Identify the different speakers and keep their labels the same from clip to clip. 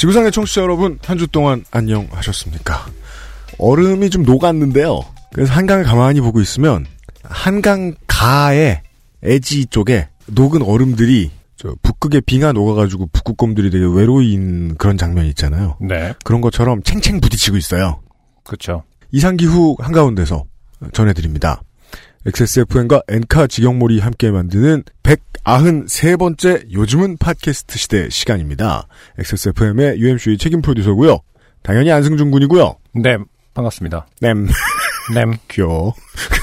Speaker 1: 지구상의 청취자 여러분, 한 주 동안 안녕하셨습니까? 얼음이 좀 녹았는데요. 그래서 한강을 가만히 보고 있으면 한강 가의 애지 쪽에 녹은 얼음들이 저 북극의 빙하 녹아가지고 북극곰들이 되게 외로인 그런 장면이 있잖아요.
Speaker 2: 네,
Speaker 1: 그런 것처럼 챙챙 부딪히고 있어요.
Speaker 2: 그렇죠.
Speaker 1: 이상기후 한가운데서 전해드립니다. XSFM과 엔카 직영몰이 함께 만드는 193번째 요즘은 팟캐스트 시대 시간입니다. XSFM의 UMC의 책임 프로듀서고요. 당연히 안승준 군이고요.
Speaker 2: 네, 반갑습니다.
Speaker 1: 램,
Speaker 2: 램.
Speaker 1: 귀여워.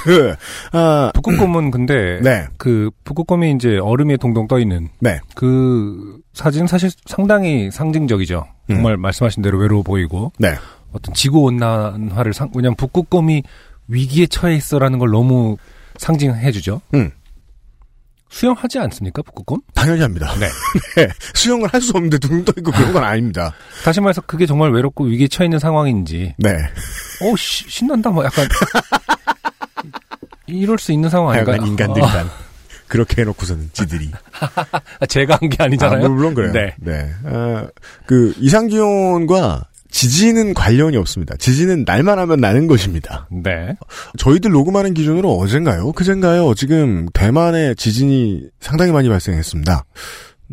Speaker 1: 그, 아,
Speaker 2: 북극곰은 근데
Speaker 1: 네,
Speaker 2: 그 북극곰이 이제 얼음에 동동 떠 있는
Speaker 1: 네.
Speaker 2: 그 사진 사실 상당히 상징적이죠. 정말 말씀하신 대로 외로워 보이고
Speaker 1: 네.
Speaker 2: 어떤 지구 온난화를 상 왜냐면 북극곰이 위기에 처해 있어라는 걸 너무 상징해 주죠.
Speaker 1: 음.
Speaker 2: 수영하지 않습니까 북극곰?
Speaker 1: 당연히 합니다.
Speaker 2: 네.
Speaker 1: 네. 수영을 할 수 없는데 둥떠 있고 그런 건 아닙니다.
Speaker 2: 다시 말해서 그게 정말 외롭고 위기에 처해 있는 상황인지
Speaker 1: 네.
Speaker 2: 오 시- 신난다 뭐 약간 이럴 수 있는 상황 아닌가요?
Speaker 1: 하여간 인간들이란. 그렇게 해놓고서는 지들이.
Speaker 2: 아, 제가 한 게 아니잖아요.
Speaker 1: 아, 물론 그래요.
Speaker 2: 네.
Speaker 1: 아, 그, 이상기온과 지진은 관련이 없습니다. 지진은 날만 하면 나는 것입니다.
Speaker 2: 네.
Speaker 1: 저희들 녹음하는 기준으로 어젠가요? 그젠가요? 지금 대만에 지진이 상당히 많이 발생했습니다.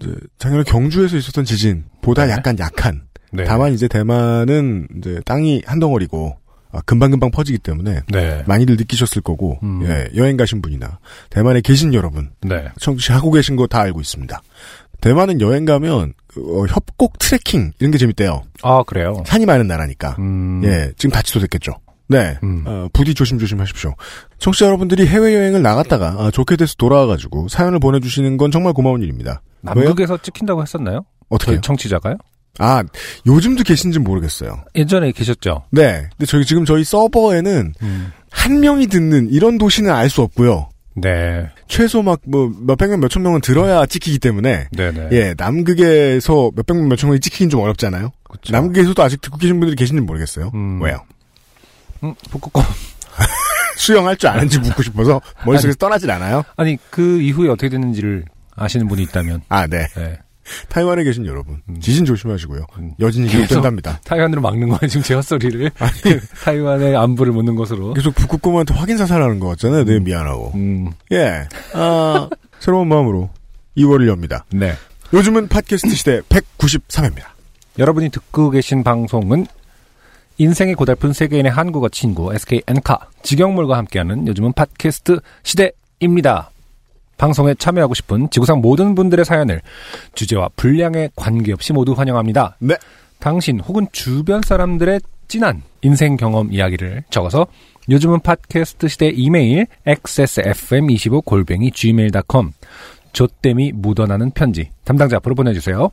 Speaker 1: 이제 작년에 경주에서 있었던 지진보다
Speaker 2: 네.
Speaker 1: 약간 약한.
Speaker 2: 네.
Speaker 1: 다만 이제 대만은 이제 땅이 한 덩어리고 아, 금방금방 퍼지기 때문에
Speaker 2: 네.
Speaker 1: 많이들 느끼셨을 거고
Speaker 2: 음.
Speaker 1: 예, 여행 가신 분이나 대만에 계신 여러분
Speaker 2: 네.
Speaker 1: 청취하고 계신 거 다 알고 있습니다. 대만은 여행 가면 어, 협곡 트레킹 이런 게 재밌대요.
Speaker 2: 아 그래요.
Speaker 1: 산이 많은 나라니까.
Speaker 2: 음.
Speaker 1: 예, 지금 다치도 됐겠죠. 네,
Speaker 2: 음.
Speaker 1: 어, 부디 조심조심 하십시오. 청취자 여러분들이 해외여행을 나갔다가 아, 좋게 돼서 돌아와가지고 사연을 보내주시는 건 정말 고마운 일입니다. 왜요?
Speaker 2: 남극에서 찍힌다고 했었나요?
Speaker 1: 어떻게요?
Speaker 2: 저희 청취자가요?
Speaker 1: 아, 요즘도 계신지 모르겠어요.
Speaker 2: 예전에 계셨죠.
Speaker 1: 네, 근데 저희 지금 저희 서버에는
Speaker 2: 음.
Speaker 1: 한 명이 듣는 이런 도시는 알 수 없고요.
Speaker 2: 네.
Speaker 1: 최소 막 뭐 몇백 명, 몇천 명은 들어야 찍히기 때문에
Speaker 2: 네네.
Speaker 1: 예, 남극에서 몇백 명, 몇천 명이 찍히긴 좀 어렵잖아요.
Speaker 2: 그쵸.
Speaker 1: 남극에서도 아직 듣고 계신 분들이 계신지 모르겠어요.
Speaker 2: 음.
Speaker 1: 왜요?
Speaker 2: 음, 북극곰.
Speaker 1: 수영할 줄 아는지 묻고 싶어서 머릿속에서 떠나질 않아요?
Speaker 2: 아니 그 이후에 어떻게 됐는지를 아시는 분이 있다면.
Speaker 1: 아, 네.
Speaker 2: 네.
Speaker 1: 타이완에 계신 여러분,
Speaker 2: 음.
Speaker 1: 지진 조심하시고요.
Speaker 2: 음.
Speaker 1: 여진이
Speaker 2: 계속-
Speaker 1: 기록된답니다.
Speaker 2: 타이완으로 막는 거예요 지금 제 헛소리를. 그 타이완의 안부를 묻는 것으로.
Speaker 1: 계속 북극곰한테 확인 사살하는 것 같잖아요. 네, 미안하고.
Speaker 2: 음.
Speaker 1: 예. 아, 새로운 마음으로 2월을 엽니다.
Speaker 2: 네.
Speaker 1: 요즘은 팟캐스트 시대 193회입니다.
Speaker 2: 여러분이 듣고 계신 방송은 인생의 고달픈 세계인의 한국어 친구 SK 엔카 직영몰과 함께하는 요즘은 팟캐스트 시대입니다. 방송에 참여하고 싶은 지구상 모든 분들의 사연을 주제와 분량에 관계없이 모두 환영합니다.
Speaker 1: 네.
Speaker 2: 당신 혹은 주변 사람들의 진한 인생 경험 이야기를 적어서 요즘은 팟캐스트 시대 이메일 xsfm25 골뱅이 gmail.com 조땜이 묻어나는 편지 담당자 앞으로 보내주세요.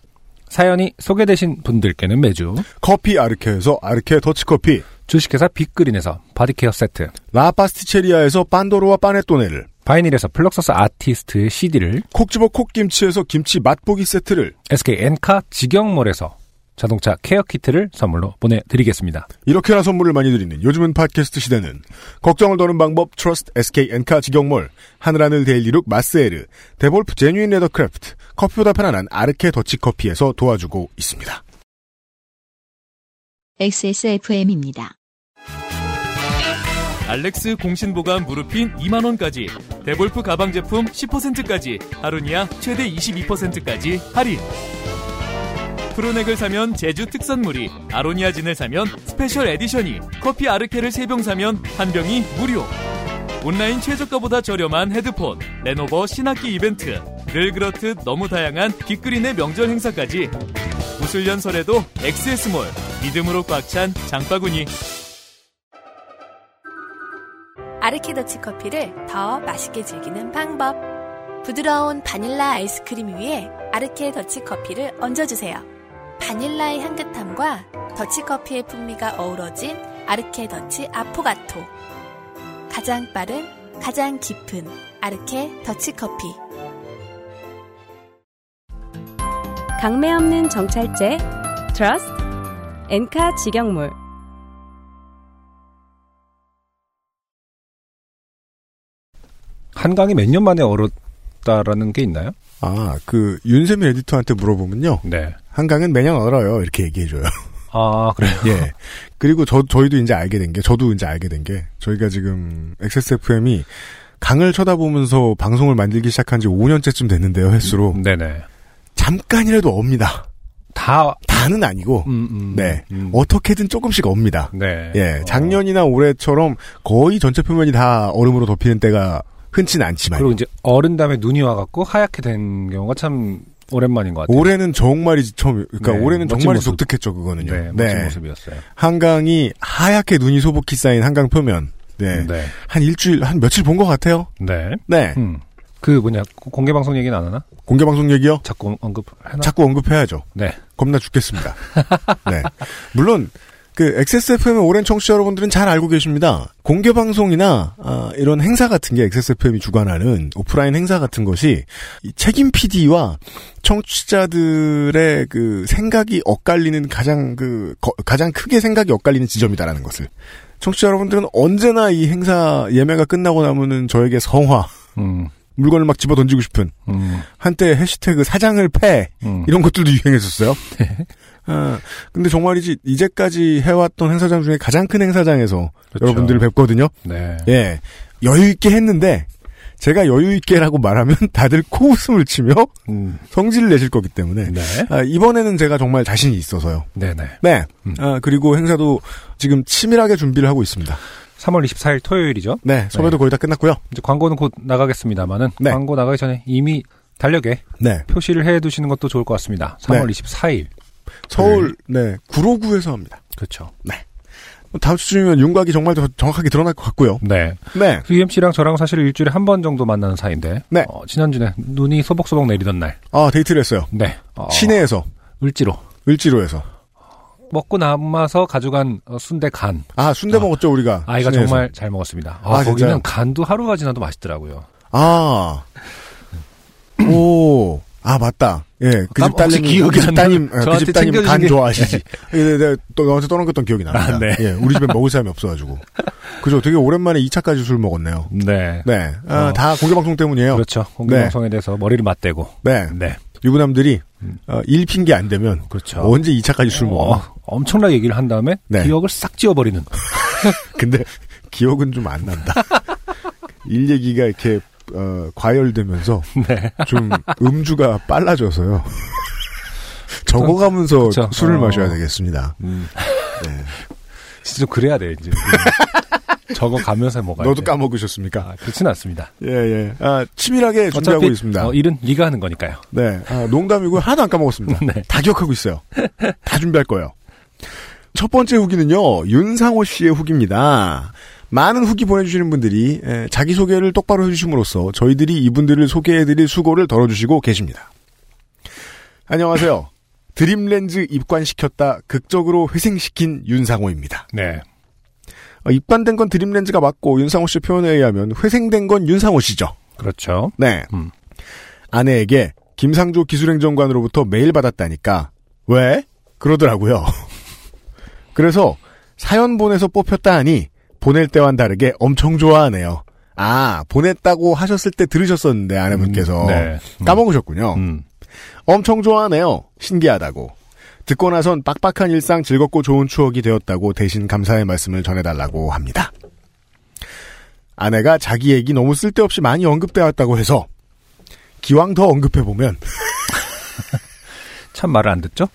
Speaker 2: 사연이 소개되신 분들께는 매주
Speaker 1: 커피 아르케에서 아르케 더치커피,
Speaker 2: 주식회사 빅그린에서 바디케어 세트,
Speaker 1: 라파스티체리아에서 빤도로와 빠네토네를,
Speaker 2: 바이닐에서 플럭서스 아티스트의 CD를,
Speaker 1: 콕 집어 콕김치에서 김치 맛보기 세트를,
Speaker 2: SK 엔카 직영몰에서 자동차 케어 키트를 선물로 보내드리겠습니다.
Speaker 1: 이렇게나 선물을 많이 드리는 요즘은 팟캐스트 시대는 걱정을 더는 방법 트러스트 SK 엔카 직영몰 하늘하늘 daily look 마스에르 데볼프 제뉴인 레더크래프트 커피보다 편안한 아르케 더치커피에서 도와주고 있습니다.
Speaker 3: XSFM입니다.
Speaker 4: 알렉스 공신보관 무릎핀 2만원까지 데볼프 가방 제품 10%까지 아로니아 최대 22%까지 할인. 프로넥을 사면 제주 특선물이 아로니아 진을 사면 special edition이 커피 아르케를 3병 사면 한 병이 무료. 온라인 최저가보다 저렴한 헤드폰 레노버 신학기 이벤트 늘 그렇듯 너무 다양한 빅그린의 명절 행사까지. 무술년 설에도 XS몰 믿음으로 꽉 찬 장바구니
Speaker 5: 아르케더치 커피를 더 맛있게 즐기는 방법. 부드러운 바닐라 아이스크림 위에 아르케 더치 커피를 얹어주세요. 바닐라의 향긋함과 더치커피의 풍미가 어우러진 아르케 더치 아포가토. 가장 빠른, 가장 깊은 아르케 더치커피.
Speaker 6: 강매 없는 정찰제 트러스트 엔카 직영몰
Speaker 2: 한강이 몇 년 만에 얼었다라는 게 있나요?
Speaker 1: 아, 그, 윤세민 에디터한테 물어보면요.
Speaker 2: 네.
Speaker 1: 한강은 매년 얼어요. 이렇게 얘기해 줘요.
Speaker 2: 아, 그래요?
Speaker 1: 예. 그리고 저, 저희도 이제 알게 된 게, 저도 이제 알게 된 게, 저희가 지금 XSFM이 강을 쳐다보면서 방송을 만들기 시작한 지 5년째쯤 됐는데요, 횟수로.
Speaker 2: 네네.
Speaker 1: 잠깐이라도 옵니다.
Speaker 2: 다,
Speaker 1: 다는 아니고,
Speaker 2: 음, 음,
Speaker 1: 네.
Speaker 2: 음.
Speaker 1: 어떻게든 조금씩 옵니다.
Speaker 2: 네.
Speaker 1: 예.
Speaker 2: 어.
Speaker 1: 작년이나 올해처럼 거의 전체 표면이 다 얼음으로 덮이는 때가 흔치는 않지만.
Speaker 2: 그리고 이제 얼은 다음에 눈이 와갖고 하얗게 된 경우가 참 오랜만인 것 같아요.
Speaker 1: 올해는 정말이지 처음, 그러니까
Speaker 2: 네,
Speaker 1: 올해는 정말
Speaker 2: 모습.
Speaker 1: 독특했죠, 그거는요.
Speaker 2: 네, 멋진 모습이었어요.
Speaker 1: 한강이 하얗게 눈이 소복히 쌓인 한강 표면. 네.
Speaker 2: 네.
Speaker 1: 한 일주일, 한 며칠 본 것 같아요.
Speaker 2: 네.
Speaker 1: 네.
Speaker 2: 음. 그 뭐냐 공개 방송 얘기는 안 하나?
Speaker 1: 공개 방송 얘기요?
Speaker 2: 자꾸 언급하나?
Speaker 1: 자꾸 언급해야죠.
Speaker 2: 네.
Speaker 1: 겁나 죽겠습니다. 네. 물론, 그, XSFM의 오랜 청취자 여러분들은 잘 알고 계십니다. 공개 방송이나, 아, 이런 행사 같은 게 XSFM이 주관하는 오프라인 행사 같은 것이, 이 책임 PD와 청취자들의 그 생각이 엇갈리는 가장 그, 거- 가장 크게 생각이 엇갈리는 지점이다라는 것을. 청취자 여러분들은 언제나 이 행사 예매가 끝나고 나면은 저에게 성화,
Speaker 2: 음.
Speaker 1: 물건을 막 집어 던지고 싶은,
Speaker 2: 음.
Speaker 1: 한때 해시태그 사장을 패,
Speaker 2: 음.
Speaker 1: 이런 것들도 유행했었어요. 아, 근데 정말이지 이제까지 해왔던 행사장 중에 가장 큰 행사장에서
Speaker 2: 그렇죠.
Speaker 1: 여러분들을 뵙거든요.
Speaker 2: 네.
Speaker 1: 예, 여유 있게 했는데 제가 여유 있게라고 말하면 다들 코웃음을 치며
Speaker 2: 음.
Speaker 1: 성질을 내실 거기 때문에
Speaker 2: 네.
Speaker 1: 아, 이번에는 제가 정말 자신이 있어서요.
Speaker 2: 네네.
Speaker 1: 네,
Speaker 2: 음.
Speaker 1: 아, 그리고 행사도 지금 치밀하게 준비를 하고 있습니다.
Speaker 2: 3월 24일 토요일이죠.
Speaker 1: 네, 섭외도
Speaker 2: 네.
Speaker 1: 거의 다 끝났고요.
Speaker 2: 이제 광고는 곧 나가겠습니다만은
Speaker 1: 네.
Speaker 2: 광고 나가기 전에 이미 달력에
Speaker 1: 네,
Speaker 2: 표시를 해 두시는 것도 좋을 것 같습니다. 3월 24일.
Speaker 1: 서울 네 구로구에서 합니다.
Speaker 2: 그렇죠.
Speaker 1: 다음 주쯤이면 윤곽이 정말 더 정확하게 드러날 것 같고요.
Speaker 2: 네.
Speaker 1: 네,
Speaker 2: UMC랑 저랑 사실 일주일에 한 번 정도 만나는 사이인데
Speaker 1: 네.
Speaker 2: 어, 지난주에 눈이 소복소복 내리던 날.
Speaker 1: 아 데이트를 했어요.
Speaker 2: 네. 어,
Speaker 1: 시내에서
Speaker 2: 을지로
Speaker 1: 을지로에서.
Speaker 2: 먹고 남아서 가져간 어, 순대 간.
Speaker 1: 아, 순대
Speaker 2: 아,
Speaker 1: 먹었죠, 우리가.
Speaker 2: 아이가
Speaker 1: 시내에서.
Speaker 2: 정말 잘 먹었습니다. 아,
Speaker 1: 아,
Speaker 2: 거기는
Speaker 1: 진짜요?
Speaker 2: 간도 하루가 지나도 맛있더라고요.
Speaker 1: 아. 오. 아, 맞다. 예, 그
Speaker 2: 깜-
Speaker 1: 집 딸님,
Speaker 2: 기억이 그집안
Speaker 1: 따님,
Speaker 2: 나요?
Speaker 1: 그
Speaker 2: 저한테
Speaker 1: 집 따님 간 좋아하시지. 예, 내가 또 너한테 떠넘겼던 기억이 납니다.
Speaker 2: 아, 네.
Speaker 1: 예, 우리 집에 먹을 사람이 없어가지고. 그죠, 되게 오랜만에 2차까지 술 먹었네요.
Speaker 2: 네.
Speaker 1: 네. 아,
Speaker 2: 어.
Speaker 1: 다 공개 방송 때문이에요.
Speaker 2: 그렇죠. 공개방송에 대해서 머리를 맞대고.
Speaker 1: 네.
Speaker 2: 네.
Speaker 1: 유부남들이,
Speaker 2: 음.
Speaker 1: 어, 일 핑계 안 되면,
Speaker 2: 그렇죠.
Speaker 1: 언제 2차까지 술 먹어.
Speaker 2: 어, 엄청나게 얘기를 한 다음에
Speaker 1: 네.
Speaker 2: 기억을 싹 지워버리는.
Speaker 1: 근데, 기억은 좀 안 난다. 일 얘기가 이렇게, 어, 과열되면서,
Speaker 2: 네.
Speaker 1: 좀 음주가 빨라져서요. 적어가면서
Speaker 2: 그쵸.
Speaker 1: 술을
Speaker 2: 어.
Speaker 1: 마셔야 되겠습니다.
Speaker 2: 음.
Speaker 1: 네.
Speaker 2: 진짜 좀 그래야 돼, 이제. 적어 가면서 먹어야
Speaker 1: 너도
Speaker 2: 돼.
Speaker 1: 까먹으셨습니까?
Speaker 2: 아, 그렇진 않습니다.
Speaker 1: 예, 예. 아, 치밀하게 준비하고 있습니다.
Speaker 2: 어, 일은 네가 하는 거니까요.
Speaker 1: 네. 아, 농담이고 하나도 안 까먹었습니다.
Speaker 2: 네.
Speaker 1: 다 기억하고 있어요. 다 준비할 거예요. 첫 번째 후기는요, 윤상호 씨의 후기입니다. 많은 후기 보내주시는 분들이 에, 자기소개를 똑바로 해주심으로써 저희들이 이분들을 소개해드릴 수고를 덜어주시고 계십니다. 안녕하세요. 드림렌즈 입관시켰다 극적으로 회생시킨 윤상호입니다.
Speaker 2: 네.
Speaker 1: 어, 입관된 건 드림렌즈가 맞고 윤상호 씨 표현에 의하면 회생된 건 윤상호 씨죠.
Speaker 2: 그렇죠.
Speaker 1: 네.
Speaker 2: 음.
Speaker 1: 아내에게 김상조 기술행정관으로부터 메일 받았다니까 왜? 그러더라고요. 그래서 사연 보내서 뽑혔다 하니 보낼 때와는 다르게 엄청 좋아하네요. 아 보냈다고 하셨을 때 들으셨었는데 아내분께서
Speaker 2: 음, 네. 음.
Speaker 1: 까먹으셨군요.
Speaker 2: 음.
Speaker 1: 엄청 좋아하네요. 신기하다고. 듣고 나선 빡빡한 일상 즐겁고 좋은 추억이 되었다고 대신 감사의 말씀을 전해달라고 합니다. 아내가 자기 얘기 너무 쓸데없이 많이 언급되었다고 해서 기왕 더 언급해보면
Speaker 2: 참 말을 안 듣죠?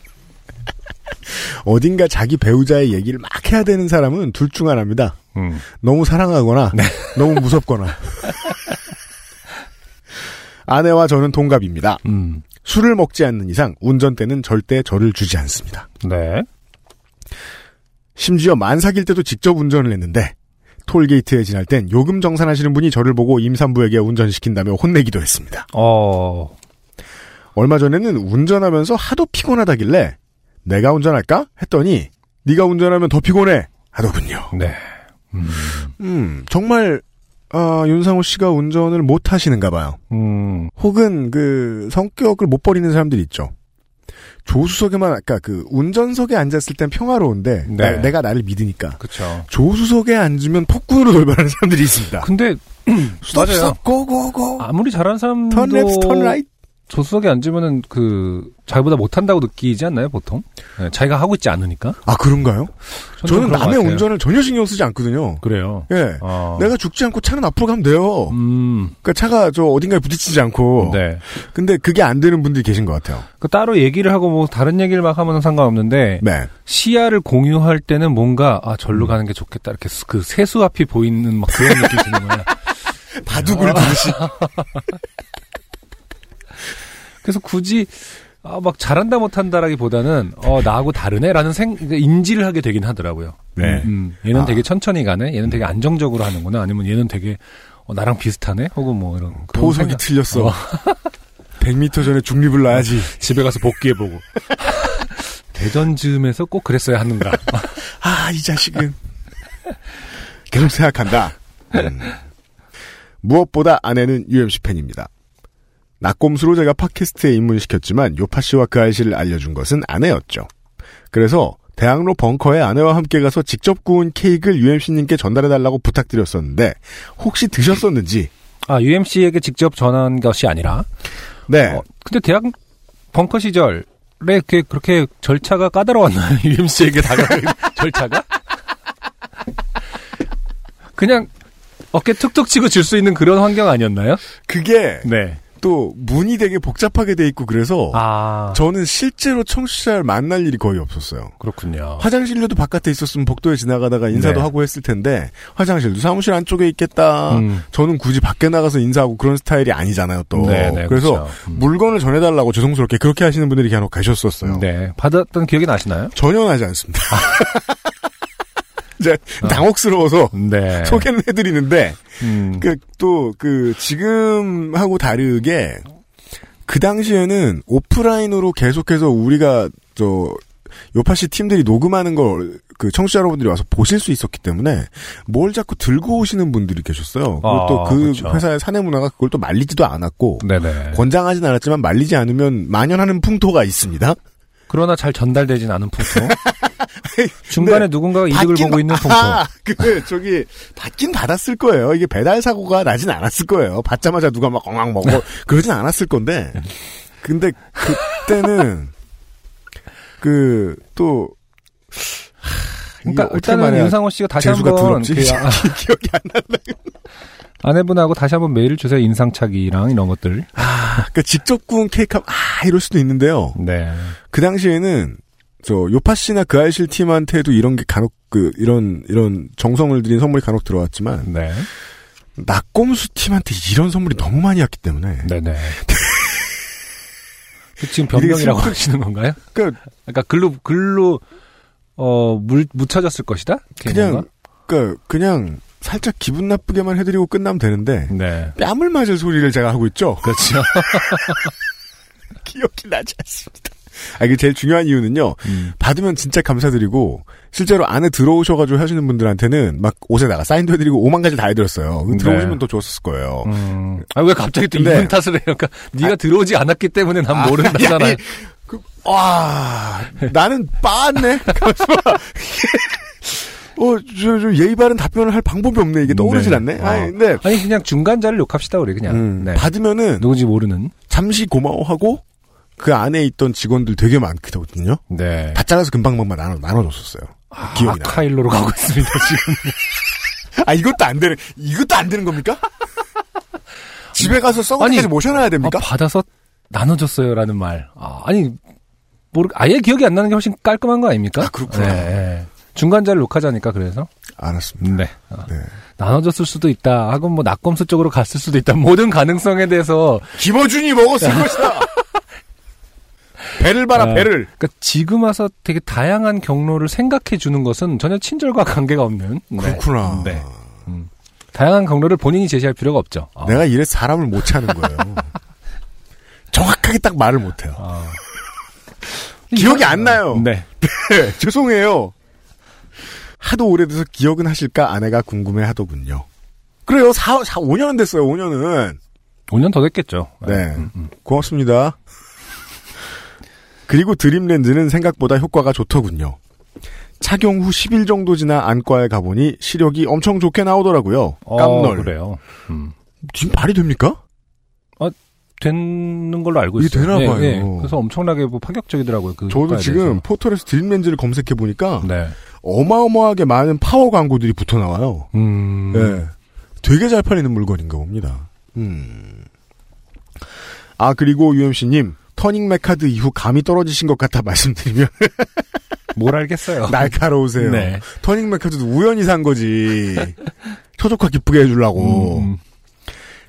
Speaker 1: 어딘가 자기 배우자의 얘기를 막 해야 되는 사람은 둘 중 하나입니다.
Speaker 2: 음.
Speaker 1: 너무 사랑하거나 너무 무섭거나 아내와 저는 동갑입니다.
Speaker 2: 음.
Speaker 1: 술을 먹지 않는 이상 운전대는 절대 저를 주지 않습니다.
Speaker 2: 네.
Speaker 1: 심지어 만삭일 때도 직접 운전을 했는데 톨게이트에 지날 땐 요금 정산하시는 분이 저를 보고 임산부에게 운전시킨다며 혼내기도 했습니다.
Speaker 2: 어.
Speaker 1: 얼마 전에는 운전하면서 하도 피곤하다길래 내가 운전할까? 했더니 네가 운전하면 더 피곤해 하더군요.
Speaker 2: 네. 음,
Speaker 1: 음, 정말 아, 윤상호 씨가 운전을 못 하시는가 봐요.
Speaker 2: 음,
Speaker 1: 혹은 그 성격을 못 버리는 사람들이 있죠. 조수석에만 아까 그 운전석에 앉았을 땐 평화로운데
Speaker 2: 네.
Speaker 1: 나- 내가 나를 믿으니까
Speaker 2: 그쵸.
Speaker 1: 조수석에 앉으면 폭군으로 돌변하는 사람들이 있습니다.
Speaker 2: 근데.
Speaker 1: 스톱 go go go
Speaker 2: 아무리 잘하는 사람도.
Speaker 1: turn left turn right
Speaker 2: 조수석에 앉으면은 그, 자기보다 못한다고 느끼지 않나요, 보통? 네, 자기가 하고 있지 않으니까?
Speaker 1: 아 그런가요?
Speaker 2: 저는
Speaker 1: 남의. 운전을 전혀 신경 쓰지 않거든요.
Speaker 2: 그래요.
Speaker 1: 예.
Speaker 2: 어.
Speaker 1: 내가 죽지 않고 차는 앞으로 가면 돼요.
Speaker 2: 음,
Speaker 1: 그러니까 차가 저 어딘가에 부딪히지 않고.
Speaker 2: 네.
Speaker 1: 근데 그게 안 되는 분들이 계신 것 같아요.
Speaker 2: 그 따로 얘기를 하고 뭐 다른 얘기를 막 하면 상관없는데
Speaker 1: 네.
Speaker 2: 시야를 공유할 때는 뭔가 아 절로 가는 게 좋겠다 이렇게 스- 그 세수 앞이 보이는 막 그런 느낌이 드는 거야.
Speaker 1: 바둑을 두듯이.
Speaker 2: 그래서 굳이 아, 막 잘한다 못한다라기보다는 어 나하고 다르네라는 생 그러니까 인지를 하게 되긴 하더라고요.
Speaker 1: 네.
Speaker 2: 음, 얘는
Speaker 1: 아.
Speaker 2: 되게 천천히 가네. 얘는 되게 안정적으로 하는구나. 아니면 얘는 되게 어, 나랑 비슷하네. 혹은 뭐 이런
Speaker 1: 포석이
Speaker 2: 생각-
Speaker 1: 틀렸어.
Speaker 2: 어,
Speaker 1: 100m 전에 중립을 놔야지.
Speaker 2: 집에 가서 복귀해보고 대전 즈음에서 꼭 그랬어야 하는가.
Speaker 1: 아, 이 자식은. 계속 생각한다. 음. 무엇보다 아내는 UMC 팬입니다. 낙곰수로 제가 팟캐스트에 입문시켰지만 요파 씨와 그 아이씨를 알려준 것은 아내였죠. 그래서 대학로 벙커에 아내와 함께 가서 직접 구운 케이크를 UMC님께 전달해달라고 부탁드렸었는데 혹시 드셨었는지
Speaker 2: 아 UMC에게 직접 전한 것이 아니라
Speaker 1: 네
Speaker 2: 어, 근데 대학 벙커 시절에 그렇게, 그렇게 절차가 까다로웠나요? UMC에게 다가갈 절차가? 그냥 어깨 툭툭 치고 줄 수 있는 그런 환경 아니었나요?
Speaker 1: 그게
Speaker 2: 네.
Speaker 1: 또 문이 되게 복잡하게 돼 있고 그래서
Speaker 2: 아
Speaker 1: 저는 실제로 청취자를 만날 일이 거의 없었어요.
Speaker 2: 그렇군요.
Speaker 1: 화장실료도 바깥에 있었으면 복도에 지나가다가 인사도
Speaker 2: 네.
Speaker 1: 하고 했을 텐데 화장실도 사무실 안쪽에 있겠다.
Speaker 2: 음.
Speaker 1: 저는 굳이 밖에 나가서 인사하고 그런 스타일이 아니잖아요. 또
Speaker 2: 네, 네,
Speaker 1: 그래서
Speaker 2: 그렇죠. 음.
Speaker 1: 물건을 전해달라고 죄송스럽게 그렇게 하시는 분들이 간혹 계셨었어요.
Speaker 2: 네. 받았던 기억이 나시나요?
Speaker 1: 전혀 나지 않습니다. 이제 당혹스러워서
Speaker 2: 네.
Speaker 1: 소개는 해드리는데
Speaker 2: 음.
Speaker 1: 그또그 지금하고 다르게 그 당시에는 오프라인으로 계속해서 우리가 저 요파시 팀들이 녹음하는 걸 그 청취자 여러분들이 와서 보실 수 있었기 때문에 뭘 자꾸 들고 오시는 분들이 계셨어요. 그것도
Speaker 2: 아,
Speaker 1: 그
Speaker 2: 그렇죠.
Speaker 1: 회사의 사내 문화가 그걸 또 말리지도 않았고
Speaker 2: 네네.
Speaker 1: 권장하진 않았지만 말리지 않으면 만연하는 풍토가 있습니다.
Speaker 2: 그러나 잘 전달되진 않은 풍토. 중간에 누군가가 이득을 보고 있는
Speaker 1: 받-
Speaker 2: 풍토.
Speaker 1: 아, 그 저기 받긴 받았을 거예요. 이게 배달 사고가 나진 않았을 거예요. 받자마자 누가 막 엉망 먹어 그러진 않았을 건데. 근데 그때는 그 또
Speaker 2: 그러니까 일단은 윤상호 씨가 다시 한번? 그 아-
Speaker 1: 기억이 안 난다.
Speaker 2: 아내분하고 다시 한번 메일을 주세요. 인상착의랑 이런 것들.
Speaker 1: 그러니까 직접 구운 케이크 하면 아 이럴 수도 있는데요.
Speaker 2: 네.
Speaker 1: 그 당시에는 저 요파 씨나 그 아이실 팀한테도 이런 게 간혹 그 이런 이런 정성을 들인 선물이 간혹 들어왔지만
Speaker 2: 네.
Speaker 1: 낙곰수 팀한테 이런 선물이 너무 많이 왔기 때문에
Speaker 2: 네네. 그 지금 변명이라고 하시는 건가요?
Speaker 1: 그러니까
Speaker 2: 그러니까 글로 글로 어 물, 묻혀졌을 것이다.
Speaker 1: 그냥
Speaker 2: 뭔가?
Speaker 1: 그러니까 그냥 살짝 기분 나쁘게만 해드리고 끝나면 되는데
Speaker 2: 네.
Speaker 1: 뺨을 맞을 소리를 제가 하고 있죠.
Speaker 2: 그렇죠.
Speaker 1: 기억이 나지 않습니다. 아, 이게 제일 중요한 이유는요.
Speaker 2: 음.
Speaker 1: 받으면 진짜 감사드리고 실제로 안에 들어오셔가지고 하시는 분들한테는 막 옷에다가 사인도 해드리고 오만 가지 다 해드렸어요.
Speaker 2: 네.
Speaker 1: 들어오시면 더 좋았을 거예요.
Speaker 2: 음. 아, 왜 갑자기 또
Speaker 1: 근데-
Speaker 2: 이분 탓을 해요? 그러니까 네가 들어오지 않았기 때문에 난 모른다잖아요.
Speaker 1: 아니, 그, 와, 나는 빠았네. 어, 저, 저 예의 바른 답변을 할 방법이 없네. 이게 떠오르질
Speaker 2: 네.
Speaker 1: 않네.
Speaker 2: 어.
Speaker 1: 아니, 근데
Speaker 2: 아니 그냥 중간자를 욕합시다 우리 그냥.
Speaker 1: 음,
Speaker 2: 네.
Speaker 1: 받으면은
Speaker 2: 누군지 모르는.
Speaker 1: 잠시 고마워하고 그 안에 있던 직원들 되게 많거든요.
Speaker 2: 네.
Speaker 1: 다 잘라서 금방금방 나눠, 나눠줬었어요. 기억이 나.
Speaker 2: 아카일로로 가고 있습니다 지금.
Speaker 1: 아, 이것도 안 되는, 이것도 안 되는 겁니까? 집에 가서 썩은
Speaker 2: 아니,
Speaker 1: 데까지 모셔놔야 됩니까?
Speaker 2: 아, 받아서 나눠줬어요라는 말. 아, 아니 모르 아예 기억이 안 나는 게 훨씬 깔끔한 거 아닙니까?
Speaker 1: 아, 그렇구나.
Speaker 2: 네. 중간자를 욕하자니까 그래서.
Speaker 1: 알았습니다.
Speaker 2: 네. 어.
Speaker 1: 네.
Speaker 2: 나눠줬을 수도 있다. 하고 뭐 낙검수 쪽으로 갔을 수도 있다. 모든 가능성에 대해서
Speaker 1: 김어준이 먹었을 것이다! 배를 봐라,
Speaker 2: 아,
Speaker 1: 배를.
Speaker 2: 그러니까 지금 와서 되게 다양한 경로를 생각해 주는 것은 전혀 친절과 관계가 없는. 네.
Speaker 1: 그렇구나.
Speaker 2: 네. 음. 다양한 경로를 본인이 제시할 필요가 없죠. 어.
Speaker 1: 내가 이래 사람을 못 차는 거예요. 정확하게 딱 말을 못 해요.
Speaker 2: 어.
Speaker 1: 기억이 안 나요.
Speaker 2: 네.
Speaker 1: 네, 죄송해요. 하도 오래돼서 기억은 하실까 아내가 궁금해 하더군요. 그래요. 4, 4, 5년은 됐어요, 5년은.
Speaker 2: 5년 더 됐겠죠.
Speaker 1: 네.
Speaker 2: 음, 음.
Speaker 1: 고맙습니다. 그리고 드림렌즈는 생각보다 효과가 좋더군요. 착용 후 10일 정도 지나 안과에 가보니 시력이 엄청 좋게 나오더라고요.
Speaker 2: 어,
Speaker 1: 깜놀.
Speaker 2: 그래요. 음.
Speaker 1: 지금 발이 됩니까?
Speaker 2: 되는 걸로 알고
Speaker 1: 이게
Speaker 2: 있어요.
Speaker 1: 되나 봐요.
Speaker 2: 그래서 엄청나게 뭐 파격적이더라고요. 그
Speaker 1: 저도 지금
Speaker 2: 대해서.
Speaker 1: 포털에서 드림렌즈를 검색해 보니까
Speaker 2: 네.
Speaker 1: 어마어마하게 많은 파워 광고들이 붙어 나와요.
Speaker 2: 음.
Speaker 1: 네. 되게 잘 팔리는 물건인가 봅니다. 음. 아, 그리고 UMC님, 터닝 메카드 이후 감이 떨어지신 것 같아 말씀드리면
Speaker 2: 뭘 알겠어요.
Speaker 1: 날카로우세요.
Speaker 2: 네.
Speaker 1: 터닝 메카드도 우연히 산 거지. 초조카 기쁘게 해주려고.
Speaker 2: 음.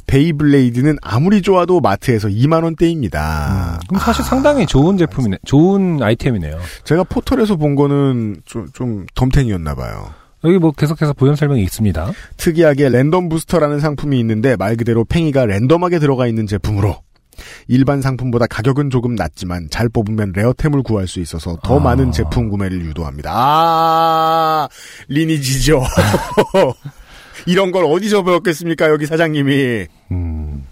Speaker 1: 베이블레이드는 아무리 좋아도 마트에서 2만 원대입니다.
Speaker 2: 그럼 사실 상당히 좋은 제품이네. 좋은 아이템이네요.
Speaker 1: 제가 포털에서 본 거는 좀, 좀 덤탱이였나 봐요.
Speaker 2: 여기 뭐 계속해서 보연 설명이 있습니다.
Speaker 1: 특이하게 랜덤 부스터라는 상품이 있는데 말 그대로 팽이가 랜덤하게 들어가 있는 제품으로 일반 상품보다 가격은 조금 낮지만 잘 뽑으면 레어템을 구할 수 있어서 더
Speaker 2: 아.
Speaker 1: 많은 제품 구매를 유도합니다. 아, 리니지죠. 이런 걸 어디서 배웠겠습니까, 여기 사장님이.
Speaker 2: 음.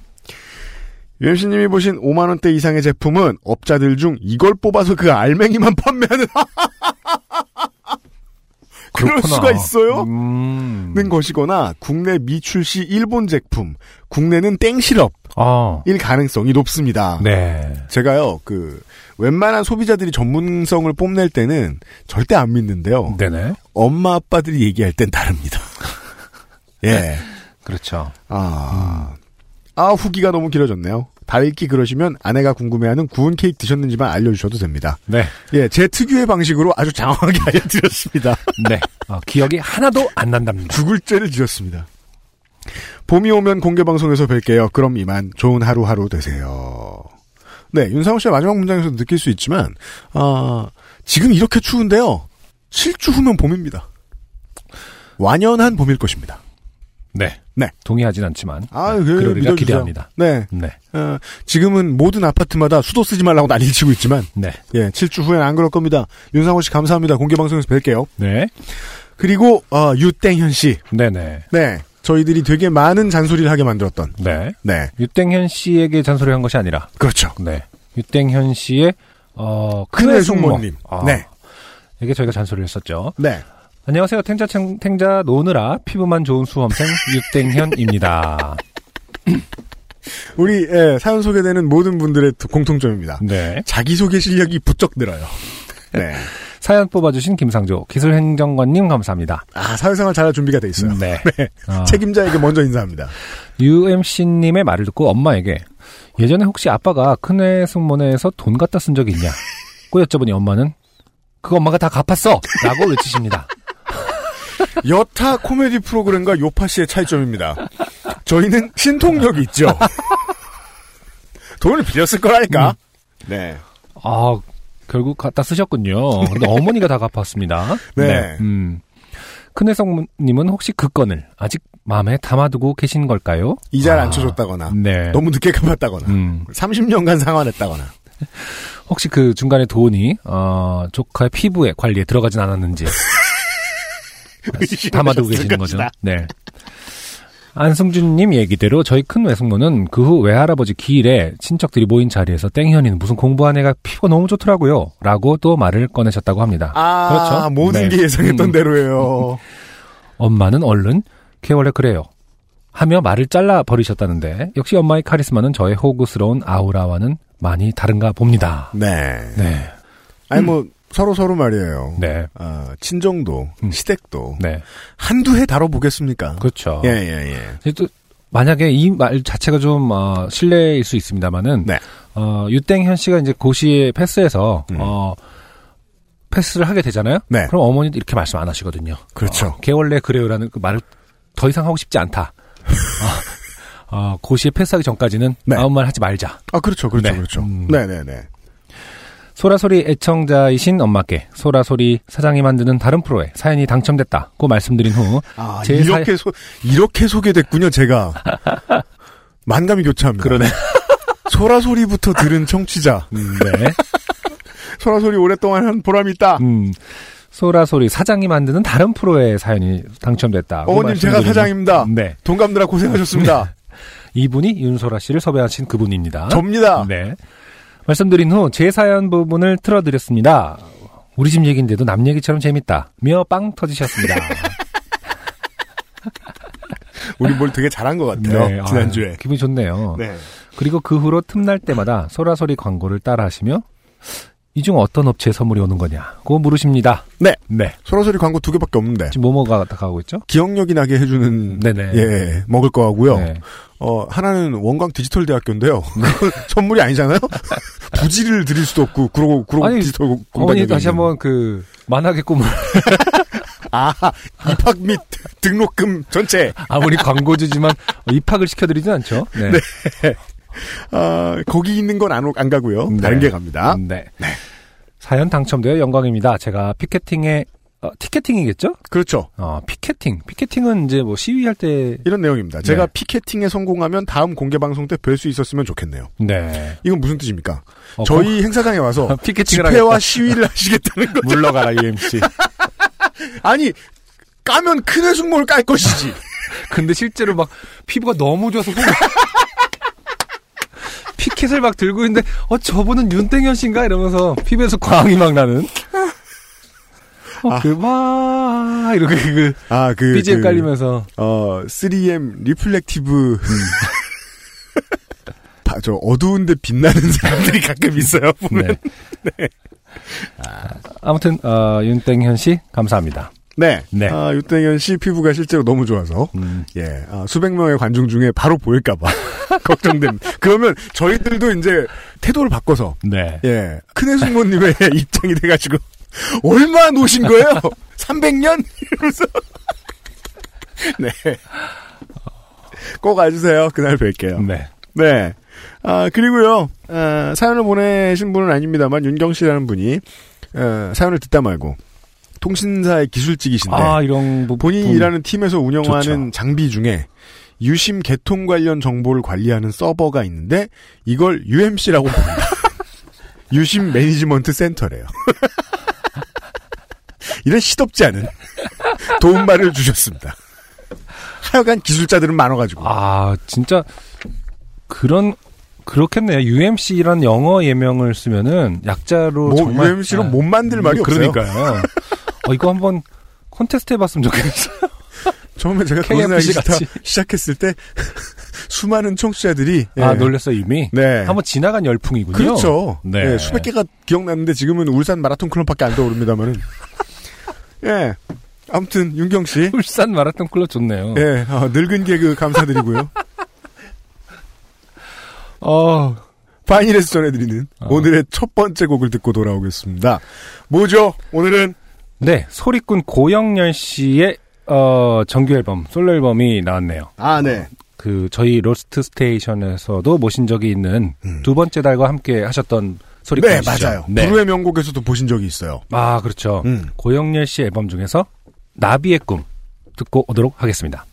Speaker 1: UMC님이 보신 5만원대 이상의 제품은 업자들 중 이걸 뽑아서 그 알맹이만 판매하는 그럴
Speaker 2: 그렇구나.
Speaker 1: 수가 있어요?
Speaker 2: 음.
Speaker 1: 는 것이거나 국내 미출시 일본 제품, 국내는 땡시럽일
Speaker 2: 아.
Speaker 1: 가능성이 높습니다.
Speaker 2: 네.
Speaker 1: 제가요, 그, 웬만한 소비자들이 전문성을 뽐낼 때는 절대 안 믿는데요.
Speaker 2: 네네.
Speaker 1: 엄마, 아빠들이 얘기할 땐 다릅니다. 예.
Speaker 2: 그렇죠.
Speaker 1: 아, 아, 후기가 너무 길어졌네요. 다 읽기 그러시면 아내가 궁금해하는 구운 케이크 드셨는지만 알려주셔도 됩니다.
Speaker 2: 네.
Speaker 1: 예, 제 특유의 방식으로 아주 장황하게 알려드렸습니다.
Speaker 2: 네. 어, 기억이 하나도 안 난답니다.
Speaker 1: 죽을 죄를 지었습니다. 봄이 오면 공개방송에서 뵐게요. 그럼 이만 좋은 하루하루 되세요. 네, 윤상호 씨의 마지막 문장에서 느낄 수 있지만, 아, 지금 이렇게 추운데요. 7주 후면 봄입니다. 완연한 봄일 것입니다.
Speaker 2: 네.
Speaker 1: 네.
Speaker 2: 동의하진 않지만.
Speaker 1: 아,
Speaker 2: 네.
Speaker 1: 그,
Speaker 2: 그러리라. 기대합니다.
Speaker 1: 네.
Speaker 2: 네.
Speaker 1: 어, 지금은 모든 아파트마다 수도 쓰지 말라고 난리를 치고 있지만,
Speaker 2: 네.
Speaker 1: 예, 7주 후엔 안 그럴 겁니다. 윤상호 씨 감사합니다. 공개방송에서 뵐게요.
Speaker 2: 네.
Speaker 1: 그리고, 어, 유땡현 씨.
Speaker 2: 네네.
Speaker 1: 네. 저희들이 되게 많은 잔소리를 하게 만들었던,
Speaker 2: 네.
Speaker 1: 네.
Speaker 2: 유땡현 씨에게 잔소리 한 것이 아니라.
Speaker 1: 그렇죠.
Speaker 2: 네. 유땡현 씨의, 어,
Speaker 1: 큰애
Speaker 2: 숙모.
Speaker 1: 숙모님.
Speaker 2: 아,
Speaker 1: 네.
Speaker 2: 이게 저희가 잔소리를 했었죠.
Speaker 1: 네.
Speaker 2: 안녕하세요. 탱자, 탱, 탱자 노느라 피부만 좋은 수험생 유땡현입니다.
Speaker 1: 우리 예, 사연 소개되는 모든 분들의 공통점입니다.
Speaker 2: 네.
Speaker 1: 자기소개 실력이 부쩍 늘어요. 네.
Speaker 2: 사연 뽑아주신 김상조 기술행정관님 감사합니다.
Speaker 1: 아, 사회생활 잘할 준비가 돼 있어요.
Speaker 2: 네. 어,
Speaker 1: 책임자에게 먼저 인사합니다.
Speaker 2: UMC님의 말을 듣고 엄마에게 예전에 혹시 아빠가 큰애 승모네에서 돈 갖다 쓴 적이 있냐? 고 여쭤보니 엄마는 그거 엄마가 다 갚았어! 라고 외치십니다.
Speaker 1: 여타 코미디 프로그램과 요파 씨의 차이점입니다. 저희는 신통력이 있죠. 돈을 빌렸을 거라니까. 네.
Speaker 2: 아, 결국 갖다 쓰셨군요. 근데 어머니가 다 갚았습니다.
Speaker 1: 네.
Speaker 2: 음. 큰애 성님은 혹시 그 건을 아직 마음에 담아두고 계신 걸까요?
Speaker 1: 이자를 안
Speaker 2: 아,
Speaker 1: 쳐줬다거나,
Speaker 2: 네.
Speaker 1: 너무 늦게 갚았다거나,
Speaker 2: 음.
Speaker 1: 30년간 상환했다거나.
Speaker 2: 혹시 그 중간에 돈이 어, 조카의 피부에 관리에 들어가진 않았는지 담아두고 계시는 거죠. 네. 안승준님 얘기대로 저희 큰 외숙모는 그 후 외할아버지 기일에 친척들이 모인 자리에서 땡현이는 무슨 공부한 애가 피부가 너무 좋더라고요. 라고 또 말을 꺼내셨다고 합니다.
Speaker 1: 아,
Speaker 2: 그렇죠.
Speaker 1: 모든
Speaker 2: 네.
Speaker 1: 게 예상했던
Speaker 2: 음.
Speaker 1: 대로예요.
Speaker 2: 엄마는 얼른 걔 원래 그래요. 하며 말을 잘라 버리셨다는데 역시 엄마의 카리스마는 저의 호구스러운 아우라와는 많이 다른가 봅니다.
Speaker 1: 네.
Speaker 2: 네.
Speaker 1: 아니, 뭐, 서로 서로 말이에요.
Speaker 2: 네.
Speaker 1: 아, 친정도,
Speaker 2: 음.
Speaker 1: 시댁도,
Speaker 2: 네.
Speaker 1: 한두 해 다뤄보겠습니까?
Speaker 2: 그렇죠.
Speaker 1: 예, 예, 예.
Speaker 2: 또 만약에 이 말 자체가 좀 어, 실례일 수 있습니다만은
Speaker 1: 네.
Speaker 2: 어, 유땡현 씨가 이제 고시에 패스해서
Speaker 1: 음.
Speaker 2: 어, 패스를 하게 되잖아요.
Speaker 1: 네.
Speaker 2: 그럼 어머니도 이렇게 말씀 안 하시거든요.
Speaker 1: 그렇죠.
Speaker 2: 어, 걔 원래 그래요라는 그 말을 더 이상 하고 싶지 않다. 어, 어, 고시에 패스하기 전까지는
Speaker 1: 네.
Speaker 2: 아무 말 하지 말자.
Speaker 1: 아, 그렇죠, 그렇죠,
Speaker 2: 네.
Speaker 1: 그렇죠.
Speaker 2: 음.
Speaker 1: 네 네 네.
Speaker 2: 소라소리 애청자이신 엄마께 소라소리 사장이 만드는 다른 프로에 사연이 당첨됐다고 말씀드린 후
Speaker 1: 아,
Speaker 2: 제
Speaker 1: 이렇게 소, 이렇게 소개됐군요, 제가. 만감이 교차합니다.
Speaker 2: 그러네.
Speaker 1: 소라 소리부터 들은 청취자.
Speaker 2: 음, 네.
Speaker 1: 소라소리 오랫동안 한 보람이 있다.
Speaker 2: 음, 소라소리 사장이 만드는 다른 프로의 사연이 당첨됐다.
Speaker 1: 어머님 제가 사장입니다.
Speaker 2: 네.
Speaker 1: 동감들아 고생하셨습니다.
Speaker 2: 이분이 윤소라 씨를 섭외하신 그분입니다.
Speaker 1: 접니다.
Speaker 2: 네. 말씀드린 후 제 사연 부분을 틀어드렸습니다. 우리 집 얘기인데도 남 얘기처럼 재밌다. 며 빵 터지셨습니다.
Speaker 1: 우리 뭘 되게 잘한 것 같아요.
Speaker 2: 네,
Speaker 1: 지난주에.
Speaker 2: 아유, 기분이 좋네요.
Speaker 1: 네.
Speaker 2: 그리고 그 후로 틈날 때마다 소라소리 광고를 따라 하시며 이 중 어떤 업체에 선물이 오는 거냐고 물으십니다.
Speaker 1: 네.
Speaker 2: 네.
Speaker 1: 소라소리 광고 두 개밖에 없는데.
Speaker 2: 지금 뭐뭐가 가고 있죠?
Speaker 1: 기억력이 나게 해주는
Speaker 2: 네네.
Speaker 1: 예 먹을 거 하고요.
Speaker 2: 네.
Speaker 1: 어 하나는 원광 디지털 대학교인데요. 선물이 아니잖아요. 부지를 드릴 수도 없고 그러고 그러고
Speaker 2: 아니,
Speaker 1: 디지털 공단
Speaker 2: 어머니 다시. 한번 그 만화의 꿈을
Speaker 1: 아 입학 및 등록금 전체
Speaker 2: 아무리 광고주지만 입학을 시켜드리진 않죠. 네.
Speaker 1: 아 거기 있는 건 안 안 가고요.
Speaker 2: 네.
Speaker 1: 다른 게 갑니다.
Speaker 2: 네. 사연 당첨되어 영광입니다. 제가 피켓팅에 어, 티켓팅이겠죠?
Speaker 1: 그렇죠.
Speaker 2: 어, 피켓팅. 피켓팅은 이제 뭐 시위할 때
Speaker 1: 이런 내용입니다. 제가
Speaker 2: 네.
Speaker 1: 피켓팅에 성공하면 다음 공개 방송 때 뵐 수 있었으면 좋겠네요.
Speaker 2: 네.
Speaker 1: 이건 무슨 뜻입니까?
Speaker 2: 어,
Speaker 1: 저희 행사장에 와서
Speaker 2: 공- 피켓팅을
Speaker 1: 집회와
Speaker 2: 하겠다.
Speaker 1: 시위를 하시겠다는 거.
Speaker 2: 물러가라 UMC.
Speaker 1: 아니 까면 큰 해숙모를 깔 것이지.
Speaker 2: 근데 실제로 막 피부가 너무 좋아서 속 피켓을 막 들고 있는데 어 저분은 윤땡현 씨인가 이러면서 피부에서 광이 막 나는. 어, 그마 이렇게 그
Speaker 1: 아 그
Speaker 2: BGM 깔리면서
Speaker 1: 어 3M reflective 바- 저 어두운데 빛나는 사람들이 가끔 있어요. 보면.
Speaker 2: 네. 아, 아무튼 어, 윤땡현 씨 감사합니다.
Speaker 1: 네.
Speaker 2: 네.
Speaker 1: 아, 유땡현 씨 피부가 실제로 너무 좋아서
Speaker 2: 음,
Speaker 1: 예 아, 수백 명의 관중 중에 바로 보일까봐 걱정됩니다. 그러면 저희들도 이제 태도를 바꿔서
Speaker 2: 네.
Speaker 1: 예 큰외숙모님의 입장이 돼가지고 얼마 노신 거예요? 300년 이러면서 네. 꼭 와주세요. 그날 뵐게요.
Speaker 2: 네.
Speaker 1: 네. 아, 그리고요, 아, 사연을 보내신 분은 아닙니다만, 윤경 씨라는 분이, 어, 사연을 듣다 말고, 통신사의 기술직이신데,
Speaker 2: 아 이런 부분
Speaker 1: 본인이 일하는 팀에서 운영하는
Speaker 2: 좋죠.
Speaker 1: 장비 중에, 유심 개통 관련 정보를 관리하는 서버가 있는데, 이걸 UMC라고 부릅니다. 유심 매니지먼트 센터래요. 이런 시덥지 않은 도움말을 주셨습니다. 하여간 기술자들은 많아가지고.
Speaker 2: 아 진짜 그런 그렇겠네요. UMC라는 영어 예명을 쓰면은 약자로
Speaker 1: 뭐
Speaker 2: 정말
Speaker 1: UMC로
Speaker 2: 아,
Speaker 1: 못 만들 말이 없어요.
Speaker 2: 그러니까요. 어, 이거 한번 콘테스트 해봤으면 좋겠어요.
Speaker 1: 처음에 제가 거기서
Speaker 2: 같이.
Speaker 1: 시작했을 때 수많은 청취자들이
Speaker 2: 아
Speaker 1: 예,
Speaker 2: 놀랬어 이미.
Speaker 1: 네.
Speaker 2: 한번 지나간 열풍이군요.
Speaker 1: 그렇죠.
Speaker 2: 네.
Speaker 1: 예, 수백 개가 기억나는데 지금은 울산 마라톤 클럽밖에 안 떠오릅니다만은. 예. 아무튼 윤경 씨,
Speaker 2: 울산 마라톤 클럽 좋네요.
Speaker 1: 예, 어, 늙은 개그 감사드리고요.
Speaker 2: 어,
Speaker 1: 파이널에서 전해드리는
Speaker 2: 어.
Speaker 1: 오늘의 첫 번째 곡을 듣고 돌아오겠습니다. 뭐죠? 오늘은
Speaker 2: 네 소리꾼 고영렬 씨의 어, 정규 앨범 솔로 앨범이 나왔네요.
Speaker 1: 아, 네.
Speaker 2: 그 저희 로스트 스테이션에서도 모신 적이 있는
Speaker 1: 음.
Speaker 2: 두 번째 달과 함께 하셨던 소리꾼
Speaker 1: 네,
Speaker 2: 씨죠.
Speaker 1: 맞아요.
Speaker 2: 네.
Speaker 1: 불후의 명곡에서도 보신 적이 있어요.
Speaker 2: 아 그렇죠.
Speaker 1: 음.
Speaker 2: 고영렬 씨 앨범 중에서 나비의 꿈 듣고 오도록 하겠습니다.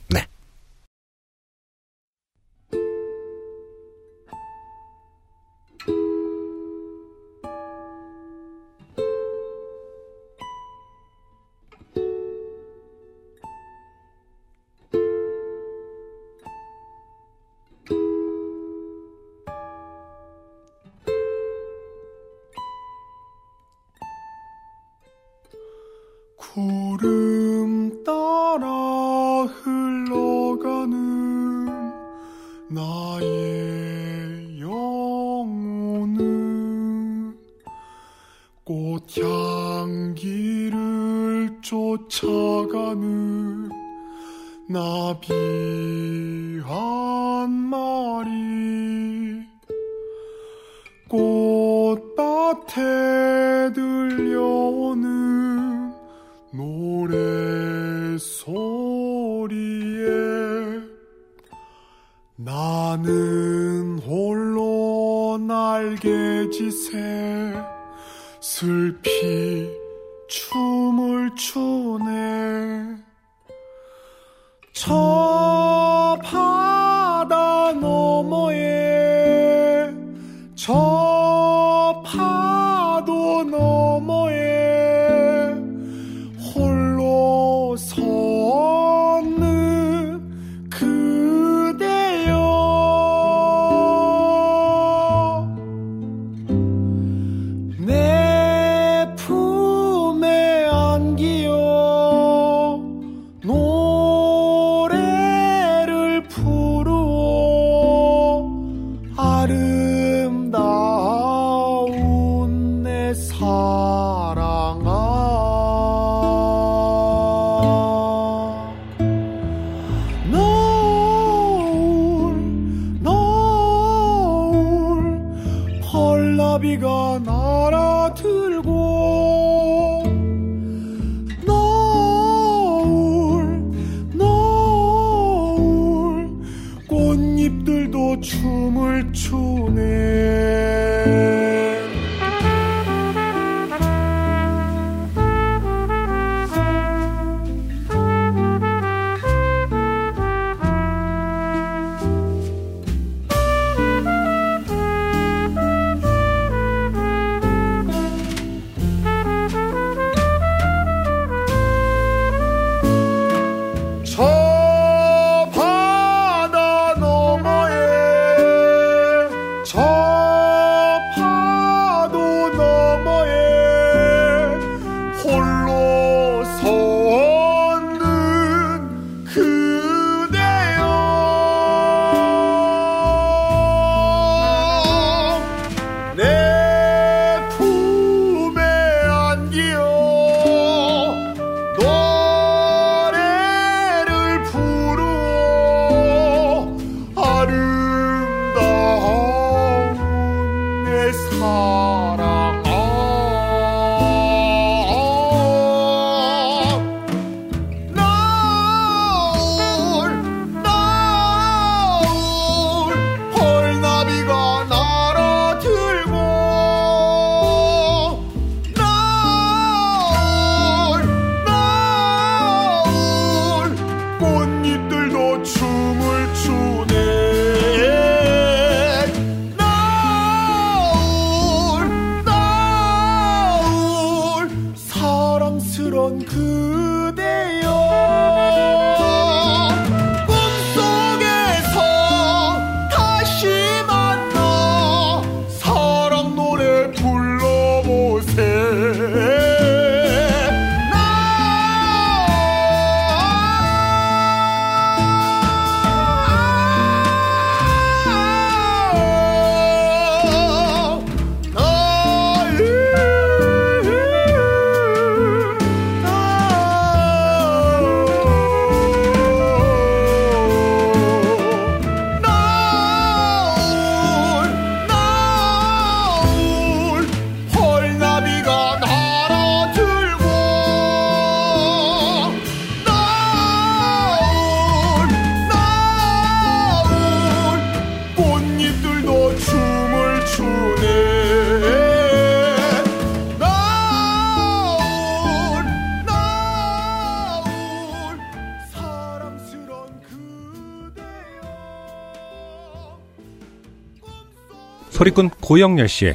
Speaker 2: 소리꾼 고영렬 씨의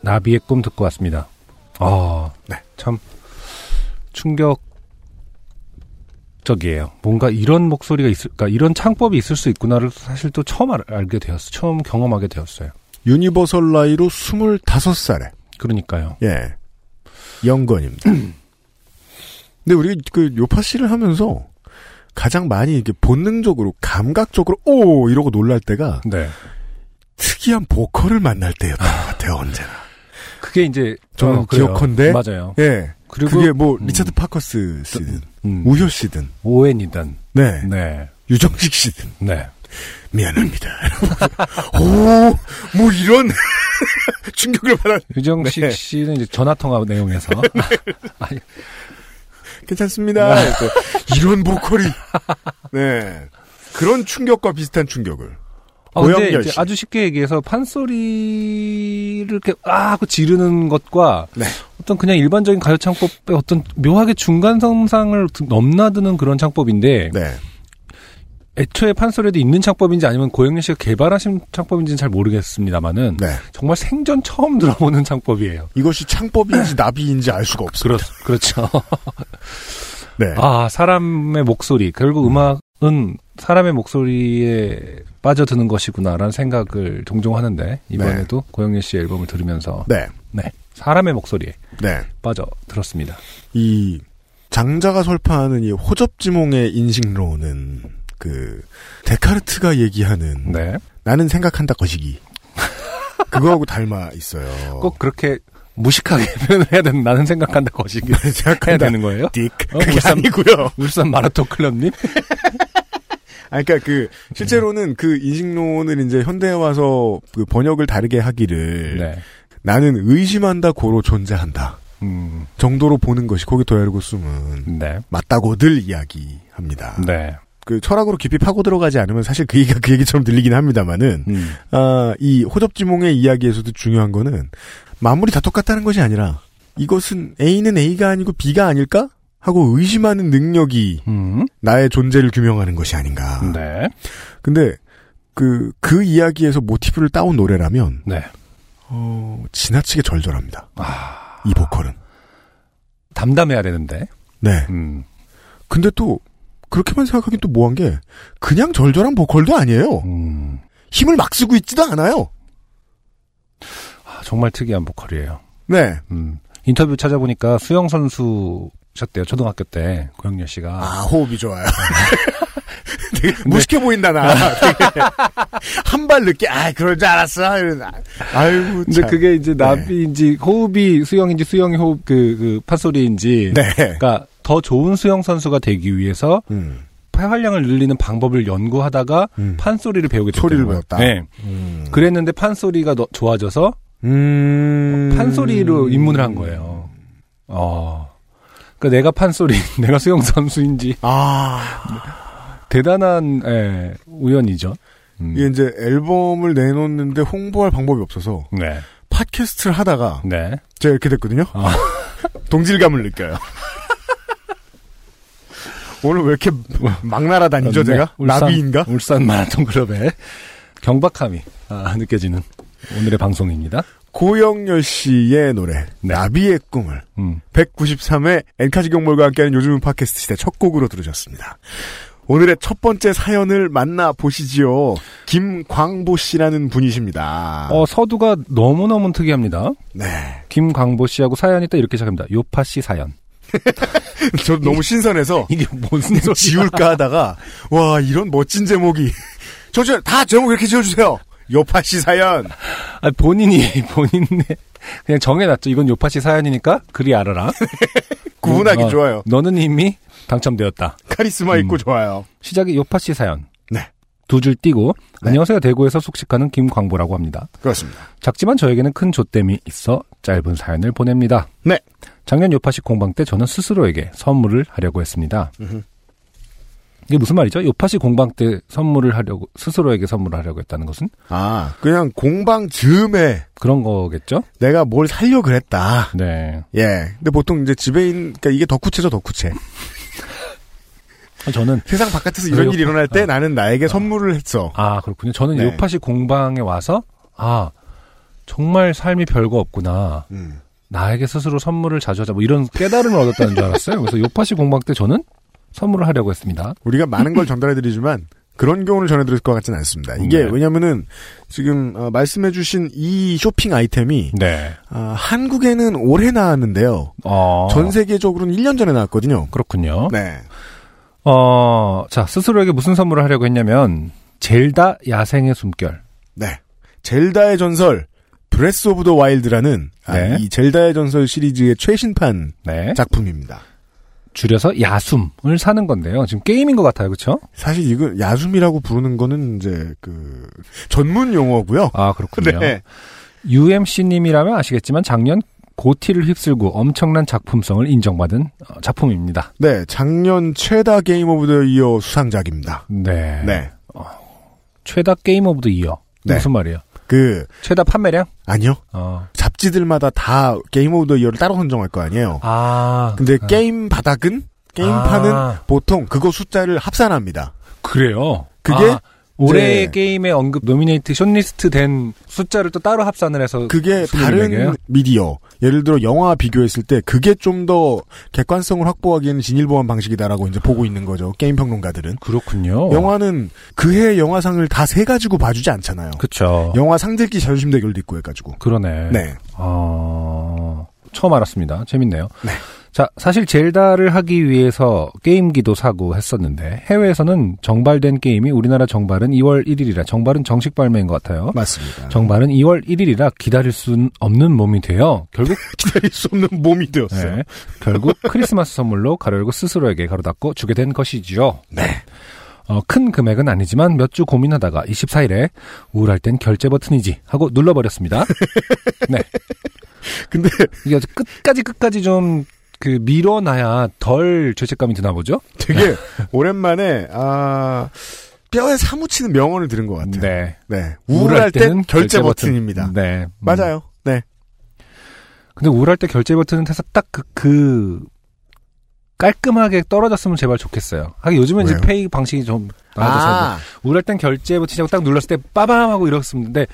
Speaker 2: 나비의 꿈 듣고 왔습니다. 아,
Speaker 1: 네.
Speaker 2: 참 충격적이에요. 뭔가 이런 목소리가 있을까, 이런 창법이 있을 수 있구나를 사실 또 처음 알, 알게 되었어. 처음 경험하게 되었어요.
Speaker 1: universal 나이로 25살에
Speaker 2: 그러니까요.
Speaker 1: 예 영건입니다. 근데 우리 그 요팟시를 하면서 가장 많이 이렇게 본능적으로 감각적으로 오 이러고 놀랄 때가
Speaker 2: 네.
Speaker 1: 특이한 보컬을 만날 때였던 것 같아요 언제나.
Speaker 2: 그게 이제
Speaker 1: 저는
Speaker 2: 어, 그래요.
Speaker 1: 기억컨대
Speaker 2: 맞아요.
Speaker 1: 예.
Speaker 2: 그리고
Speaker 1: 그게 뭐
Speaker 2: 음.
Speaker 1: 리차드 파커스 씨든
Speaker 2: 음,
Speaker 1: 우효 씨든
Speaker 2: 오웬이든
Speaker 1: 네,
Speaker 2: 네.
Speaker 1: 유정식 씨든
Speaker 2: 네.
Speaker 1: 미안합니다. 오, 뭐 이런 충격을 받았.
Speaker 2: 유정식
Speaker 1: 네.
Speaker 2: 씨는 이제 전화 통화 내용에서 아니,
Speaker 1: 괜찮습니다. 또 이런 보컬이 네 그런 충격과 비슷한 충격을
Speaker 2: 아, 이제
Speaker 1: 씨.
Speaker 2: 아주 쉽게 얘기해서 판소리를 이렇게 아 하고 지르는 것과
Speaker 1: 네.
Speaker 2: 어떤 그냥 일반적인 가요 창법의 어떤 묘하게 중간 선상을 넘나드는 그런 창법인데
Speaker 1: 네
Speaker 2: 애초에 판소리에도 있는 창법인지 아니면 고영렬 씨가 개발하신 창법인지는 잘 모르겠습니다만은
Speaker 1: 네.
Speaker 2: 정말 생전 처음 들어보는 창법이에요.
Speaker 1: 이것이 창법인지 나비인지 알 수가 없습니다.
Speaker 2: 그렇, 그렇죠.
Speaker 1: 네.
Speaker 2: 아, 사람의 목소리. 결국 음악 은 사람의 목소리에 빠져드는 것이구나라는 생각을 종종 하는데, 이번에도 고영렬 씨의 앨범을 들으면서,
Speaker 1: 네.
Speaker 2: 네. 사람의 목소리에
Speaker 1: 네.
Speaker 2: 빠져들었습니다.
Speaker 1: 이 장자가 설파하는 이 호접지몽의 인식론은 그 데카르트가 얘기하는
Speaker 2: 네.
Speaker 1: 나는 생각한다 거시기 그거하고 닮아 있어요.
Speaker 2: 꼭 그렇게 무식하게 표현을 해야 되는, 나는 생각한다 것이기 해야
Speaker 1: 생각한다.
Speaker 2: 되는 거예요?
Speaker 1: 딕
Speaker 2: 어,
Speaker 1: 그게
Speaker 2: 울산-
Speaker 1: 아니고요.
Speaker 2: 울산 마라톤 클럽님?
Speaker 1: 아, 그러니까 그 실제로는 그 인식론을 이제 현대에 와서 그 번역을 다르게 하기를
Speaker 2: 네.
Speaker 1: 나는 의심한다 고로 존재한다
Speaker 2: 음,
Speaker 1: 정도로 보는 것이 거기 더 열고 숨은
Speaker 2: 네.
Speaker 1: 맞다고들 이야기합니다.
Speaker 2: 네.
Speaker 1: 그 철학으로 깊이 파고 들어가지 않으면 사실 그 얘기가 그 얘기처럼 들리긴 합니다만은
Speaker 2: 음.
Speaker 1: 아, 이 호접지몽의 이야기에서도 중요한 거는 마무리 다 똑같다는 것이 아니라 이것은 A는 A가 아니고 B가 아닐까? 하고 의심하는 능력이
Speaker 2: 음.
Speaker 1: 나의 존재를 규명하는 것이 아닌가.
Speaker 2: 네.
Speaker 1: 근데 그, 그 이야기에서 모티브를 따온 노래라면
Speaker 2: 네.
Speaker 1: 어, 지나치게 절절합니다.
Speaker 2: 아,
Speaker 1: 이 보컬은.
Speaker 2: 담담해야 되는데.
Speaker 1: 네.
Speaker 2: 음.
Speaker 1: 근데 또 그렇게만 생각하긴 또 뭐한 게 그냥 절절한 보컬도 아니에요.
Speaker 2: 음.
Speaker 1: 힘을 막 쓰고 있지도 않아요.
Speaker 2: 아, 정말 특이한 보컬이에요.
Speaker 1: 네.
Speaker 2: 음. 인터뷰 찾아보니까 수영 선수셨대요. 초등학교 때 고영렬 씨가.
Speaker 1: 아, 호흡이 좋아요. 되게 무식해 보인다, 나. 한 발 늦게, 아, 그럴 줄 알았어. 아, 아이고,
Speaker 2: 근데
Speaker 1: 참.
Speaker 2: 그게 이제 나비인지 호흡이 수영인지 수영이 호흡 그, 그 판소리인지.
Speaker 1: 네.
Speaker 2: 그러니까 더 좋은 수영 선수가 되기 위해서
Speaker 1: 음,
Speaker 2: 폐활량을 늘리는 방법을 연구하다가
Speaker 1: 음.
Speaker 2: 판소리를 배우게 됐다는
Speaker 1: 소리를. 배웠다.
Speaker 2: 네.
Speaker 1: 음.
Speaker 2: 그랬는데 판소리가 더 좋아져서
Speaker 1: 음.
Speaker 2: 판소리로 입문을 한 거예요. 어. 그러니까 내가 판소리, 내가 수영 선수인지
Speaker 1: 아.
Speaker 2: 대단한 예, 우연이죠. 음.
Speaker 1: 이게 이제 앨범을 내놓는데 홍보할 방법이 없어서
Speaker 2: 네.
Speaker 1: 팟캐스트를 하다가
Speaker 2: 네.
Speaker 1: 제가 이렇게 됐거든요.
Speaker 2: 아.
Speaker 1: 동질감을 느껴요. 오늘 왜 이렇게 막 날아다니죠,
Speaker 2: 네.
Speaker 1: 제가?
Speaker 2: 울산,
Speaker 1: 나비인가?
Speaker 2: 울산 마라톤 클럽의 경박함이 아, 느껴지는 오늘의 방송입니다.
Speaker 1: 고영렬 씨의 노래,
Speaker 2: 네.
Speaker 1: 나비의 꿈을
Speaker 2: 음.
Speaker 1: 193회 엔카지 경몰과 함께하는 요즘은 팟캐스트 시대 첫 곡으로 들으셨습니다. 오늘의 첫 번째 사연을 만나 보시지요. 김광보 씨라는 분이십니다.
Speaker 2: 어, 서두가 너무너무 특이합니다.
Speaker 1: 네.
Speaker 2: 김광보 씨하고 사연이 또 이렇게 시작합니다. 요파 씨 사연.
Speaker 1: 저 너무 신선해서
Speaker 2: 이게 무슨?
Speaker 1: 지울까 하다가, 와, 이런 멋진 제목이. 저, 저, 다 제목 이렇게 지어주세요. 요파 씨 사연.
Speaker 2: 아, 본인이 본인의 그냥 정해놨죠. 이건 요파 씨 사연이니까 그리 알아라.
Speaker 1: 구분하기
Speaker 2: 어,
Speaker 1: 좋아요.
Speaker 2: 너는 이미 당첨되었다.
Speaker 1: 카리스마 있고
Speaker 2: 음.
Speaker 1: 좋아요.
Speaker 2: 시작이 요파 씨 사연.
Speaker 1: 네.
Speaker 2: 두 줄 띄고
Speaker 1: 네.
Speaker 2: 안녕하세요 대구에서 숙식하는 김광보라고 합니다.
Speaker 1: 그렇습니다.
Speaker 2: 작지만 저에게는 큰 조땜이 있어 짧은 사연을 보냅니다.
Speaker 1: 네.
Speaker 2: 작년 요파식 공방 때 저는 스스로에게 선물을 하려고 했습니다.
Speaker 1: 음흠.
Speaker 2: 이게 무슨 말이죠? 요파식 공방 때 선물을 하려고 스스로에게 선물을 하려고 했다는 것은
Speaker 1: 아, 그냥 공방 즈음에
Speaker 2: 그런 거겠죠?
Speaker 1: 내가 뭘 살려 그랬다.
Speaker 2: 네.
Speaker 1: 예. 근데 보통 이제 집에 있는, 그러니까 이게 덕후체죠, 덕후체.
Speaker 2: 저는
Speaker 1: 세상 바깥에서 이런
Speaker 2: 요-
Speaker 1: 일이 일어날 때
Speaker 2: 어.
Speaker 1: 나는 나에게 선물을 했어.
Speaker 2: 아 그렇군요. 저는
Speaker 1: 네.
Speaker 2: 요파식 공방에 와서 아 정말 삶이 별거 없구나.
Speaker 1: 음.
Speaker 2: 나에게 스스로 선물을 자주 하자. 뭐 이런 깨달음을 얻었다는 줄 알았어요. 그래서 요파식 공방 때 저는 선물을 하려고 했습니다.
Speaker 1: 우리가 많은 걸 전달해드리지만 그런 경우를 전해드릴 것 같지는 않습니다. 이게
Speaker 2: 네.
Speaker 1: 왜냐면은 지금 어, 말씀해주신 이 쇼핑 아이템이
Speaker 2: 네.
Speaker 1: 아, 한국에는 올해 나왔는데요.
Speaker 2: 어.
Speaker 1: 전 세계적으로는 1년 전에 나왔거든요.
Speaker 2: 그렇군요.
Speaker 1: 네.
Speaker 2: 어, 자, 스스로에게 무슨 선물을 하려고 했냐면, 젤다 야생의 숨결.
Speaker 1: 네. 젤다의 전설 Breath of the Wild라는 아,
Speaker 2: 네.
Speaker 1: 이 젤다의 전설 시리즈의 최신판
Speaker 2: 네.
Speaker 1: 작품입니다.
Speaker 2: 줄여서 야숨을 사는 건데요. 지금 게임인 것 같아요. 그쵸?
Speaker 1: 사실 이거 야숨이라고 부르는 거는 이제 그 전문 용어고요.
Speaker 2: 아, 그렇군요.
Speaker 1: 네.
Speaker 2: UMC님이라면 아시겠지만 작년 GOTY를 휩쓸고 엄청난 작품성을 인정받은 어, 작품입니다.
Speaker 1: 네, 작년 최다 Game of the Year 수상작입니다.
Speaker 2: 네.
Speaker 1: 네.
Speaker 2: 최다 Game of the Year.
Speaker 1: 네.
Speaker 2: 무슨 말이에요?
Speaker 1: 그
Speaker 2: 최다 판매량?
Speaker 1: 아니요.
Speaker 2: 어.
Speaker 1: 잡지들마다 다 Game of the Year를 따로 선정할 거 아니에요.
Speaker 2: 아.
Speaker 1: 근데
Speaker 2: 아.
Speaker 1: 게임 바닥은 게임판은
Speaker 2: 아.
Speaker 1: 보통 그거 숫자를 합산합니다.
Speaker 2: 그래요?
Speaker 1: 그게
Speaker 2: 아, 올해의
Speaker 1: 이제-
Speaker 2: 게임에 언급 nominate shortlist 된 숫자를 또 따로 합산을 해서
Speaker 1: 그게 다른
Speaker 2: 매겨요?
Speaker 1: 미디어, 예를 들어 영화 비교했을 때 그게 좀 더 객관성을 확보하기에는 진일보한 방식이다라고 이제 보고 있는 거죠. 게임 평론가들은.
Speaker 2: 그렇군요.
Speaker 1: 영화는 그해 영화상을 다 세 가지고 봐주지 않잖아요.
Speaker 2: 그쵸.
Speaker 1: 영화 상들기 자존심 대결도 있고 해가지고.
Speaker 2: 그러네.
Speaker 1: 네.
Speaker 2: 어, 처음 알았습니다. 재밌네요.
Speaker 1: 네.
Speaker 2: 자, 사실 젤다를 하기 위해서 게임기도 사고 했었는데 해외에서는 정발된 게임이 우리나라 정발은 2월 1일이라 정발은 정식 발매인 것 같아요.
Speaker 1: 맞습니다.
Speaker 2: 정발은 2월 1일이라 기다릴 수 없는 몸이 되어 결국
Speaker 1: 기다릴 수 없는 몸이 되었어요.
Speaker 2: 네, 결국 크리스마스 선물로 가로 열고 스스로에게 가로 닫고 주게 된 것이지요.
Speaker 1: 네.
Speaker 2: 어, 큰 금액은 아니지만 몇 주 고민하다가 24일에 우울할 땐 결제 버튼이지 하고 눌러버렸습니다. 네.
Speaker 1: 근데
Speaker 2: 이게 끝까지 끝까지 좀 그 밀어놔야 덜 죄책감이 드나 보죠?
Speaker 1: 되게 오랜만에 아 뼈에 사무치는 명언을 들은 것 같아요.
Speaker 2: 네.
Speaker 1: 네. 우울할 땐 결제 버튼 입니다.
Speaker 2: 네. 음.
Speaker 1: 맞아요. 네.
Speaker 2: 근데 우울할 때 결제 버튼은 해서 딱 그, 그, 깔끔하게 떨어졌으면 제발 좋겠어요. 하긴 요즘은 이제
Speaker 1: 왜요?
Speaker 2: 페이 방식이 좀 나아져서
Speaker 1: 아,
Speaker 2: 우울할 땐 결제 버튼이라고 딱 눌렀을 때 빠밤 하고 이렇습는데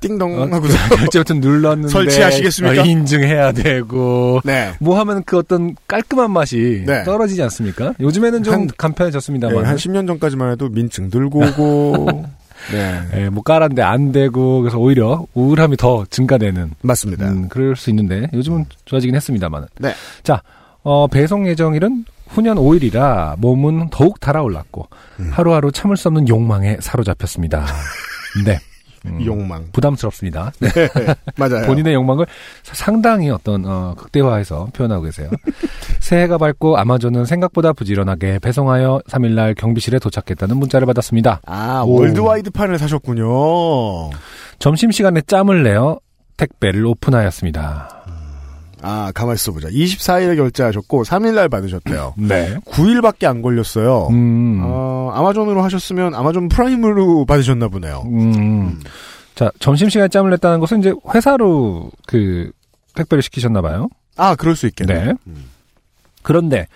Speaker 1: 띵동
Speaker 2: 어,
Speaker 1: 하고 서
Speaker 2: 결제 버튼 눌렀는데
Speaker 1: 설치하시겠습니까?
Speaker 2: 어, 인증해야 되고
Speaker 1: 네.
Speaker 2: 뭐 하면 그 어떤 깔끔한 맛이
Speaker 1: 네.
Speaker 2: 떨어지지 않습니까? 요즘에는 좀
Speaker 1: 한-
Speaker 2: 간편해졌습니다만.
Speaker 1: 네, 한 10년 전까지만 해도 민증 들고 오고 네.
Speaker 2: 예, 뭐 깔았는데 안 되고 그래서 오히려 우울함이 더 증가되는
Speaker 1: 맞습니다.
Speaker 2: 음, 그럴 수 있는데 요즘은 좋아지긴 했습니다만.
Speaker 1: 네.
Speaker 2: 자, 어, 배송 예정일은 후년 5일이라 몸은 더욱 달아올랐고
Speaker 1: 음.
Speaker 2: 하루하루 참을 수 없는 욕망에 사로잡혔습니다. 네. 음,
Speaker 1: 욕망.
Speaker 2: 부담스럽습니다. 네.
Speaker 1: 맞아요.
Speaker 2: 본인의 욕망을 상당히 어떤 어, 극대화해서 표현하고 계세요. 새해가 밝고 아마존은 생각보다 부지런하게 배송하여 3일날 경비실에 도착했다는 문자를 받았습니다.
Speaker 1: 아,
Speaker 2: 오.
Speaker 1: 월드와이드판을 사셨군요.
Speaker 2: 점심시간에 짬을 내어 택배를 오픈하였습니다.
Speaker 1: 아, 가만히 있어 보자. 24일에 결제하셨고, 3일날 받으셨대요.
Speaker 2: 네.
Speaker 1: 9일밖에 안 걸렸어요.
Speaker 2: 음.
Speaker 1: 어, 아마존으로 하셨으면 아마존 프라임으로 받으셨나 보네요.
Speaker 2: 음. 자, 점심시간에 짬을 냈다는 것은 이제 회사로 그 택배를 시키셨나 봐요.
Speaker 1: 아, 그럴 수 있겠네.
Speaker 2: 네. 그런데,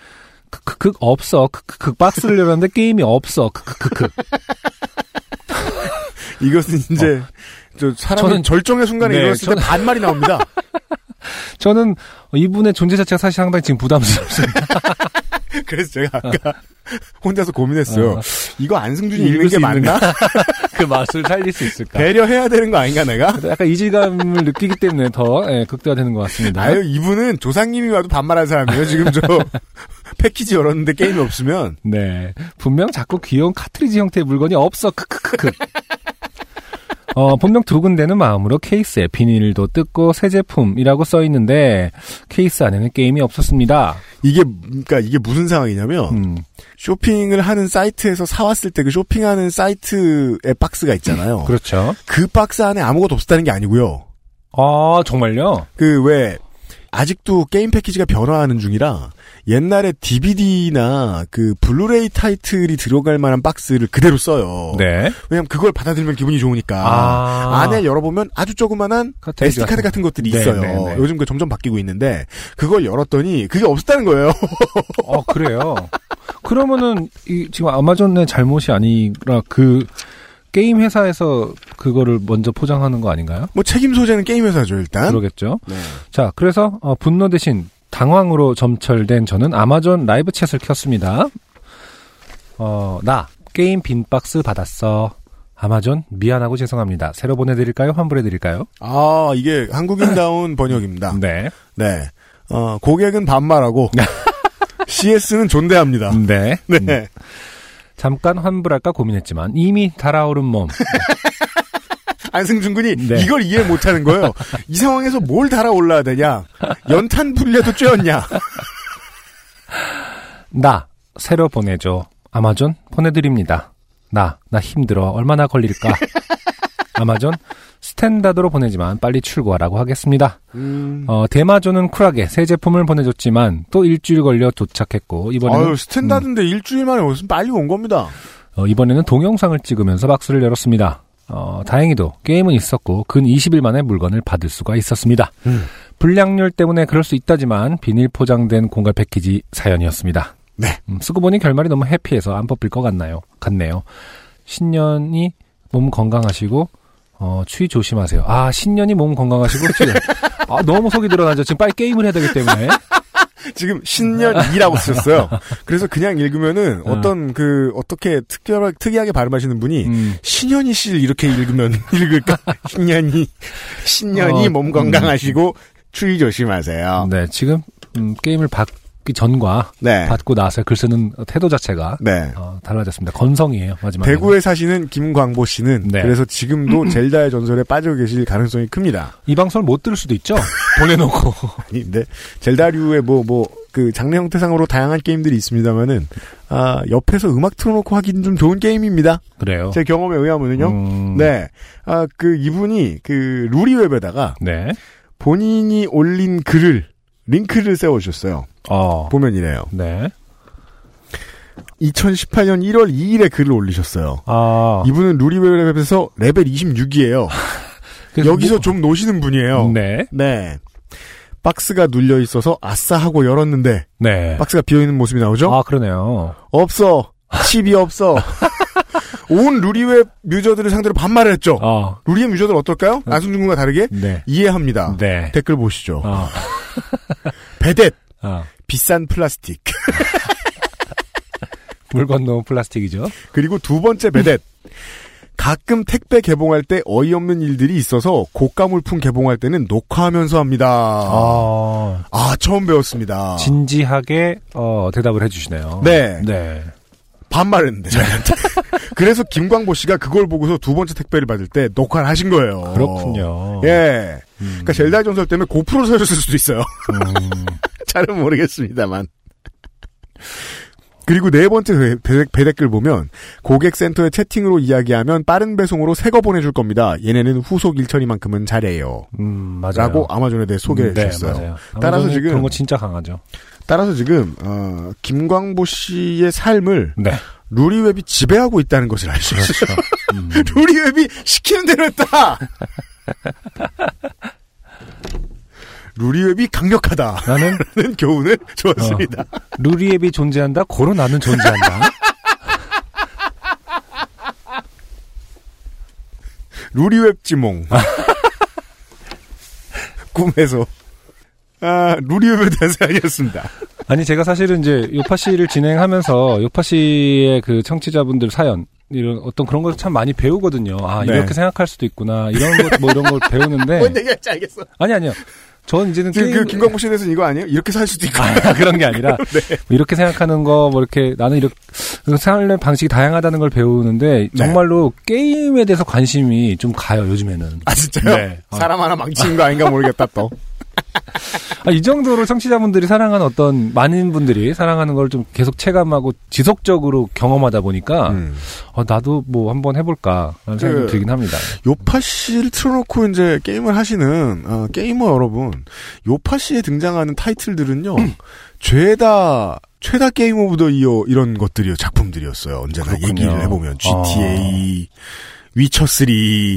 Speaker 2: 그, 그, 그, 없어. 그, 그, 그 박스를 열었는데 게임이 없어. 그, 그, 그, 그.
Speaker 1: 이것은 이제, 저, 사람이
Speaker 2: 저는-
Speaker 1: 절정의 순간에
Speaker 2: 네,
Speaker 1: 일어났을 때
Speaker 2: 저는-
Speaker 1: 반말이 나옵니다.
Speaker 2: 저는 이분의 존재 자체가 사실 상당히 지금 부담스럽습니다.
Speaker 1: 그래서 제가 아까 혼자서 고민했어요.
Speaker 2: 어.
Speaker 1: 이거 안승준이 읽는
Speaker 2: 게수
Speaker 1: 맞나?
Speaker 2: 그 맛을 살릴 수 있을까?
Speaker 1: 배려해야 되는 거 아닌가, 내가?
Speaker 2: 약간 이질감을 느끼기 때문에 더 예, 극대화되는 것 같습니다.
Speaker 1: 아유, 이분은 조상님이 와도 반말한 사람이에요. 지금 저 패키지 열었는데 게임이 없으면.
Speaker 2: 네. 분명 자꾸 귀여운 카트리지 형태의 물건이 없어. 크크크크. 어, 분명 두근대는 마음으로 케이스에 비닐도 뜯고 새 제품이라고 써 있는데 케이스 안에는 게임이 없었습니다.
Speaker 1: 이게, 그니까 이게 무슨 상황이냐면,
Speaker 2: 음.
Speaker 1: 쇼핑을 하는 사이트에서 사왔을 때 그 쇼핑하는 사이트의 박스가 있잖아요.
Speaker 2: 그렇죠.
Speaker 1: 그 박스 안에 아무것도 없었다는 게 아니고요.
Speaker 2: 아, 정말요?
Speaker 1: 그 왜 아직도 게임 패키지가 변화하는 중이라 옛날에 DVD나 그 블루레이 타이틀이 들어갈 만한 박스를 그대로 써요.
Speaker 2: 네.
Speaker 1: 왜냐면 그걸 받아들면 기분이 좋으니까.
Speaker 2: 아.
Speaker 1: 안에 열어보면 아주 조그만한 SD 카드
Speaker 2: 같은-
Speaker 1: 같은 것들이
Speaker 2: 네,
Speaker 1: 있어요.
Speaker 2: 네, 네.
Speaker 1: 요즘 그 점점 바뀌고 있는데 그걸 열었더니 그게 없었다는 거예요.
Speaker 2: 어, 그래요. 그러면은 이 지금 아마존의 잘못이 아니라 그 게임 회사에서 그거를 먼저 포장하는 거 아닌가요?
Speaker 1: 뭐 책임 소재는 게임 회사죠 일단.
Speaker 2: 그러겠죠.
Speaker 1: 네.
Speaker 2: 자, 그래서 어, 분노 대신 당황으로 점철된 저는 아마존 live chat을 켰습니다. 어, 나 게임 빈 박스 받았어. 아마존 미안하고 죄송합니다. 새로 보내드릴까요? 환불해드릴까요?
Speaker 1: 아 이게 한국인다운 번역입니다.
Speaker 2: 네.
Speaker 1: 네. 어, 고객은 반말하고 CS는 존대합니다.
Speaker 2: 네.
Speaker 1: 네.
Speaker 2: 음, 잠깐 환불할까 고민했지만 이미 달아오른 몸.
Speaker 1: 안승준 군이
Speaker 2: 네.
Speaker 1: 이걸 이해 못하는 거예요. 이 상황에서 뭘 달아올라야 되냐? 연탄 불려도 쬐었냐?
Speaker 2: 나 새로 보내줘. 아마존 보내드립니다. 나, 나 힘들어. 얼마나 걸릴까? 아마존 standard로 보내지만 빨리 출고하라고 하겠습니다.
Speaker 1: 음.
Speaker 2: 어, 대마존은 쿨하게 새 제품을 보내줬지만 또 일주일 걸려 도착했고 이번에는
Speaker 1: 아유, standard인데 일주일 만에 무슨 빨리 온 겁니다.
Speaker 2: 어, 이번에는 동영상을 찍으면서 박스를 열었습니다. 어, 다행히도 게임은 있었고 근 20일 만에 물건을 받을 수가 있었습니다.
Speaker 1: 음.
Speaker 2: 불량률 때문에 그럴 수 있다지만 비닐 포장된 공갈 패키지 사연이었습니다.
Speaker 1: 네.
Speaker 2: 음, 쓰고 보니 결말이 너무 해피해서 안 뽑힐 것 같나요? 같네요. 신년이 몸 건강하시고 어, 추위 조심하세요. 아, 신년이 몸 건강하시고 추위. 아, 너무 속이 드러나죠. 지금 빨리 게임을 해야 되기 때문에.
Speaker 1: 지금 신년이라고 쓰셨어요. 그래서 그냥 읽으면은
Speaker 2: 어.
Speaker 1: 어떤 그 어떻게 특별 특이하게 발음하시는 분이
Speaker 2: 음,
Speaker 1: 신년이 씨를 이렇게 읽으면 읽을까? 신년이 신년이
Speaker 2: 어,
Speaker 1: 몸 건강하시고 추위 조심하세요.
Speaker 2: 네, 지금 음, 게임을 받기 전과
Speaker 1: 네.
Speaker 2: 받고 나서 글 쓰는 태도 자체가
Speaker 1: 네.
Speaker 2: 어, 달라졌습니다. 건성이에요, 마지막에.
Speaker 1: 대구에 사시는 김광보 씨는
Speaker 2: 네.
Speaker 1: 그래서 지금도 젤다의 전설에 빠져 계실 가능성이 큽니다.
Speaker 2: 이 방송을 못 들을 수도 있죠. 보내놓고.
Speaker 1: 아니, 근데 젤다류의 뭐 뭐 그 장르 형태상으로 다양한 게임들이 있습니다만은 아 옆에서 음악 틀어놓고 하기는 좀 좋은 게임입니다.
Speaker 2: 그래요.
Speaker 1: 제 경험에 의하면은요.
Speaker 2: 음,
Speaker 1: 네. 아, 그, 이분이, 그, 루리웹에다가
Speaker 2: 네.
Speaker 1: 본인이 올린 글을, 링크를 세워주셨어요.
Speaker 2: 어.
Speaker 1: 보면 이래요.
Speaker 2: 네.
Speaker 1: 2018년 1월 2일에 글을 올리셨어요.
Speaker 2: 아.
Speaker 1: 이분은 루리웹에서 레벨 26이에요.
Speaker 2: 그래서
Speaker 1: 여기서
Speaker 2: 뭐-
Speaker 1: 좀 노시는 분이에요.
Speaker 2: 네.
Speaker 1: 네. 박스가 눌려 있어서 아싸 하고 열었는데
Speaker 2: 네.
Speaker 1: 박스가 비어 있는 모습이 나오죠?
Speaker 2: 아, 그러네요.
Speaker 1: 없어. 칩이 없어. 온 루리웹 유저들을 상대로 반말을 했죠.
Speaker 2: 어.
Speaker 1: 루리웹 유저들 어떨까요? 안승준 군과 다르게
Speaker 2: 네.
Speaker 1: 이해합니다.
Speaker 2: 네.
Speaker 1: 댓글 보시죠.
Speaker 2: 어.
Speaker 1: 베댓
Speaker 2: 어.
Speaker 1: 비싼 플라스틱.
Speaker 2: 물 건너 플라스틱이죠.
Speaker 1: 그리고 두 번째 베댓. 가끔 택배 개봉할 때 어이없는 일들이 있어서 고가 물품 개봉할 때는 녹화하면서 합니다. 아,
Speaker 2: 아.
Speaker 1: 처음 배웠습니다.
Speaker 2: 진지하게 어, 대답을 해주시네요.
Speaker 1: 네.
Speaker 2: 네.
Speaker 1: 반말했는데 저희한테. 그래서 김광보 씨가 그걸 보고서 두 번째 택배를 받을 때 녹화를 하신 거예요.
Speaker 2: 그렇군요.
Speaker 1: 예.
Speaker 2: 음.
Speaker 1: 그러니까 젤다의 전설 때문에 고프로 사셨을 수도 있어요.
Speaker 2: 음.
Speaker 1: 잘은 모르겠습니다만. 그리고 네 번째 배, 배댓글 보면 고객센터에 채팅으로 이야기하면 빠른 배송으로 새거 보내줄 겁니다. 얘네는 후속 일처리만큼은 잘해요.
Speaker 2: 음, 맞아요.
Speaker 1: 라고 아마존에 대해 소개해
Speaker 2: 네,
Speaker 1: 주셨어요.
Speaker 2: 맞아요.
Speaker 1: 따라서 지금
Speaker 2: 그런 거 진짜 강하죠.
Speaker 1: 따라서 지금 어, 김광보 씨의 삶을
Speaker 2: 네.
Speaker 1: 루리웹이 지배하고 있다는 것을 알 수 있어요.
Speaker 2: 음.
Speaker 1: 루리웹이 시키는 대로 했다. 루리웹이 강력하다.
Speaker 2: 나는
Speaker 1: 라는 교훈을 주었습니다.
Speaker 2: 루리앱이 존재한다. 고로 나는 존재한다.
Speaker 1: 루리웹 지몽. 꿈에서. 아, 루리웹에 대한 사연이었습니다.
Speaker 2: 아니 제가 사실은 이제 요파 씨를 진행하면서 요파 씨의 그 청취자분들 사연 이런 어떤 그런 걸참 많이 배우거든요. 아
Speaker 1: 네.
Speaker 2: 이렇게 생각할 수도 있구나 이런 것 뭐 이런 걸 배우는데
Speaker 1: 뭔 얘기할지 알겠어.
Speaker 2: 아니 아니요. 전 이제는
Speaker 1: 지금
Speaker 2: 게임
Speaker 1: 그 김광보 씨에 대해서는 이거 아니에요? 이렇게 살 수도 있고.
Speaker 2: 아, 그런 게 아니라
Speaker 1: 네.
Speaker 2: 뭐 이렇게 생각하는 거 뭐 이렇게 나는 이렇게 생활의 방식이 다양하다는 걸 배우는데 정말로 게임에 대해서 관심이 좀 가요 요즘에는.
Speaker 1: 아, 진짜요?
Speaker 2: 네. 아.
Speaker 1: 사람 하나 망치는 거 아닌가 모르겠다, 또.
Speaker 2: 아, 이 정도로 청취자분들이 사랑하는 어떤 많은 분들이 사랑하는 걸 좀 계속 체감하고 지속적으로 경험하다 보니까
Speaker 1: 음.
Speaker 2: 어, 나도 뭐 한번 해볼까 라는 생각이
Speaker 1: 그-
Speaker 2: 들긴 합니다.
Speaker 1: 요파 씨를 틀어놓고 이제 게임을 하시는 어, 게이머 여러분, 요파 씨에 등장하는 타이틀들은요, 죄다 최다 Game of the Year 이런 것들이요 작품들이었어요. 언제나
Speaker 2: 그렇군요.
Speaker 1: 얘기를 해보면 GTA, 위쳐 3,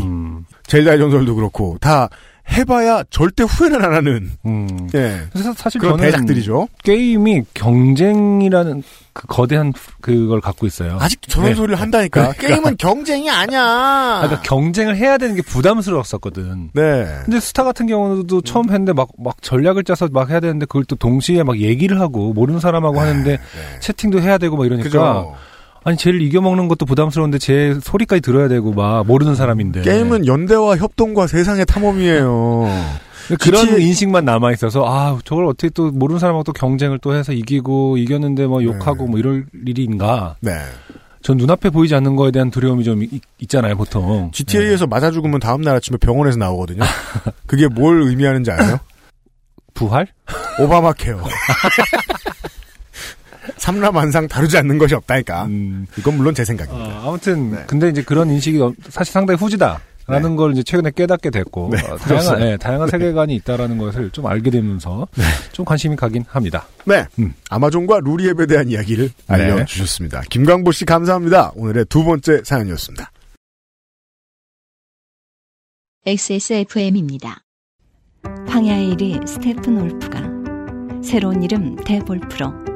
Speaker 2: 음,
Speaker 1: 젤다의 전설도 그렇고 다 해봐야 절대 후회는 안 하는
Speaker 2: 음.
Speaker 1: 예
Speaker 2: 그래서 사실
Speaker 1: 그런
Speaker 2: 저는
Speaker 1: 대작들이죠.
Speaker 2: 게임이 경쟁이라는 그 거대한 그걸 갖고 있어요.
Speaker 1: 아직도 저런
Speaker 2: 네.
Speaker 1: 소리를 한다니까. 게임은 경쟁이 아니야.
Speaker 2: 아, 그러니까 경쟁을 해야 되는 게 부담스러웠었거든.
Speaker 1: 네.
Speaker 2: 근데 스타 같은 경우도 처음 했는데 막, 막 전략을 짜서 막 해야 되는데 그걸 또 동시에 막 얘기를 하고 모르는 사람하고 하는데 채팅도 해야 되고 막 이러니까.
Speaker 1: 네. 그죠.
Speaker 2: 아니, 쟤를 이겨먹는 것도 부담스러운데 제 소리까지 들어야 되고 막 모르는 사람인데.
Speaker 1: 게임은 연대와 협동과 세상의 탐험이에요.
Speaker 2: 그런
Speaker 1: GTA
Speaker 2: 인식만 남아 있어서, 아, 저걸 어떻게 또 모르는 사람하고 또 경쟁을 또 해서 이기고, 이겼는데 뭐 욕하고 뭐 이럴 일인가.
Speaker 1: 네.
Speaker 2: 전 눈앞에 보이지 않는 거에 대한 두려움이 좀 있, 있잖아요, 보통.
Speaker 1: GTA에서 맞아 죽으면 다음 날 아침에 병원에서 나오거든요. 그게 뭘 의미하는지 아세요?
Speaker 2: 부활?
Speaker 1: 오바마 케어. 삼라만상 다루지 않는 것이 없다니까.
Speaker 2: 음.
Speaker 1: 이건 물론 제 생각입니다.
Speaker 2: 어, 아무튼
Speaker 1: 네.
Speaker 2: 근데 이제 그런 인식이 어- 사실 상당히 후지다 라는
Speaker 1: 네.
Speaker 2: 걸 이제 최근에 깨닫게 됐고
Speaker 1: 네,
Speaker 2: 어. 다양한 예, 다양한 세계관이 있다라는 것을 좀 알게 되면서 좀 관심이 가긴 합니다.
Speaker 1: 네.
Speaker 2: 음.
Speaker 1: 아마존과 루리앱에 대한 이야기를
Speaker 2: 네.
Speaker 1: 알려주셨습니다. 김광보 씨 감사합니다. 오늘의 두 번째 사연이었습니다.
Speaker 3: XSFM입니다.
Speaker 7: 황야의 1위 스테픈 올프가 새로운 이름 대볼프로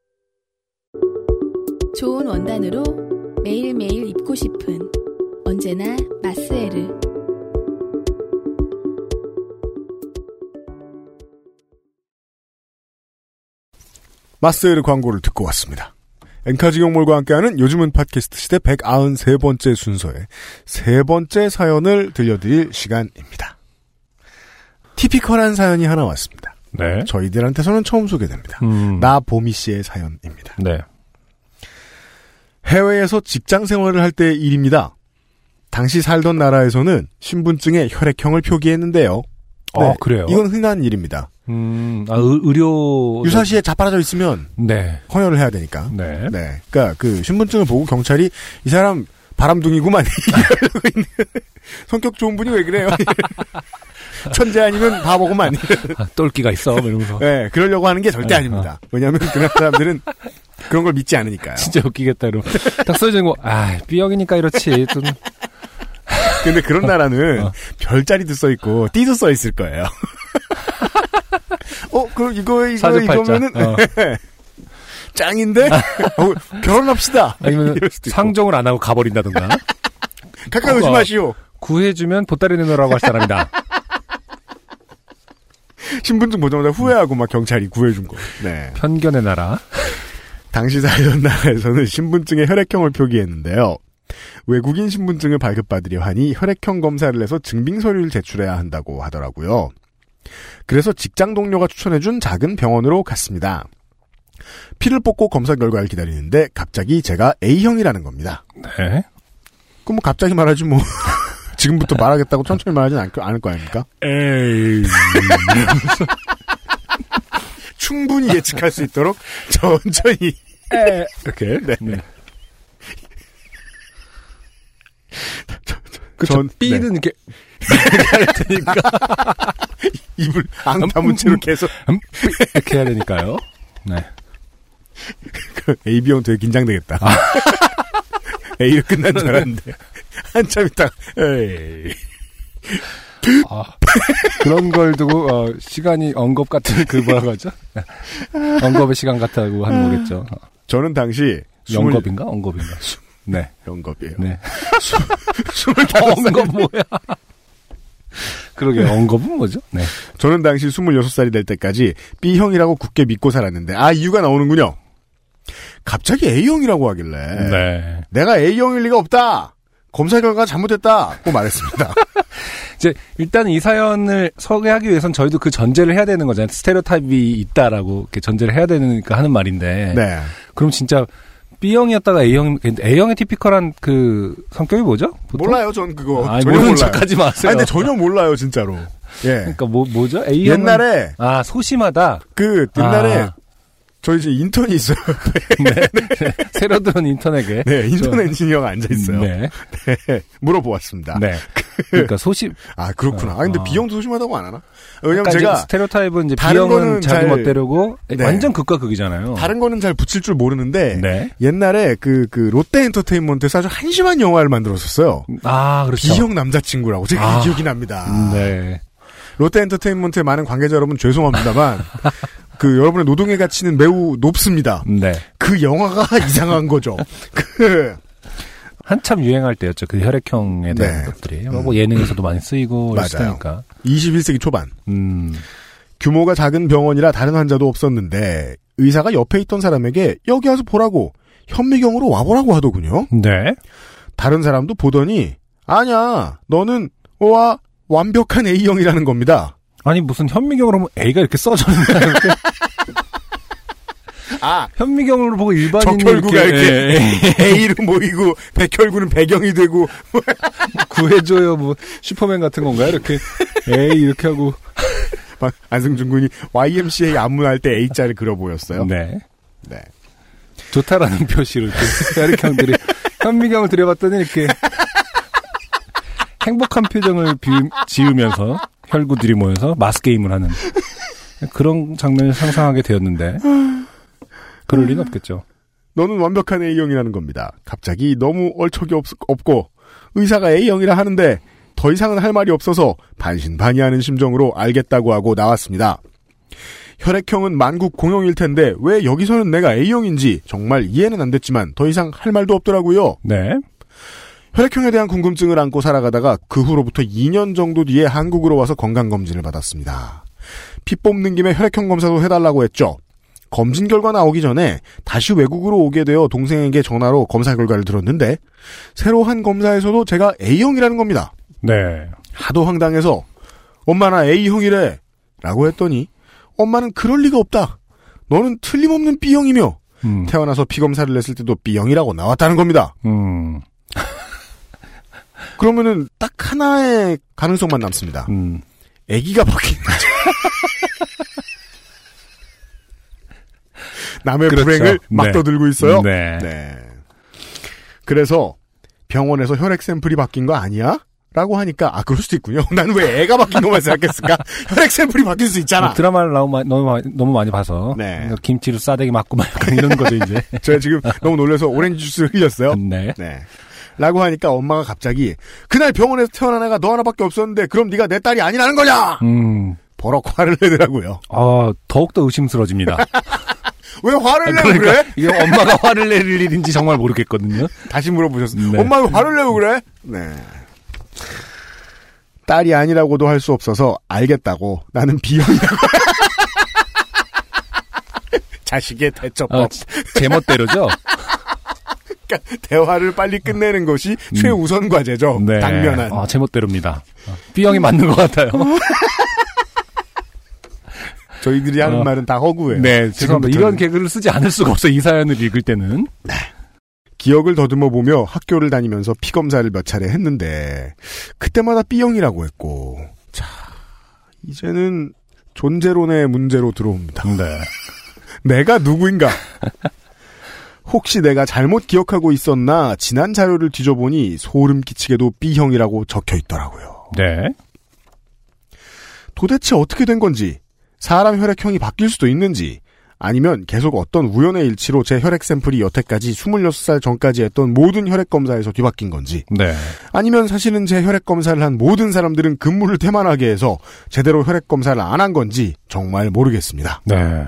Speaker 5: 좋은 원단으로 매일매일 입고 싶은 언제나 마스에르.
Speaker 1: 마스에르 광고를 듣고 왔습니다. 엔카지경몰과 함께하는 요즘은 팟캐스트 시대 193번째 순서의 세 번째 사연을 들려드릴 시간입니다. 티피컬한 사연이 하나 왔습니다.
Speaker 2: 네.
Speaker 1: 저희들한테서는 처음 소개됩니다.
Speaker 2: 음.
Speaker 1: 나보미 씨의 사연입니다.
Speaker 2: 네.
Speaker 1: 해외에서 직장 생활을 할 때의 일입니다. 당시 살던 나라에서는 신분증에 혈액형을 표기했는데요.
Speaker 2: 아, 그래요?
Speaker 1: 이건 흔한 일입니다.
Speaker 2: 음, 아, 의, 의료.
Speaker 1: 유사시에 자빠져 있으면
Speaker 2: 네.
Speaker 1: 헌혈을 해야 되니까.
Speaker 2: 네.
Speaker 1: 네. 그러니까 그 신분증을 보고 경찰이 이 사람 바람둥이구만 성격 좋은 분이 왜 그래요? 천재 아니면 바보구만.
Speaker 2: 아, 똘끼가 있어. 뭐 이러면서.
Speaker 1: 네, 그러려고 하는 게 절대
Speaker 2: 아,
Speaker 1: 아닙니다. 왜냐하면 그런 사람들은 그런 걸 믿지 않으니까요.
Speaker 2: 진짜 웃기겠다. 이러면. 딱 써있는 거, 아, B형이니까 이렇지. 좀.
Speaker 1: 근데 그런 나라는
Speaker 2: 어.
Speaker 1: 별자리도 써 있고 띠도 써 있을 거예요. 어, 그럼 이거 이거
Speaker 2: 사주팔자.
Speaker 1: 이거면은
Speaker 2: 어.
Speaker 1: 짱인데 어, 결혼합시다.
Speaker 2: 아니면. 상종을 안 하고 가버린다든가.
Speaker 1: 가까이
Speaker 2: 어,
Speaker 1: 오지 마시오.
Speaker 2: 구해주면 보따리 내놓으라고 할 사람이다.
Speaker 1: 신분증 보자마자 후회하고 막 경찰이 구해준 거. 네.
Speaker 2: 편견의 나라.
Speaker 1: 당시 살던 나라에서는 신분증에 혈액형을 표기했는데요. 외국인 신분증을 발급받으려 하니 혈액형 검사를 해서 증빙 서류를 제출해야 한다고 하더라고요. 그래서 직장 동료가 추천해준 작은 병원으로 갔습니다. 피를 뽑고 검사 결과를 기다리는데 갑자기 제가 A형이라는 겁니다.
Speaker 2: 네.
Speaker 1: 그럼 뭐 갑자기 말하지 뭐. 지금부터 말하겠다고 천천히 말하진 않, 않을 거 아닙니까?
Speaker 2: 에이.
Speaker 1: 충분히 예측할 수 있도록 천천히.
Speaker 2: 이렇게.
Speaker 1: 네.
Speaker 2: 그쵸.
Speaker 1: 전-
Speaker 2: B는 이렇게.
Speaker 1: 입을 앙 다문 채로 계속.
Speaker 2: 음, 이렇게 해야 되니까요. 네.
Speaker 1: 그 AB형 되게 긴장되겠다. A로 끝난 줄 알았는데. 한참 있다 에이.
Speaker 2: 아, 그런 걸 두고, 어, 시간이 언급 같은 그 뭐라고 하죠? 네. 언급의 시간 같다고 하는 거겠죠. 어,
Speaker 1: 저는 당시.
Speaker 2: 영겁인가? 언급인가? 네.
Speaker 1: 영겁이에요.
Speaker 2: 네.
Speaker 1: 스물다섯 살.
Speaker 2: 언급 뭐야? 그러게, 언급은 뭐죠? 네.
Speaker 1: 저는 당시 26살이 될 때까지 B형이라고 굳게 믿고 살았는데, 아, 이유가 나오는군요. 갑자기 A형이라고 하길래.
Speaker 2: 네.
Speaker 1: 내가 A형일 리가 없다! 검사 결과가 잘못됐다! 고 말했습니다.
Speaker 2: 이제, 일단 이 사연을 소개하기 위해선 저희도 그 전제를 해야 되는 거잖아요. 스테레오타입이 있다라고 이렇게 전제를 해야 되니까 하는 말인데.
Speaker 1: 네.
Speaker 2: 그럼 진짜 B형이었다가 A형, A형의 티피컬한 그 성격이 뭐죠? 보통?
Speaker 1: 몰라요, 전 그거.
Speaker 2: 아니,
Speaker 1: 전혀
Speaker 2: 모르는
Speaker 1: 몰라요.
Speaker 2: 척하지 마세요.
Speaker 1: 아니, 근데 전혀 몰라요, 진짜로. 예.
Speaker 2: 그러니까 뭐 뭐죠? A형
Speaker 1: 옛날에,
Speaker 2: 아 소심하다.
Speaker 1: 그, 옛날에,
Speaker 2: 아.
Speaker 1: 저희 이제 인턴이 있어요.
Speaker 2: 새로 들은 인터넷에
Speaker 1: 네, 인턴 엔지니어가 앉아있어요.
Speaker 2: 네,
Speaker 1: 네, 물어보았습니다.
Speaker 2: 네. 그러니까 소심.
Speaker 1: 아, 그렇구나. 아, 근데
Speaker 2: 아.
Speaker 1: B형도 소심하다고 안 하나? 왜냐면
Speaker 2: 그러니까
Speaker 1: 제가
Speaker 2: 스테레오타입은 이제
Speaker 1: 거는
Speaker 2: 자기
Speaker 1: 잘-
Speaker 2: 멋대로고
Speaker 1: 네.
Speaker 2: 완전 극과 극이잖아요.
Speaker 1: 다른 거는 잘 붙일 줄 모르는데
Speaker 2: 네.
Speaker 1: 옛날에 그, 그 롯데 엔터테인먼트에서 아주 한심한 영화를 만들었었어요.
Speaker 2: 아 그렇죠.
Speaker 1: B형 남자친구라고 제가
Speaker 2: 아.
Speaker 1: 기억이 납니다.
Speaker 2: 네.
Speaker 1: 롯데 엔터테인먼트의 많은 관계자 여러분 죄송합니다만 그 여러분의 노동의 가치는 매우 높습니다.
Speaker 2: 네.
Speaker 1: 그 영화가 이상한 거죠. 그
Speaker 2: 한참 유행할 때였죠. 그 혈액형에 대한
Speaker 1: 네.
Speaker 2: 것들이 뭐 예능에서도 많이 쓰이고. 그러니까.
Speaker 1: 21세기 초반
Speaker 2: 음.
Speaker 1: 규모가 작은 병원이라 다른 환자도 없었는데 의사가 옆에 있던 사람에게 여기 와서 보라고 현미경으로 와보라고 하더군요.
Speaker 2: 네.
Speaker 1: 다른 사람도 보더니 아냐 너는 와 완벽한 A형이라는 겁니다.
Speaker 2: 아니 무슨 현미경으로 보면 A가 이렇게 써져 있나요? 이렇게?
Speaker 1: 아
Speaker 2: 현미경으로 보고 일반인이
Speaker 1: 적혈구가 이렇게
Speaker 2: 예,
Speaker 1: A로 모이고 백혈구는 배경이 되고
Speaker 2: 구해줘요 뭐 슈퍼맨 같은 건가요? 이렇게 에이 이렇게 하고
Speaker 1: 막 안승준 군이 YMCA 안문할 때 A자를 그려 보였어요.
Speaker 2: 네
Speaker 1: 네.
Speaker 2: 좋다라는 표시로 이렇게 혈액형들이 현미경을 들여봤더니 이렇게 행복한 표정을 비, 지으면서 혈구들이 모여서 마스 게임을 하는 그런 장면을 상상하게 되었는데 그럴 리는 없겠죠.
Speaker 1: 너는 완벽한 A형이라는 겁니다. 갑자기 너무 얼척이 없, 없고 의사가 A형이라 하는데 더 이상은 할 말이 없어서 반신반의하는 심정으로 알겠다고 하고 나왔습니다. 혈액형은 만국 공용일 텐데 왜 여기서는 내가 A형인지 정말 이해는 안 됐지만 더 이상 할 말도 없더라고요.
Speaker 2: 네.
Speaker 1: 혈액형에 대한 궁금증을 안고 살아가다가 그 후로부터 2년 정도 뒤에 한국으로 와서 건강검진을 받았습니다. 피 뽑는 김에 혈액형 검사도 해달라고 했죠. 검진 결과 나오기 전에 다시 외국으로 오게 되어 동생에게 전화로 검사 결과를 들었는데 새로 한 검사에서도 제가 A형이라는 겁니다.
Speaker 2: 네.
Speaker 1: 하도 황당해서 엄마 나 A형이래 라고 했더니 엄마는 그럴 리가 없다. 너는 틀림없는 B형이며
Speaker 2: 음.
Speaker 1: 태어나서 피검사를 냈을 때도 B형이라고 나왔다는 겁니다.
Speaker 2: 음.
Speaker 1: 그러면은 딱 하나의 가능성만 남습니다.
Speaker 2: 음.
Speaker 1: 아기가 바뀌는 거죠. 남의
Speaker 2: 그렇죠.
Speaker 1: 불행을 막
Speaker 2: 네.
Speaker 1: 떠들고 있어요.
Speaker 2: 네.
Speaker 1: 네. 그래서 병원에서 혈액 샘플이 바뀐 거 아니야? 라고 하니까 아 그럴 수도 있군요. 나는 왜 애가 바뀐 것만 생각했을까? 혈액 샘플이 바뀔 수 있잖아.
Speaker 2: 뭐 드라마를 너무 많이, 너무 많이, 너무 많이 봐서
Speaker 1: 네.
Speaker 2: 그러니까 김치로 싸대기 맞고 막 이런 거죠 이제.
Speaker 1: 제가 지금 너무 놀라서 오렌지 주스를 흘렸어요.
Speaker 2: 네.
Speaker 1: 네. 라고 하니까 엄마가 갑자기 그날 병원에서 태어난 애가 너 하나밖에 없었는데 그럼 네가 내 딸이 아니라는 거냐?
Speaker 2: 음.
Speaker 1: 버럭 화를 내더라고요.
Speaker 2: 아 더욱 더 의심스러워집니다.
Speaker 1: 왜 화를 내고
Speaker 2: 그러니까
Speaker 1: 그래?
Speaker 2: 이게 엄마가 화를 낼 일인지 정말 모르겠거든요.
Speaker 1: 다시 물어보셨어요.
Speaker 2: 네.
Speaker 1: 엄마 왜 화를 내고 그래? 네. 딸이 아니라고도 할 수 없어서 알겠다고 나는 비형이라고. 자식의 대처법.
Speaker 2: 아, 제멋대로죠.
Speaker 1: 그러니까 대화를 빨리 끝내는 것이 최우선 과제죠.
Speaker 2: 네.
Speaker 1: 당면한.
Speaker 2: 아, 제멋대로입니다. B형이 맞는 것 같아요.
Speaker 1: 저희들이 하는
Speaker 2: 어.
Speaker 1: 말은 다 허구예요.
Speaker 2: 네, 죄송합니다. 이런 개그를 쓰지 않을 수가 없어요. 이 사연을 읽을 때는.
Speaker 1: 기억을 더듬어 보며 학교를 다니면서 피 검사를 몇 차례 했는데 그때마다 B형이라고 했고 자 이제는 존재론의 문제로 들어옵니다.
Speaker 2: 네.
Speaker 1: 내가 누구인가? 혹시 내가 잘못 기억하고 있었나 지난 자료를 뒤져보니 소름 끼치게도 B형이라고 적혀 있더라고요.
Speaker 2: 네.
Speaker 1: 도대체 어떻게 된 건지 사람 혈액형이 바뀔 수도 있는지 아니면 계속 어떤 우연의 일치로 제 혈액 샘플이 여태까지 26살 전까지 했던 모든 혈액 검사에서 뒤바뀐 건지
Speaker 2: 네.
Speaker 1: 아니면 사실은 제 혈액 검사를 한 모든 사람들은 근무를 태만하게 해서 제대로 혈액 검사를 안 한 건지 정말 모르겠습니다.
Speaker 2: 네.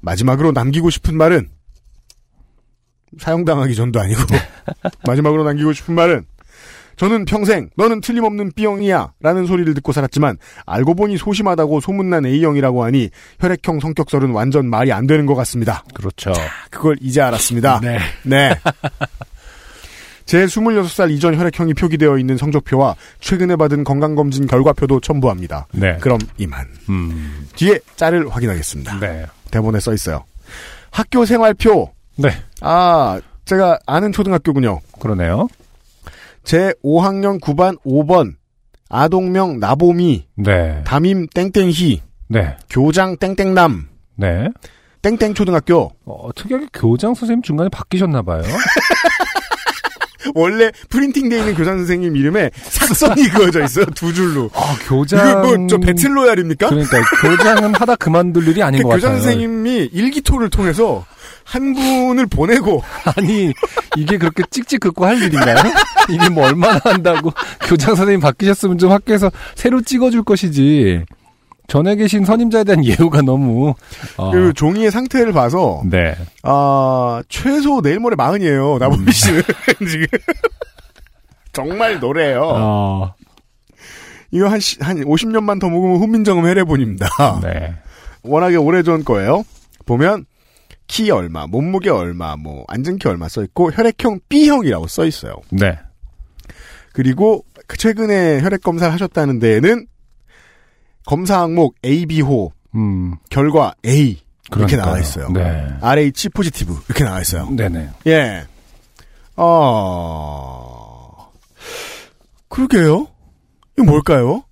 Speaker 1: 마지막으로 남기고 싶은 말은 사용당하기 전도 아니고 마지막으로 남기고 싶은 말은 저는 평생 너는 틀림없는 B형이야 라는 소리를 듣고 살았지만 알고 보니 소심하다고 소문난 A형이라고 하니 혈액형 성격설은 완전 말이 안 되는 것 같습니다.
Speaker 2: 그렇죠.
Speaker 1: 그걸 이제 알았습니다.
Speaker 2: 네.
Speaker 1: 네. 제 26살 이전 혈액형이 표기되어 있는 성적표와 최근에 받은 건강검진 결과표도 첨부합니다.
Speaker 2: 네.
Speaker 1: 그럼 이만.
Speaker 2: 음.
Speaker 1: 뒤에 짤을 확인하겠습니다.
Speaker 2: 네.
Speaker 1: 대본에 써 있어요. 학교 생활표.
Speaker 2: 네.
Speaker 1: 아, 제가 아는 초등학교군요.
Speaker 2: 그러네요.
Speaker 1: 제 5학년 9반 5번 아동명 나보미
Speaker 2: 네.
Speaker 1: 담임 땡땡희
Speaker 2: 네.
Speaker 1: 교장 땡땡남
Speaker 2: 네.
Speaker 1: 땡땡 초등학교
Speaker 2: 어, 특이하게 교장 선생님 중간에 바뀌셨나 봐요.
Speaker 1: 원래 프린팅돼 있는 교장 선생님 이름에 sak선이 그어져 있어요 두 줄로.
Speaker 2: 아, 교장.
Speaker 1: 이거 뭐저 배틀로얄입니까?
Speaker 2: 그러니까 교장은 하다 그만둘 일이 아닌 그것
Speaker 1: 교장
Speaker 2: 같아요.
Speaker 1: 선생님이 일기토를 통해서 한 분을 보내고
Speaker 2: 아니 이게 그렇게 찍찍 긋고 할 일인가요? 이게 뭐 얼마나 한다고 교장 선생님 바뀌셨으면 좀 학교에서 새로 찍어줄 것이지. 전에 계신 선임자에 대한 예우가 너무 어,
Speaker 1: 그 종이의 상태를 봐서
Speaker 2: 네.
Speaker 1: 아 최소 내일 모레 마흔이에요 나보미 씨는 지금 정말 노래요.
Speaker 2: 어,
Speaker 1: 이거 한, 시- 한 50년만 더 먹으면 훈민정음 해례본입니다.
Speaker 2: 네.
Speaker 1: 워낙에 오래전 거예요. 보면, 키 얼마, 몸무게 얼마, 뭐, 앉은 키 얼마 써 있고, 혈액형 B형이라고 써 있어요.
Speaker 2: 네.
Speaker 1: 그리고, 그 최근에 혈액 검사를 하셨다는 데에는, 검사 항목 AB호,
Speaker 2: 음.
Speaker 1: 결과 A, 이렇게
Speaker 2: 그러니까요.
Speaker 1: 나와 있어요.
Speaker 2: 네.
Speaker 1: RH 포지티브, 이렇게 나와 있어요.
Speaker 2: 네네.
Speaker 1: 예. 어, 그러게요. 이거 뭘까요?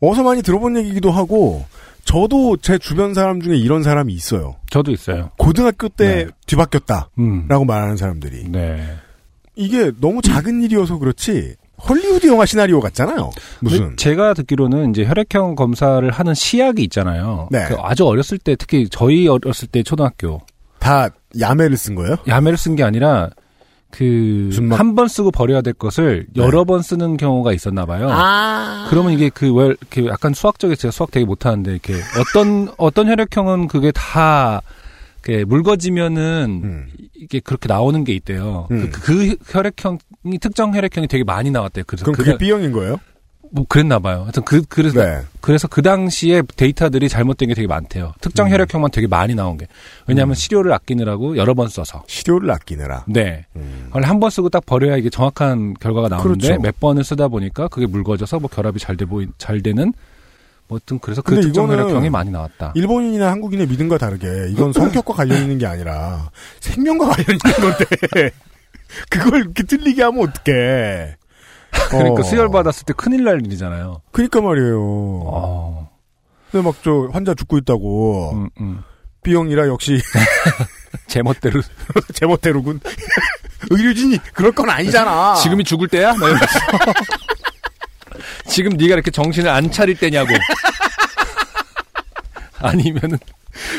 Speaker 1: 어서 많이 들어본 얘기기도 하고, 저도 제 주변 사람 중에 이런 사람이 있어요.
Speaker 2: 저도 있어요.
Speaker 1: 고등학교 때
Speaker 2: 네.
Speaker 1: 뒤바뀌었다.
Speaker 2: 음.
Speaker 1: 라고 말하는 사람들이.
Speaker 2: 네.
Speaker 1: 이게 너무 작은 일이어서 그렇지, 헐리우드 영화 시나리오 같잖아요. 무슨.
Speaker 2: 제가 듣기로는 이제 혈액형 검사를 하는 시약이 있잖아요.
Speaker 1: 네.
Speaker 2: 그 아주 어렸을 때 특히 저희 어렸을 때 초등학교
Speaker 1: 다 야매를 쓴 거예요?
Speaker 2: 야매를 쓴 게 아니라 그 한 번 쓰고 버려야 될 것을 여러 번 쓰는 경우가 있었나 봐요.
Speaker 1: 아.
Speaker 2: 그러면 이게 그왜 이렇게 약간 수학적에 제가 수학 되게 못 하는데 이렇게 어떤 어떤 혈액형은 그게 다 이렇게 묽어지면은
Speaker 1: 음.
Speaker 2: 이게 그렇게 나오는 게 있대요.
Speaker 1: 음.
Speaker 2: 그, 그 혈액형이 특정 혈액형이 되게 많이 나왔대요. 그래서
Speaker 1: 그럼
Speaker 2: 그게
Speaker 1: B형인 거예요?
Speaker 2: 뭐 그랬나 봐요. 하여튼 그 그래서
Speaker 1: 네.
Speaker 2: 그래서 그 당시에 데이터들이 잘못된 게 되게 많대요. 특정
Speaker 1: 음.
Speaker 2: 혈액형만 되게 많이 나온 게. 왜냐하면 시료를 아끼느라고 여러 번 써서.
Speaker 1: 시료를 아끼느라.
Speaker 2: 네.
Speaker 1: 음.
Speaker 2: 원래 한번 쓰고 딱 버려야 이게 정확한 결과가 나오는데
Speaker 1: 그렇죠.
Speaker 2: 몇 번을 쓰다 보니까 그게 묽어져서 뭐 결합이 잘 돼 보이 잘 되는 뭐든 그래서 그 특정 혈액형이 많이 나왔다.
Speaker 1: 일본인이나 한국인의 믿음과 다르게 이건 성격과 관련 있는 게 아니라 생명과 관련 있는 건데 그걸 이렇게 틀리게 하면 어떡해.
Speaker 2: 그러니까
Speaker 1: 어.
Speaker 2: 수혈 받았을 때 큰일 날 일이잖아요.
Speaker 1: 그러니까 말이에요.
Speaker 2: 어,
Speaker 1: 근데 막 저 환자 죽고 있다고
Speaker 2: 음, 음.
Speaker 1: B형이라 역시
Speaker 2: 제멋대로
Speaker 1: 제멋대로군. 의료진이 그럴 건 아니잖아.
Speaker 2: 지금이 죽을 때야? 지금 네가 이렇게 정신을 안 차릴 때냐고. 아니면은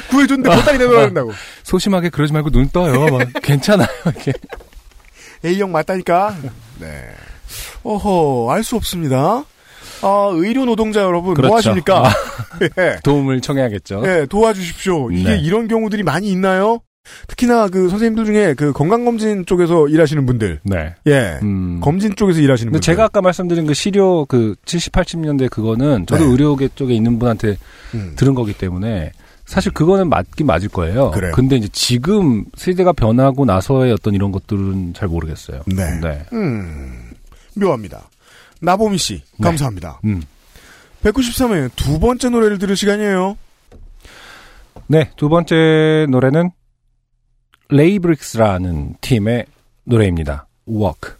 Speaker 1: 구해줬는데 보따리 내놓으라 한다고.
Speaker 2: 소심하게 그러지 말고 눈 떠요. 막 괜찮아요. 이렇게.
Speaker 1: A형 맞다니까. 네. 어허, 알 수 없습니다. 아, 의료 노동자 여러분,
Speaker 2: 그렇죠.
Speaker 1: 뭐 하십니까?
Speaker 2: 아.
Speaker 1: 예.
Speaker 2: 도움을 청해야겠죠.
Speaker 1: 예, 도와주십시오. 이게
Speaker 2: 네.
Speaker 1: 이런 경우들이 많이 있나요? 특히나 그 선생님들 중에 그 건강검진 쪽에서 일하시는 분들.
Speaker 2: 네.
Speaker 1: 예.
Speaker 2: 음.
Speaker 1: 검진 쪽에서 일하시는 분들.
Speaker 2: 제가 아까 말씀드린 그 시료 그 70, 80년대 그거는 저도
Speaker 1: 네.
Speaker 2: 의료계 쪽에 있는 분한테
Speaker 1: 음.
Speaker 2: 들은 거기 때문에 사실 그거는 맞긴 맞을 거예요.
Speaker 1: 그래요.
Speaker 2: 근데 이제 지금 세대가 변하고 나서의 어떤 이런 것들은 잘 모르겠어요.
Speaker 1: 네.
Speaker 2: 네.
Speaker 1: 음, 묘합니다. 나보미 씨,
Speaker 2: 네.
Speaker 1: 감사합니다.
Speaker 2: 음.
Speaker 1: 193회 두 번째 노래를 들을 시간이에요.
Speaker 2: 네, 두 번째 노래는 레이브릭스라는 팀의 노래입니다. Walk.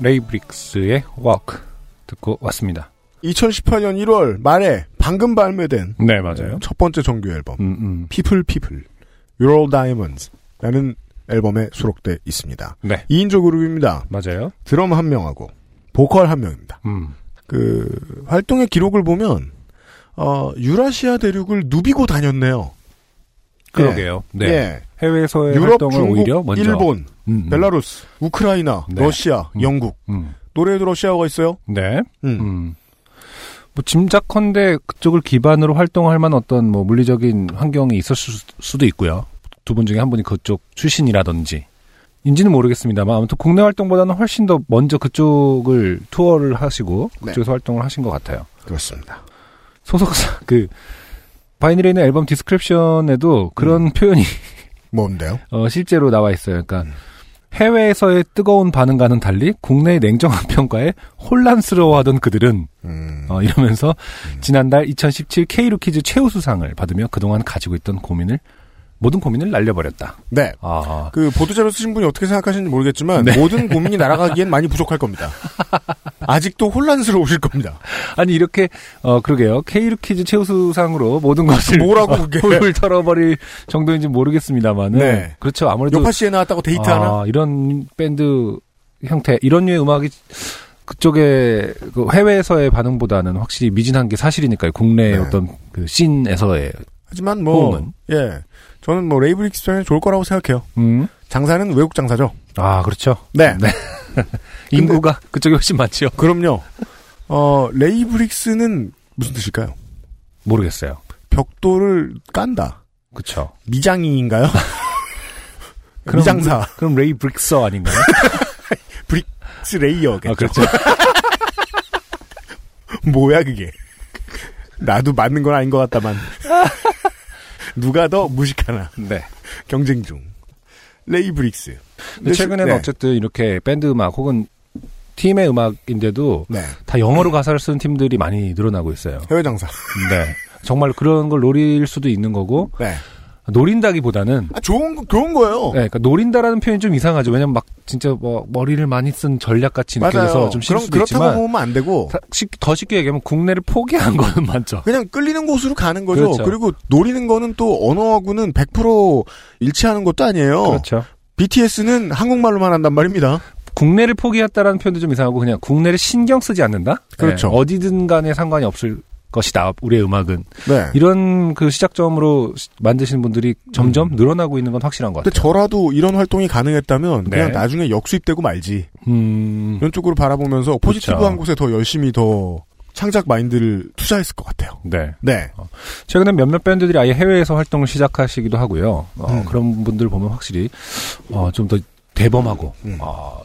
Speaker 2: 레이브릭스의 Walk 듣고 왔습니다.
Speaker 1: 2018년 1월 말에 방금 발매된
Speaker 2: 네, 맞아요.
Speaker 1: 첫 번째 정규 앨범
Speaker 2: 음, 음.
Speaker 1: People People Your All Diamonds라는 앨범에 수록돼 있습니다.
Speaker 2: 네,
Speaker 1: 2인조 그룹입니다.
Speaker 2: 맞아요.
Speaker 1: 드럼 한 명하고 보컬 한 명입니다.
Speaker 2: 음.
Speaker 1: 그 활동의 기록을 보면 어, 유라시아 대륙을 누비고 다녔네요.
Speaker 2: 그러게요. 네.
Speaker 1: 예.
Speaker 2: 해외에서의
Speaker 1: 유럽,
Speaker 2: 활동을
Speaker 1: 중국,
Speaker 2: 오히려 먼저
Speaker 1: 일본,
Speaker 2: 음, 음.
Speaker 1: 벨라루스, 우크라이나,
Speaker 2: 네.
Speaker 1: 러시아,
Speaker 2: 음.
Speaker 1: 영국.
Speaker 2: 음.
Speaker 1: 노래에도 러시아어가 있어요?
Speaker 2: 네.
Speaker 1: 음.
Speaker 2: 음. 뭐 짐작컨대 그쪽을 기반으로 활동할 만한 어떤 뭐 물리적인 환경이 있었을 수- 수도 있고요. 두 분 중에 한 분이 그쪽 출신이라든지 인지는 모르겠습니다만 아무튼 국내 활동보다는 훨씬 더 먼저 그쪽을 투어를 하시고
Speaker 1: 네.
Speaker 2: 그쪽에서 활동을 하신 것 같아요.
Speaker 1: 그렇습니다.
Speaker 2: 소속사 그 바이닐에 있는 앨범 description에도 그런
Speaker 1: 음.
Speaker 2: 표현이
Speaker 1: 뭔데요?
Speaker 2: 어, 실제로 나와 있어요. 그러니까
Speaker 1: 음.
Speaker 2: 해외에서의 뜨거운 반응과는 달리 국내의 냉정한 평가에 혼란스러워하던 그들은
Speaker 1: 음.
Speaker 2: 어, 이러면서 지난달 2017 K루키즈 최우수상을 받으며 그동안 가지고 있던 고민을 모든 고민을 날려버렸다.
Speaker 1: 네.
Speaker 2: 아,
Speaker 1: 그 보도자료 쓰신 분이 어떻게 생각하시는지 모르겠지만
Speaker 2: 네.
Speaker 1: 모든 고민이 날아가기엔 많이 부족할 겁니다. 아직도 혼란스러우실 겁니다.
Speaker 2: 아니 이렇게 어 그러게요. K루 퀴즈 최우수상으로 모든 것을
Speaker 1: 뭐라고
Speaker 2: 어,
Speaker 1: 그게.
Speaker 2: 훌훌 털어버릴 정도인지 모르겠습니다만은
Speaker 1: 네.
Speaker 2: 그렇죠. 아무래도
Speaker 1: 요파 씨에 나왔다고 대히트하나?
Speaker 2: 아, 이런 밴드 형태 이런 류의 음악이 그쪽에 그 해외에서의 반응보다는 확실히 미진한 게 사실이니까요. 국내 의
Speaker 1: 네.
Speaker 2: 어떤 그 scene에서의
Speaker 1: 하지만 뭐,
Speaker 2: 호응은.
Speaker 1: 예. 저는 뭐 레이브릭스 편이 좋을 거라고 생각해요.
Speaker 2: 음.
Speaker 1: 장사는 외국 장사죠.
Speaker 2: 아 그렇죠.
Speaker 1: 네.
Speaker 2: 인구가 그쪽이 훨씬 많지요.
Speaker 1: 그럼요. 어, 레이브릭스는 무슨 뜻일까요?
Speaker 2: 모르겠어요.
Speaker 1: 벽돌을 깐다.
Speaker 2: 그렇죠.
Speaker 1: 미장이인가요?
Speaker 2: 그럼-
Speaker 1: 미장사.
Speaker 2: 그럼 lay brickser 아닌가요?
Speaker 1: bricks layer겠죠.
Speaker 2: 아 그렇죠.
Speaker 1: 뭐야 그게. 나도 맞는 건 아닌 것 같다만. 누가 더 무식하나.
Speaker 2: 네.
Speaker 1: 경쟁 중. 레이브릭스.
Speaker 2: 최근에는
Speaker 1: 네.
Speaker 2: 어쨌든 이렇게 밴드 음악 혹은 팀의 음악인데도
Speaker 1: 네.
Speaker 2: 다 영어로 가사를 쓰는 팀들이 많이 늘어나고 있어요.
Speaker 1: 해외 장사.
Speaker 2: 네. 정말 그런 걸 노릴 수도 있는 거고
Speaker 1: 네.
Speaker 2: 노린다기보다는
Speaker 1: 아, 좋은 거, 좋은 거예요.
Speaker 2: 네, 그러니까 노린다라는 표현이 좀 이상하죠. 왜냐면 막 진짜 뭐 머리를 많이 쓴 전략 같이 느껴져서. 좀 싫을 수도
Speaker 1: 그렇다고
Speaker 2: 있지만
Speaker 1: 보면 안 되고
Speaker 2: 다- 쉽- 더 쉽게 얘기하면 국내를 포기한 거는 맞죠.
Speaker 1: 그냥 끌리는 곳으로 가는 거죠.
Speaker 2: 그렇죠.
Speaker 1: 그리고 노리는 거는 또 언어하고는 100% 일치하는 것도 아니에요.
Speaker 2: 그렇죠.
Speaker 1: BTS는 한국말로만 한단 말입니다.
Speaker 2: 국내를 포기했다라는 표현도 좀 이상하고 그냥 국내를 신경 쓰지 않는다.
Speaker 1: 그렇죠.
Speaker 2: 네, 어디든 간에 상관이 없을 것이다. 우리의 음악은
Speaker 1: 네.
Speaker 2: 이런 그 시작점으로 시- 만드시는 분들이 점점 늘어나고 있는 건 확실한 것
Speaker 1: 음. 근데
Speaker 2: 같아요.
Speaker 1: 저라도 이런 활동이 가능했다면
Speaker 2: 네.
Speaker 1: 그냥 나중에 역수입되고 말지.
Speaker 2: 음,
Speaker 1: 이런 쪽으로 바라보면서 포지티브한
Speaker 2: 그렇죠.
Speaker 1: 곳에 더 열심히 더 창작 마인드를 투자했을 것 같아요.
Speaker 2: 네.
Speaker 1: 네.
Speaker 2: 최근에 몇몇 밴드들이 아예 해외에서 활동을 시작하시기도 하고요. 어,
Speaker 1: 음.
Speaker 2: 그런 분들 보면 확실히 어, 좀 더 대범하고
Speaker 1: 음.
Speaker 2: 어,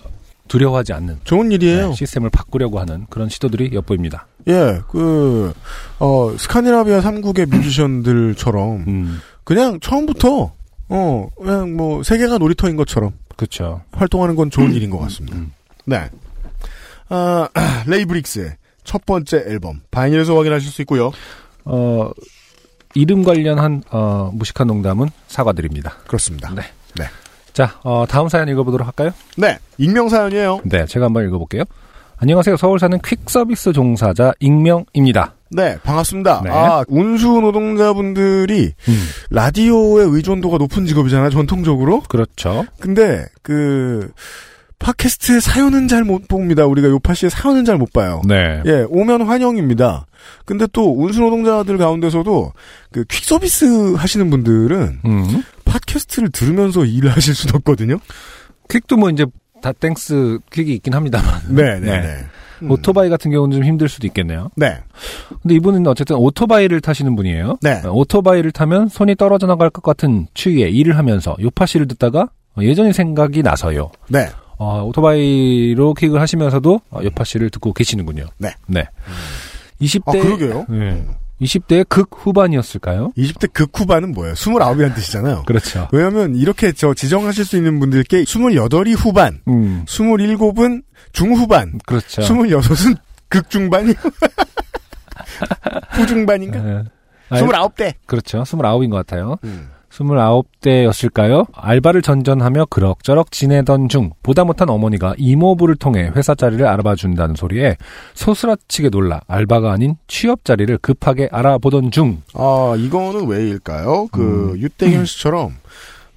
Speaker 2: 두려워하지 않는
Speaker 1: 좋은 일이에요.
Speaker 2: 네, 시스템을 바꾸려고 하는 그런 시도들이 엿보입니다.
Speaker 1: 예, 그, 어, 스카니라비아 3국의 뮤지션들처럼
Speaker 2: 음,
Speaker 1: 그냥 처음부터, 어, 그냥 뭐, 세계가 놀이터인 것처럼
Speaker 2: 그렇죠.
Speaker 1: 활동하는 건 좋은 일인 것 같습니다.
Speaker 2: 음.
Speaker 1: 네. 아, 레이브릭스의 첫 번째 앨범, 바이닐에서 확인하실 수 있고요.
Speaker 2: 어, 이름 관련한 어, 무식한 농담은 사과드립니다.
Speaker 1: 그렇습니다.
Speaker 2: 네.
Speaker 1: 네.
Speaker 2: 자, 어, 다음 사연 읽어보도록 할까요?
Speaker 1: 네. 익명 사연이에요.
Speaker 2: 네, 제가 한번 읽어볼게요. 안녕하세요. 서울 사는 퀵 서비스 종사자 익명입니다.
Speaker 1: 네, 반갑습니다.
Speaker 2: 네.
Speaker 1: 아, 운수 노동자분들이
Speaker 2: 음,
Speaker 1: 라디오의 의존도가 높은 직업이잖아요, 전통적으로.
Speaker 2: 그렇죠.
Speaker 1: 근데, 그, 팟캐스트의 사연은 잘 못 봅니다. 우리가 요파 씨의 사연은 잘 못 봐요.
Speaker 2: 네.
Speaker 1: 예, 오면 환영입니다. 근데 또 운수 노동자들 가운데서도 그 퀵서비스 하시는 분들은
Speaker 2: 음.
Speaker 1: 팟캐스트를 들으면서 일을 하실 수도 없거든요.
Speaker 2: 퀵도 뭐 이제 다마스 퀵이 있긴 합니다만.
Speaker 1: 네, 네,
Speaker 2: 네.
Speaker 1: 네. 음.
Speaker 2: 오토바이 같은 경우는 좀 힘들 수도 있겠네요.
Speaker 1: 네.
Speaker 2: 근데 이분은 어쨌든 오토바이를 타시는 분이에요.
Speaker 1: 네.
Speaker 2: 어, 오토바이를 타면 손이 떨어져 나갈 것 같은 추위에 일을 하면서 요파 씨를 듣다가 어, 예전의 생각이 나서요.
Speaker 1: 네.
Speaker 2: 어, 오토바이로 퀵을 하시면서도 어, 요파 씨를 듣고 계시는군요.
Speaker 1: 네.
Speaker 2: 네. 20대
Speaker 1: 아, 그러게요.
Speaker 2: 네. 20대의 극 후반이었을까요?
Speaker 1: 20대 극후반은 뭐예요? 29이라는 뜻이잖아요.
Speaker 2: 그렇죠.
Speaker 1: 왜냐면 이렇게 저 지정하실 수 있는 분들께 28이 후반,
Speaker 2: 음,
Speaker 1: 27은 중후반,
Speaker 2: 그렇죠.
Speaker 1: 26은 극중반이 후중반인가?
Speaker 2: 네. 아,
Speaker 1: 29대.
Speaker 2: 그렇죠. 29인 것 같아요.
Speaker 1: 음.
Speaker 2: 29대였을까요? 알바를 전전하며 그럭저럭 지내던 중 보다 못한 어머니가 이모부를 통해 회사 자리를 알아봐 준다는 소리에 소스라치게 놀라 알바가 아닌 취업 자리를 급하게 알아보던 중
Speaker 1: 아, 이거는 왜일까요? 그,
Speaker 2: 음.
Speaker 1: 유땡현 씨처럼,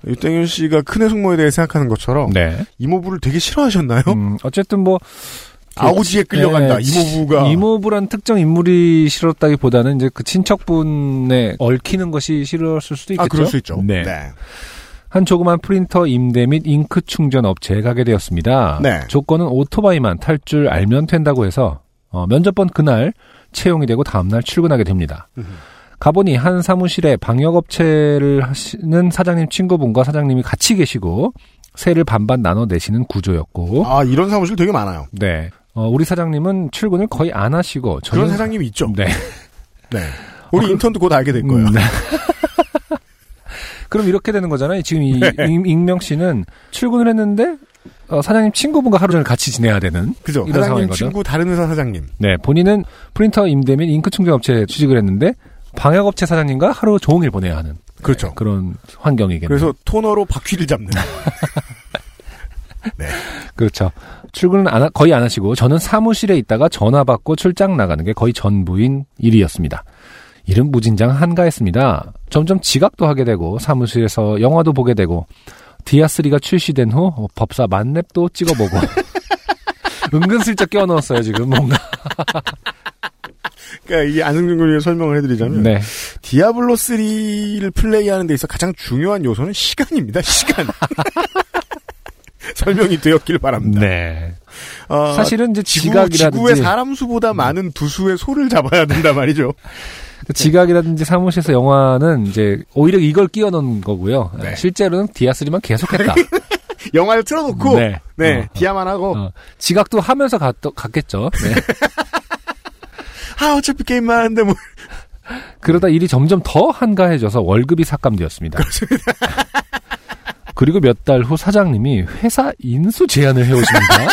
Speaker 1: 유땡현 씨가 큰애 숙모에 대해 생각하는 것처럼,
Speaker 2: 네.
Speaker 1: 이모부를 되게 싫어하셨나요?
Speaker 2: 음, 어쨌든 뭐
Speaker 1: 아우지에 끌려간다,
Speaker 2: 네,
Speaker 1: 이모부가.
Speaker 2: 이모부란 특정 인물이 싫었다기보다는 이제 그 친척분에 얽히는 것이 싫었을 수도 있겠죠.
Speaker 1: 아, 그럴 수 있죠.
Speaker 2: 네.
Speaker 1: 네.
Speaker 2: 한 조그만 프린터 임대 및 잉크 충전 업체에 가게 되었습니다.
Speaker 1: 네.
Speaker 2: 조건은 오토바이만 탈 줄 알면 된다고 해서 어, 면접본 그날 채용이 되고 다음날 출근하게 됩니다. 가보니 한 사무실에 방역업체를 하시는 사장님 친구분과 사장님이 같이 계시고 세를 반반 나눠 내시는 구조였고
Speaker 1: 아, 이런 사무실 되게 많아요.
Speaker 2: 네. 어, 우리 사장님은 출근을 거의 안 하시고 저는
Speaker 1: 그런 사장님이 있죠.
Speaker 2: 네.
Speaker 1: 네. 우리
Speaker 2: 어, 그-
Speaker 1: 인턴도 곧 알게 될 거예요.
Speaker 2: 음, 네. 그럼 이렇게 되는 거잖아요. 지금 이
Speaker 1: 네.
Speaker 2: 익- 익명 씨는 출근을 했는데 어, 사장님 친구분과 하루 종일 같이 지내야 되는
Speaker 1: 그죠?
Speaker 2: 이런 상황인 거죠.
Speaker 1: 친구, 다른 회사 사장님.
Speaker 2: 네, 본인은 프린터 임대 및 잉크 충전 업체에 취직을 했는데 방역 업체 사장님과 하루 종일 보내야 하는
Speaker 1: 그렇죠.
Speaker 2: 네, 그런 환경이겠네요.
Speaker 1: 그래서 토너로 바퀴를 잡는.
Speaker 2: 그렇죠. 출근은 안 하- 거의 안 하시고 저는 사무실에 있다가 전화 받고 출장 나가는 게 거의 전부인 일이었습니다. 일은 무진장 한가했습니다. 점점 지각도 하게 되고 사무실에서 영화도 보게 되고 디아3가 출시된 후 어, 법사 만렙도 찍어보고 은근슬쩍 껴넣었어요 지금 뭔가
Speaker 1: 그러니까 이게 안승준 군이 설명을 해드리자면
Speaker 2: 네
Speaker 1: 디아블로 3를 플레이하는 데 있어 가장 중요한 요소는 시간입니다. 시간. 설명이 되었길 바랍니다.
Speaker 2: 네.
Speaker 1: 어,
Speaker 2: 사실은 이제 지각이라든지
Speaker 1: 지구의 사람 수보다 많은 두 수의 소를 잡아야 된단 말이죠.
Speaker 2: 지각이라든지 사무실에서 영화는 이제 오히려 이걸 끼워 넣은 거고요.
Speaker 1: 네.
Speaker 2: 실제로는 디아3만 계속했다.
Speaker 1: 영화를 틀어놓고 네,
Speaker 2: 네. 어,
Speaker 1: 디아만 하고
Speaker 2: 어, 지각도 하면서 갔, 갔겠죠. 네.
Speaker 1: 아 어차피 게임만 하는데 뭐
Speaker 2: 그러다 일이 점점 더 한가해져서 월급이 삭감되었습니다. 그리고 몇 달 후 사장님이 회사 인수 제안을 해오십니다.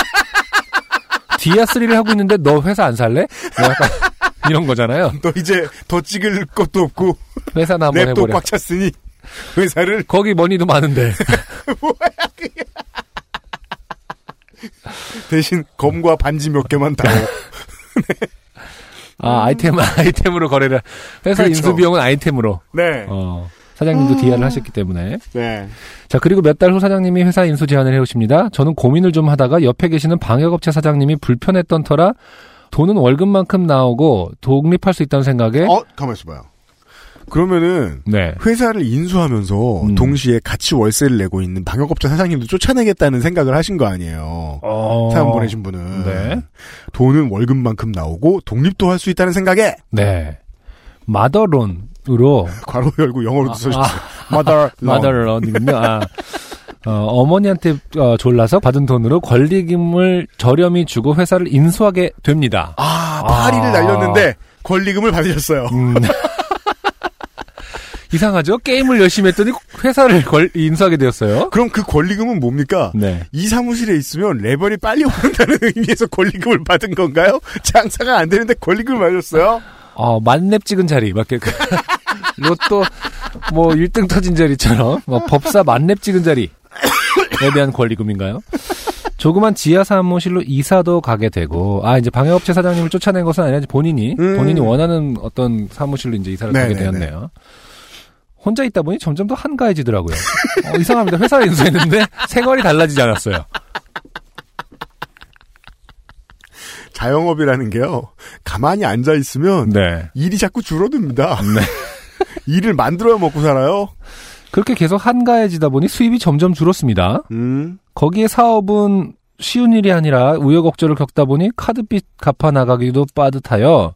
Speaker 2: 디아3를 하고 있는데 너 회사 안 살래? 뭐 약간 이런 거잖아요.
Speaker 1: 너 이제 더 찍을 것도 없고
Speaker 2: 회사나 한번 해보려.
Speaker 1: 꽉 찼으니 회사를
Speaker 2: 거기 머니도 많은데.
Speaker 1: 대신 검과 반지 몇 개만 다오.
Speaker 2: 아, 아이템, 아이템으로 거래를. 회사
Speaker 1: 그렇죠.
Speaker 2: 인수 비용은 아이템으로.
Speaker 1: 네.
Speaker 2: 어, 사장님도 디아를 하셨기 때문에.
Speaker 1: 네.
Speaker 2: 자, 그리고 몇 달 후 사장님이 회사 인수 제안을 해오십니다. 저는 고민을 좀 하다가 옆에 계시는 방역업체 사장님이 불편했던 터라 돈은 월급만큼 나오고 독립할 수 있다는 생각에.
Speaker 1: 어, 가만 있어 봐요. 그러면은
Speaker 2: 네.
Speaker 1: 회사를 인수하면서
Speaker 2: 음.
Speaker 1: 동시에 같이 월세를 내고 있는 방역업체 사장님도 쫓아내겠다는 생각을 하신 거 아니에요.
Speaker 2: 어,
Speaker 1: 사연 보내신 분은
Speaker 2: 네.
Speaker 1: 돈은 월급만큼 나오고 독립도 할 수 있다는 생각에
Speaker 2: 네. 마더론 으로.
Speaker 1: 괄호 열고 영어로도
Speaker 2: 아,
Speaker 1: 써주세요. 마더
Speaker 2: 마더런이군요. 아. 어, 머니한테 어, 졸라서 받은 돈으로 권리금을 저렴히 주고 회사를 인수하게 됩니다.
Speaker 1: 아 파리를
Speaker 2: 아.
Speaker 1: 날렸는데 권리금을 받으셨어요.
Speaker 2: 음. 이상하죠? 게임을 열심히 했더니 회사를 걸, 인수하게 되었어요.
Speaker 1: 그럼 그 권리금은 뭡니까?
Speaker 2: 네.
Speaker 1: 이 사무실에 있으면 레벨이 빨리 오른다는 의미에서 권리금을 받은 건가요? 장사가 안 되는데 권리금을 받았어요?
Speaker 2: 어, 만렙 찍은 자리, 막, 그, 로또, 뭐, 1등 터진 자리처럼, 뭐, 법사 만렙 찍은 자리에 대한 권리금인가요? 조그만 지하 사무실로 이사도 가게 되고, 아, 이제 방역업체 사장님을 쫓아낸 것은 아니라 본인이,
Speaker 1: 음.
Speaker 2: 본인이 원하는 어떤 사무실로 이제 이사를 가게
Speaker 1: 네네네.
Speaker 2: 되었네요. 혼자 있다 보니 점점 더 한가해지더라고요. 어, 이상합니다. 회사를 인수했는데 생활이 달라지지 않았어요.
Speaker 1: 자영업이라는 게요. 가만히 앉아 있으면
Speaker 2: 네.
Speaker 1: 일이 자꾸 줄어듭니다.
Speaker 2: 네.
Speaker 1: 일을 만들어야 먹고 살아요.
Speaker 2: 그렇게 계속 한가해지다 보니 수입이 점점 줄었습니다.
Speaker 1: 음.
Speaker 2: 거기에 사업은 쉬운 일이 아니라 우여곡절을 겪다 보니 카드빚 갚아 나가기도 빠듯하여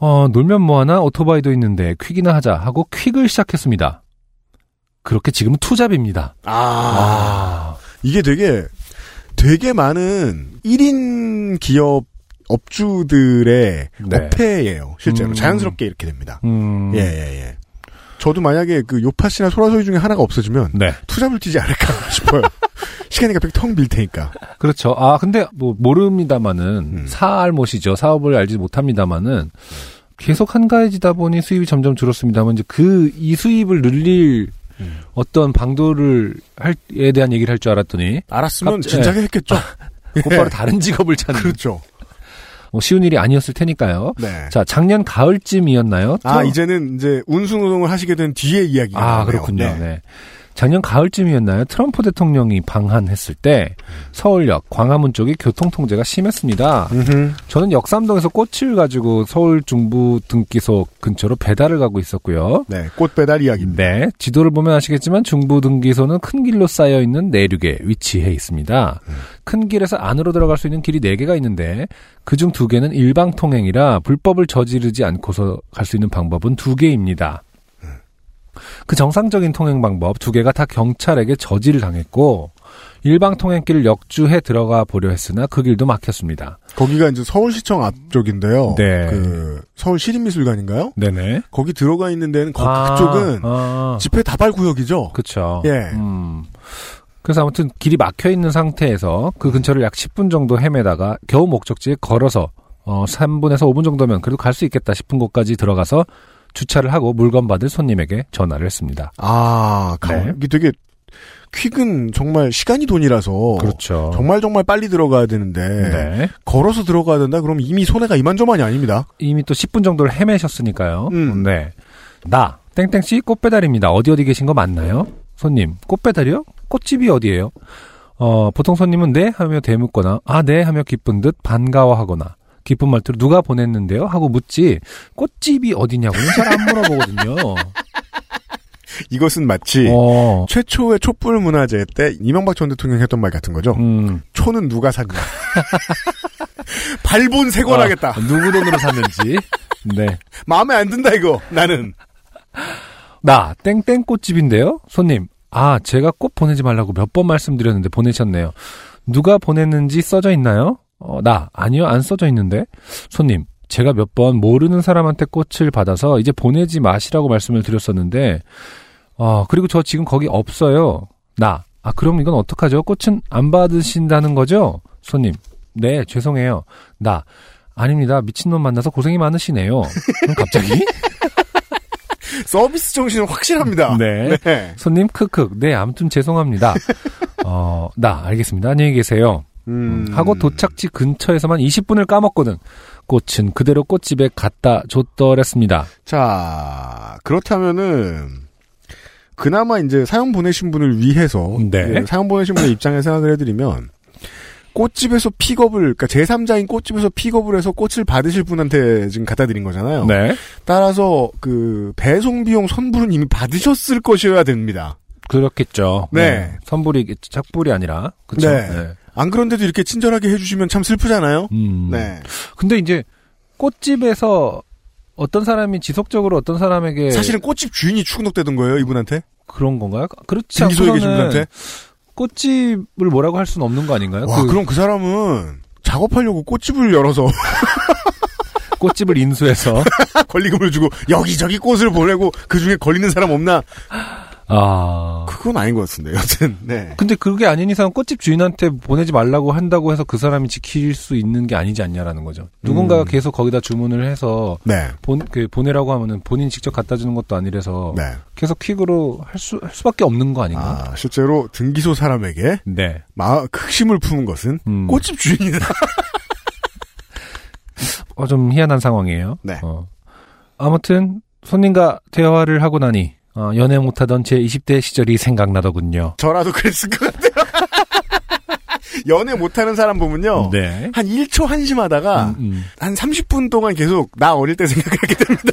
Speaker 2: 어, 놀면 뭐하나 오토바이도 있는데 퀵이나 하자 하고 퀵을 시작했습니다. 그렇게 지금은 투잡입니다.
Speaker 1: 아. 이게 되게 되게 많은 1인 기업 업주들의
Speaker 2: 네.
Speaker 1: 어폐예요. 실제로
Speaker 2: 음.
Speaker 1: 자연스럽게 이렇게 됩니다.
Speaker 2: 음,
Speaker 1: 예, 예, 예. 저도 만약에 그 요파씨나 소라소리 중에 하나가 없어지면
Speaker 2: 네.
Speaker 1: 투잡을 뛰지 않을까 싶어요. 시간이 갑자기 텅 빌 테니까.
Speaker 2: 그렇죠. 아, 근데 뭐 모릅니다마는
Speaker 1: 음.
Speaker 2: 사알못이죠. 사업을 알지 못합니다마는 계속 한가해지다 보니 수입이 점점 줄었습니다만 이제 그 이 수입을 늘릴
Speaker 1: 음.
Speaker 2: 어떤 방도를 할에 대한 얘기를 할 줄 알았더니
Speaker 1: 알았으면
Speaker 2: 갑자-
Speaker 1: 진작에 했겠죠.
Speaker 2: 곧바로 다른 직업을 찾는
Speaker 1: 그렇죠.
Speaker 2: 뭐 쉬운 일이 아니었을 테니까요.
Speaker 1: 네.
Speaker 2: 자, 작년 가을쯤이었나요?
Speaker 1: 아,
Speaker 2: 또-
Speaker 1: 이제는 이제 운수노동을 하시게 된 뒤에 이야기가
Speaker 2: 아,
Speaker 1: 나오네요.
Speaker 2: 그렇군요.
Speaker 1: 네.
Speaker 2: 네. 작년 가을쯤이었나요? 트럼프 대통령이 방한했을 때 서울역 광화문 쪽이 교통 통제가 심했습니다.
Speaker 1: 음흠.
Speaker 2: 저는 역삼동에서 꽃을 가지고 서울 중부 등기소 근처로 배달을 가고 있었고요.
Speaker 1: 네, 꽃 배달 이야기입니다.
Speaker 2: 네, 지도를 보면 아시겠지만 중부 등기소는 큰 길로 쌓여 있는 내륙에 위치해 있습니다. 큰 길에서 안으로 들어갈 수 있는 길이 4개가 있는데 그중 2개는 일방 통행이라 불법을 저지르지 않고서 갈 수 있는 방법은 2개입니다. 그 정상적인 통행 방법 두 개가 다 경찰에게 저지를 당했고 일방 통행길을 역주해 들어가 보려 했으나 그 길도 막혔습니다.
Speaker 1: 거기가 이제 서울시청 앞쪽인데요.
Speaker 2: 네.
Speaker 1: 그 서울 시립미술관인가요?
Speaker 2: 네네.
Speaker 1: 거기 들어가 있는 데는 거,
Speaker 2: 아,
Speaker 1: 그쪽은
Speaker 2: 아,
Speaker 1: 집회 다발 구역이죠.
Speaker 2: 그쵸.
Speaker 1: 예.
Speaker 2: 음. 그래서 아무튼 길이 막혀 있는 상태에서 그 근처를 약 10분 정도 헤매다가 겨우 목적지에 걸어서 어 3분에서 5분 정도면 그래도 갈 수 있겠다 싶은 곳까지 들어가서 주차를 하고 물건 받을 손님에게 전화를 했습니다.
Speaker 1: 아, 가,
Speaker 2: 네.
Speaker 1: 이게 되게 퀵은 정말 시간이 돈이라서
Speaker 2: 그렇죠.
Speaker 1: 정말 정말 빨리 들어가야 되는데
Speaker 2: 네.
Speaker 1: 걸어서 들어가야 된다. 그럼 이미 손해가 이만저만이 아닙니다.
Speaker 2: 이미 또 10분 정도를 헤매셨으니까요.
Speaker 1: 음.
Speaker 2: 네. 나, 땡땡 씨 꽃배달입니다. 어디 어디 계신 거 맞나요? 손님, 꽃배달이요? 꽃집이 어디예요? 어, 보통 손님은 네 하며 대묻거나, 아, 네 하며 기쁜 듯 반가워하거나, 기쁜 말투로 누가 보냈는데요? 하고 묻지, 꽃집이 어디냐고는 잘 안 물어보거든요.
Speaker 1: 이것은 마치
Speaker 2: 어,
Speaker 1: 최초의 촛불 문화제 때 이명박 전 대통령이 했던 말 같은 거죠.
Speaker 2: 음.
Speaker 1: 초는 누가 샀냐. 발본 세권하겠다.
Speaker 2: 어, 누구 돈으로 샀는지. 네.
Speaker 1: 마음에 안 든다 이거. 나는.
Speaker 2: 나, 땡땡 꽃집인데요? 손님, 아, 제가 꽃 보내지 말라고 몇 번 말씀드렸는데 보내셨네요. 누가 보냈는지 써져 있나요? 어, 나, 아니요, 안 써져 있는데. 손님, 제가 몇 번 모르는 사람한테 꽃을 받아서 이제 보내지 마시라고 말씀을 드렸었는데, 어, 그리고 저 지금 거기 없어요. 나, 아, 그럼 이건 어떡하죠? 꽃은 안 받으신다는 거죠? 손님, 네, 죄송해요. 나, 아닙니다. 미친놈 만나서 고생이 많으시네요. 그럼 갑자기?
Speaker 1: 서비스 정신은 확실합니다.
Speaker 2: 네.
Speaker 1: 네.
Speaker 2: 손님 크크 네 아무튼 죄송합니다. 어, 나 알겠습니다. 안녕히 계세요.
Speaker 1: 음.
Speaker 2: 하고 도착지 근처에서만 20분을 까먹거든. 꽃은 그대로 꽃집에 갖다 줬더랬습니다.
Speaker 1: 자, 그렇다면은, 그나마 이제 사연 보내신 분을 위해서,
Speaker 2: 네.
Speaker 1: 예, 사연 보내신 분의 입장에 생각을 해드리면, 꽃집에서 픽업을, 그러니까 제3자인 꽃집에서 픽업을 해서 꽃을 받으실 분한테 지금 갖다 드린 거잖아요.
Speaker 2: 네.
Speaker 1: 따라서 그 배송 비용 선불은 이미 받으셨을 것이어야 됩니다.
Speaker 2: 그렇겠죠.
Speaker 1: 네.
Speaker 2: 선불이 착불이 아니라 그렇죠.
Speaker 1: 네. 안 그런데도 이렇게 친절하게 해주시면 참 슬프잖아요.
Speaker 2: 음.
Speaker 1: 네.
Speaker 2: 근데 이제 꽃집에서 어떤 사람이 지속적으로 어떤 사람에게
Speaker 1: 사실은 꽃집 주인이 추근덕대던 거예요, 이분한테?
Speaker 2: 그런 건가요? 그렇지 않고서는? 꽃집을 뭐라고 할 수는 없는 거 아닌가요?
Speaker 1: 와,
Speaker 2: 그
Speaker 1: 그럼 그 사람은 작업하려고 꽃집을 열어서
Speaker 2: 꽃집을 인수해서
Speaker 1: 권리금을 주고 여기저기 꽃을 보내고 그 중에 걸리는 사람 없나?
Speaker 2: 아
Speaker 1: 그건 아닌 것 같은데, 여튼, 네.
Speaker 2: 근데 그게 아닌 이상 꽃집 주인한테 보내지 말라고 한다고 해서 그 사람이 지킬 수 있는 게 아니지 않냐라는 거죠. 누군가가
Speaker 1: 음.
Speaker 2: 계속 거기다 주문을 해서
Speaker 1: 네.
Speaker 2: 본, 그 보내라고 하면은 본인 직접 갖다 주는 것도 아니라서
Speaker 1: 네.
Speaker 2: 계속 퀵으로 할 수, 할 수밖에 없는 거 아닌가?
Speaker 1: 아, 실제로 등기소 사람에게
Speaker 2: 네.
Speaker 1: 마, 극심을 품은 것은
Speaker 2: 음.
Speaker 1: 꽃집 주인이다.
Speaker 2: 어, 좀 희한한 상황이에요.
Speaker 1: 네.
Speaker 2: 어. 아무튼 손님과 대화를 하고 나니 어, 연애 못하던 제 20대 시절이 생각나더군요.
Speaker 1: 저라도 그랬을 것 같아요. 연애 못하는 사람 보면요.
Speaker 2: 네.
Speaker 1: 한 1초 한심하다가
Speaker 2: 음, 음.
Speaker 1: 한 30분 동안 계속 나 어릴 때 생각을 하게 됩니다.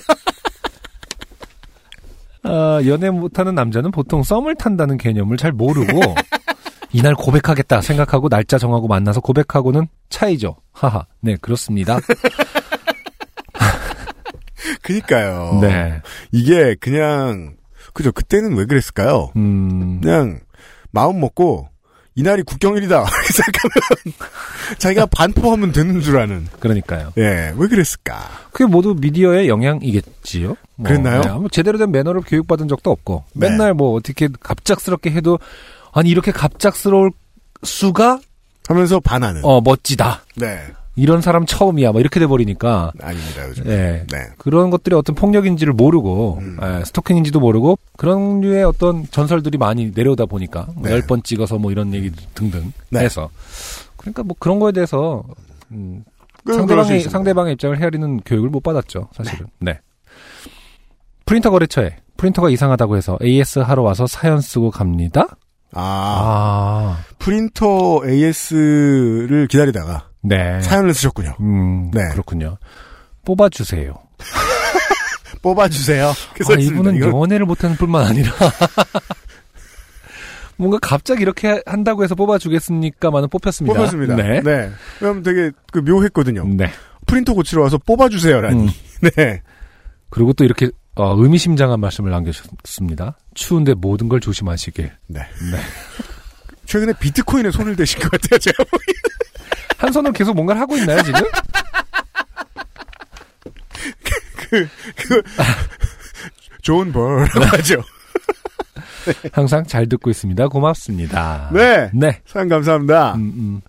Speaker 2: 아, 연애 못하는 남자는 보통 썸을 탄다는 개념을 잘 모르고 이날 고백하겠다 생각하고 날짜 정하고 만나서 고백하고는 차이죠. 하하. 네, 그렇습니다.
Speaker 1: 그니까요.
Speaker 2: 네.
Speaker 1: 이게 그냥 그죠. 그때는 왜 그랬을까요?
Speaker 2: 음,
Speaker 1: 그냥 마음 먹고 이날이 국경일이다 생각하면 자기가 반포하면 되는 줄 아는.
Speaker 2: 그러니까요.
Speaker 1: 예, 왜 그랬을까?
Speaker 2: 그게 모두 미디어의 영향이겠지요. 뭐,
Speaker 1: 그랬나요?
Speaker 2: 네, 아무 제대로 된 매너를 교육받은 적도 없고
Speaker 1: 네.
Speaker 2: 맨날 뭐 어떻게 갑작스럽게 해도 아니 이렇게 갑작스러울 수가
Speaker 1: 하면서 반하는.
Speaker 2: 어 멋지다.
Speaker 1: 네,
Speaker 2: 이런 사람 처음이야. 뭐 이렇게 돼 버리니까
Speaker 1: 아닙니다 요즘.
Speaker 2: 예.
Speaker 1: 네.
Speaker 2: 그런 것들이 어떤 폭력인지를 모르고
Speaker 1: 음.
Speaker 2: 예, 스토킹인지도 모르고 그런 류의 어떤 전설들이 많이 내려오다 보니까 뭐
Speaker 1: 네.
Speaker 2: 10번 찍어서 뭐 이런 얘기 등등
Speaker 1: 네.
Speaker 2: 해서 그러니까 뭐 그런 거에 대해서 음,
Speaker 1: 수
Speaker 2: 상대방의. 상대방의 입장을 헤아리는 교육을 못 받았죠 사실은 네. 프린터 거래처에 프린터가 이상하다고 해서 AS 하러 와서 사연 쓰고 갑니다.
Speaker 1: 아,
Speaker 2: 아,
Speaker 1: 프린터 AS를 기다리다가
Speaker 2: 네.
Speaker 1: 사연을 쓰셨군요.
Speaker 2: 음,
Speaker 1: 네.
Speaker 2: 그렇군요. 뽑아주세요.
Speaker 1: 뽑아주세요. 그래서
Speaker 2: 아, 이분은 연애를 못하는 뿐만 아니라 뭔가 갑자기 이렇게 한다고 해서 뽑아주겠습니까만은 뽑혔습니다.
Speaker 1: 뽑혔습니다.
Speaker 2: 네.
Speaker 1: 네. 그럼 되게 그 묘했거든요.
Speaker 2: 네.
Speaker 1: 프린터 고치러 와서 뽑아주세요라니.
Speaker 2: 음.
Speaker 1: 네.
Speaker 2: 그리고 또 이렇게 어, 의미심장한 말씀을 남겨주셨습니다. 추운데 모든 걸 조심하시길.
Speaker 1: 네.
Speaker 2: 네.
Speaker 1: 최근에 비트코인에 손을 대신 것 같아요, 제가. 보기엔.
Speaker 2: 한 손으로 계속 뭔가를 하고 있나요 지금?
Speaker 1: 좋은 벌라고 하죠.
Speaker 2: 항상 잘 듣고 있습니다. 고맙습니다.
Speaker 1: 네.
Speaker 2: 네.
Speaker 1: 사연 감사합니다.
Speaker 2: 음, 음,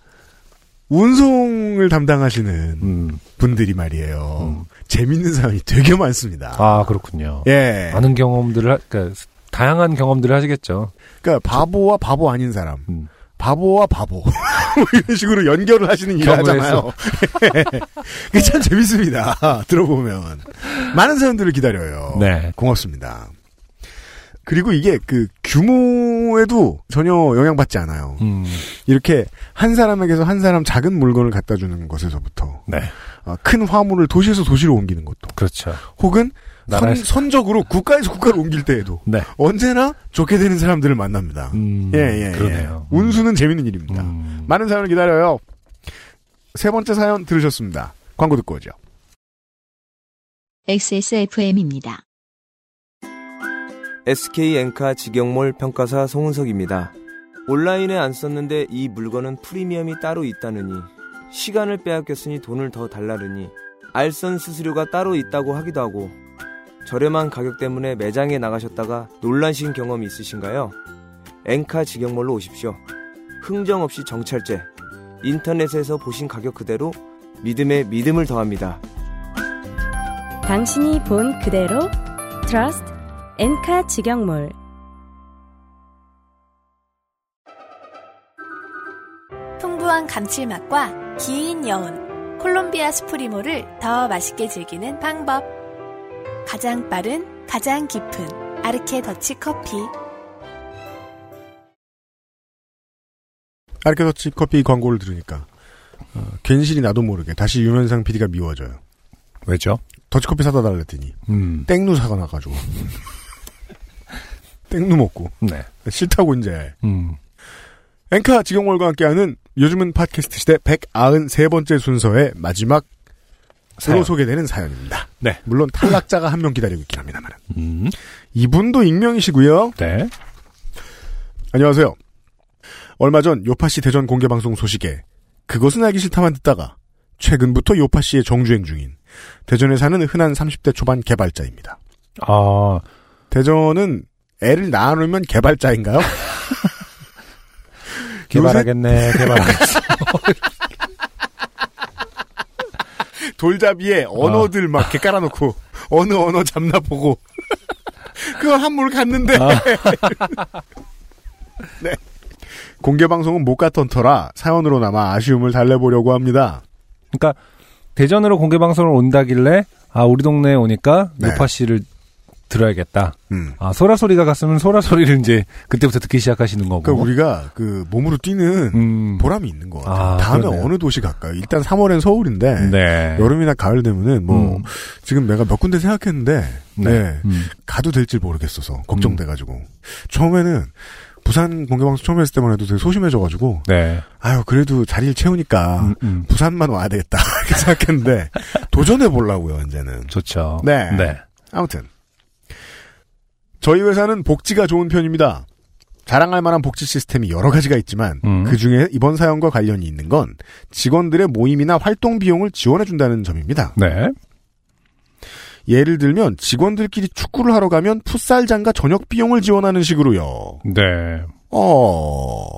Speaker 1: 운송을 담당하시는
Speaker 2: 음.
Speaker 1: 분들이 말이에요. 재밌는 사연이 되게 많습니다.
Speaker 2: 아 그렇군요.
Speaker 1: 예.
Speaker 2: 많은 경험들을 하, 그러니까 다양한 경험들을 하시겠죠.
Speaker 1: 그러니까 바보와 바보 아닌 사람,
Speaker 2: 음.
Speaker 1: 바보와 바보 뭐 이런 식으로 연결을 하시는 일을. 하잖아요. 그게 참 재밌습니다. 들어보면 많은 사람들을 기다려요.
Speaker 2: 네.
Speaker 1: 고맙습니다. 그리고 이게 그 규모에도 전혀 영향받지 않아요.
Speaker 2: 음.
Speaker 1: 이렇게 한 사람에게서 한 사람 작은 물건을 갖다 주는 것에서부터
Speaker 2: 네.
Speaker 1: 어, 큰 화물을 도시에서 도시로 옮기는 것도
Speaker 2: 그렇죠.
Speaker 1: 혹은 선,
Speaker 2: 나라에서-
Speaker 1: 선 적으로 국가에서 국가를 옮길 때에도
Speaker 2: 네.
Speaker 1: 언제나 좋게 되는 사람들을 만납니다.
Speaker 2: 음,
Speaker 1: 예, 예,
Speaker 2: 그러네요.
Speaker 1: 예. 운수는 재밌는 일입니다.
Speaker 2: 음.
Speaker 1: 많은 사연을 기다려요. 세 번째 사연 들으셨습니다. 광고 듣고 오죠.
Speaker 3: XSFM입니다.
Speaker 8: SK 엔카 직영몰 평가사 송은석입니다. 온라인에 안 썼는데 이 물건은 프리미엄이 따로 있다느니 시간을 빼앗겼으니 돈을 더 달라느니 알선 수수료가 따로 있다고 하기도 하고 저렴한 가격 때문에 매장에 나가셨다가 놀라신 경험이 있으신가요? 엔카 직영몰로 오십시오. 흥정 없이 정찰제 인터넷에서 보신 가격 그대로 믿음에 믿음을 더합니다.
Speaker 6: 당신이 본 그대로 트러스트 엔카 직영몰
Speaker 9: 풍부한 감칠맛과 긴 여운 콜롬비아 수프리모를 더 맛있게 즐기는 방법 가장 빠른 가장 깊은 아르케 더치 커피
Speaker 1: 아르케 더치 커피 광고를 들으니까 어, 괜시리 나도 모르게 다시 유면상 PD가 미워져요.
Speaker 2: 왜죠?
Speaker 1: 더치커피 사다 달랬더니
Speaker 2: 음.
Speaker 1: 땡누 사가 나가지고 땡누 먹고
Speaker 2: 네.
Speaker 1: 싫다고 이제
Speaker 2: 음.
Speaker 1: 앵카 직영월과 함께하는 요즘은 팟캐스트 시대 193번째 순서의 마지막
Speaker 2: 사연.
Speaker 1: 으로 소개되는 사연입니다.
Speaker 2: 네.
Speaker 1: 물론 탈락자가 한 명 기다리고 있긴 합니다만.
Speaker 2: 음.
Speaker 1: 이분도 익명이시고요.
Speaker 2: 네.
Speaker 1: 안녕하세요. 얼마 전 요파시 대전 공개방송 소식에 그것은 알기 싫다만 듣다가 최근부터 요파시에 정주행 중인 대전에 사는 흔한 30대 초반 개발자입니다.
Speaker 2: 아,
Speaker 1: 대전은 애를 낳아놓으면 개발자인가요?
Speaker 2: 개발하겠네, 개발하겠어.
Speaker 1: 돌잡이에 언어들 막 이렇게 깔아놓고 어느 언어 잡나 보고 그걸 한물 갔는데 네. 공개 방송은 못 갔던 터라 사연으로 남아 아쉬움을 달래보려고 합니다.
Speaker 2: 그러니까 대전으로 공개 방송을 온다길래 아 우리 동네에 오니까
Speaker 1: 네.
Speaker 2: 요파 씨를 들어야겠다.
Speaker 1: 음.
Speaker 2: 아 소라 소리가 갔으면 소라 소리를 이제 그때부터 듣기 시작하시는 거고.
Speaker 1: 그러니까 우리가 그 몸으로 뛰는
Speaker 2: 음.
Speaker 1: 보람이 있는 것 같아요.
Speaker 2: 아,
Speaker 1: 다음에
Speaker 2: 그러네요.
Speaker 1: 어느 도시 갈까요? 일단 3월엔 서울인데
Speaker 2: 네.
Speaker 1: 여름이나 가을 되면은 뭐
Speaker 2: 음.
Speaker 1: 지금 내가 몇 군데 생각했는데 네,
Speaker 2: 네. 음.
Speaker 1: 가도 될지 모르겠어서 걱정돼 가지고 처음에는 부산 공개방송 처음 했을 때만 해도 되게 소심해져가지고
Speaker 2: 네.
Speaker 1: 아유 그래도 자리를 채우니까
Speaker 2: 음, 음.
Speaker 1: 부산만 와야 되겠다 이렇게 생각했는데 도전해 보려고요 이제는.
Speaker 2: 좋죠.
Speaker 1: 네.
Speaker 2: 네.
Speaker 1: 아무튼 저희 회사는 복지가 좋은 편입니다. 자랑할 만한 복지 시스템이 여러 가지가 있지만
Speaker 2: 음.
Speaker 1: 그 중에 이번 사연과 관련이 있는 건 직원들의 모임이나 활동 비용을 지원해 준다는 점입니다.
Speaker 2: 네.
Speaker 1: 예를 들면 직원들끼리 축구를 하러 가면 풋살장과 저녁 비용을 지원하는 식으로요.
Speaker 2: 네.
Speaker 1: 어.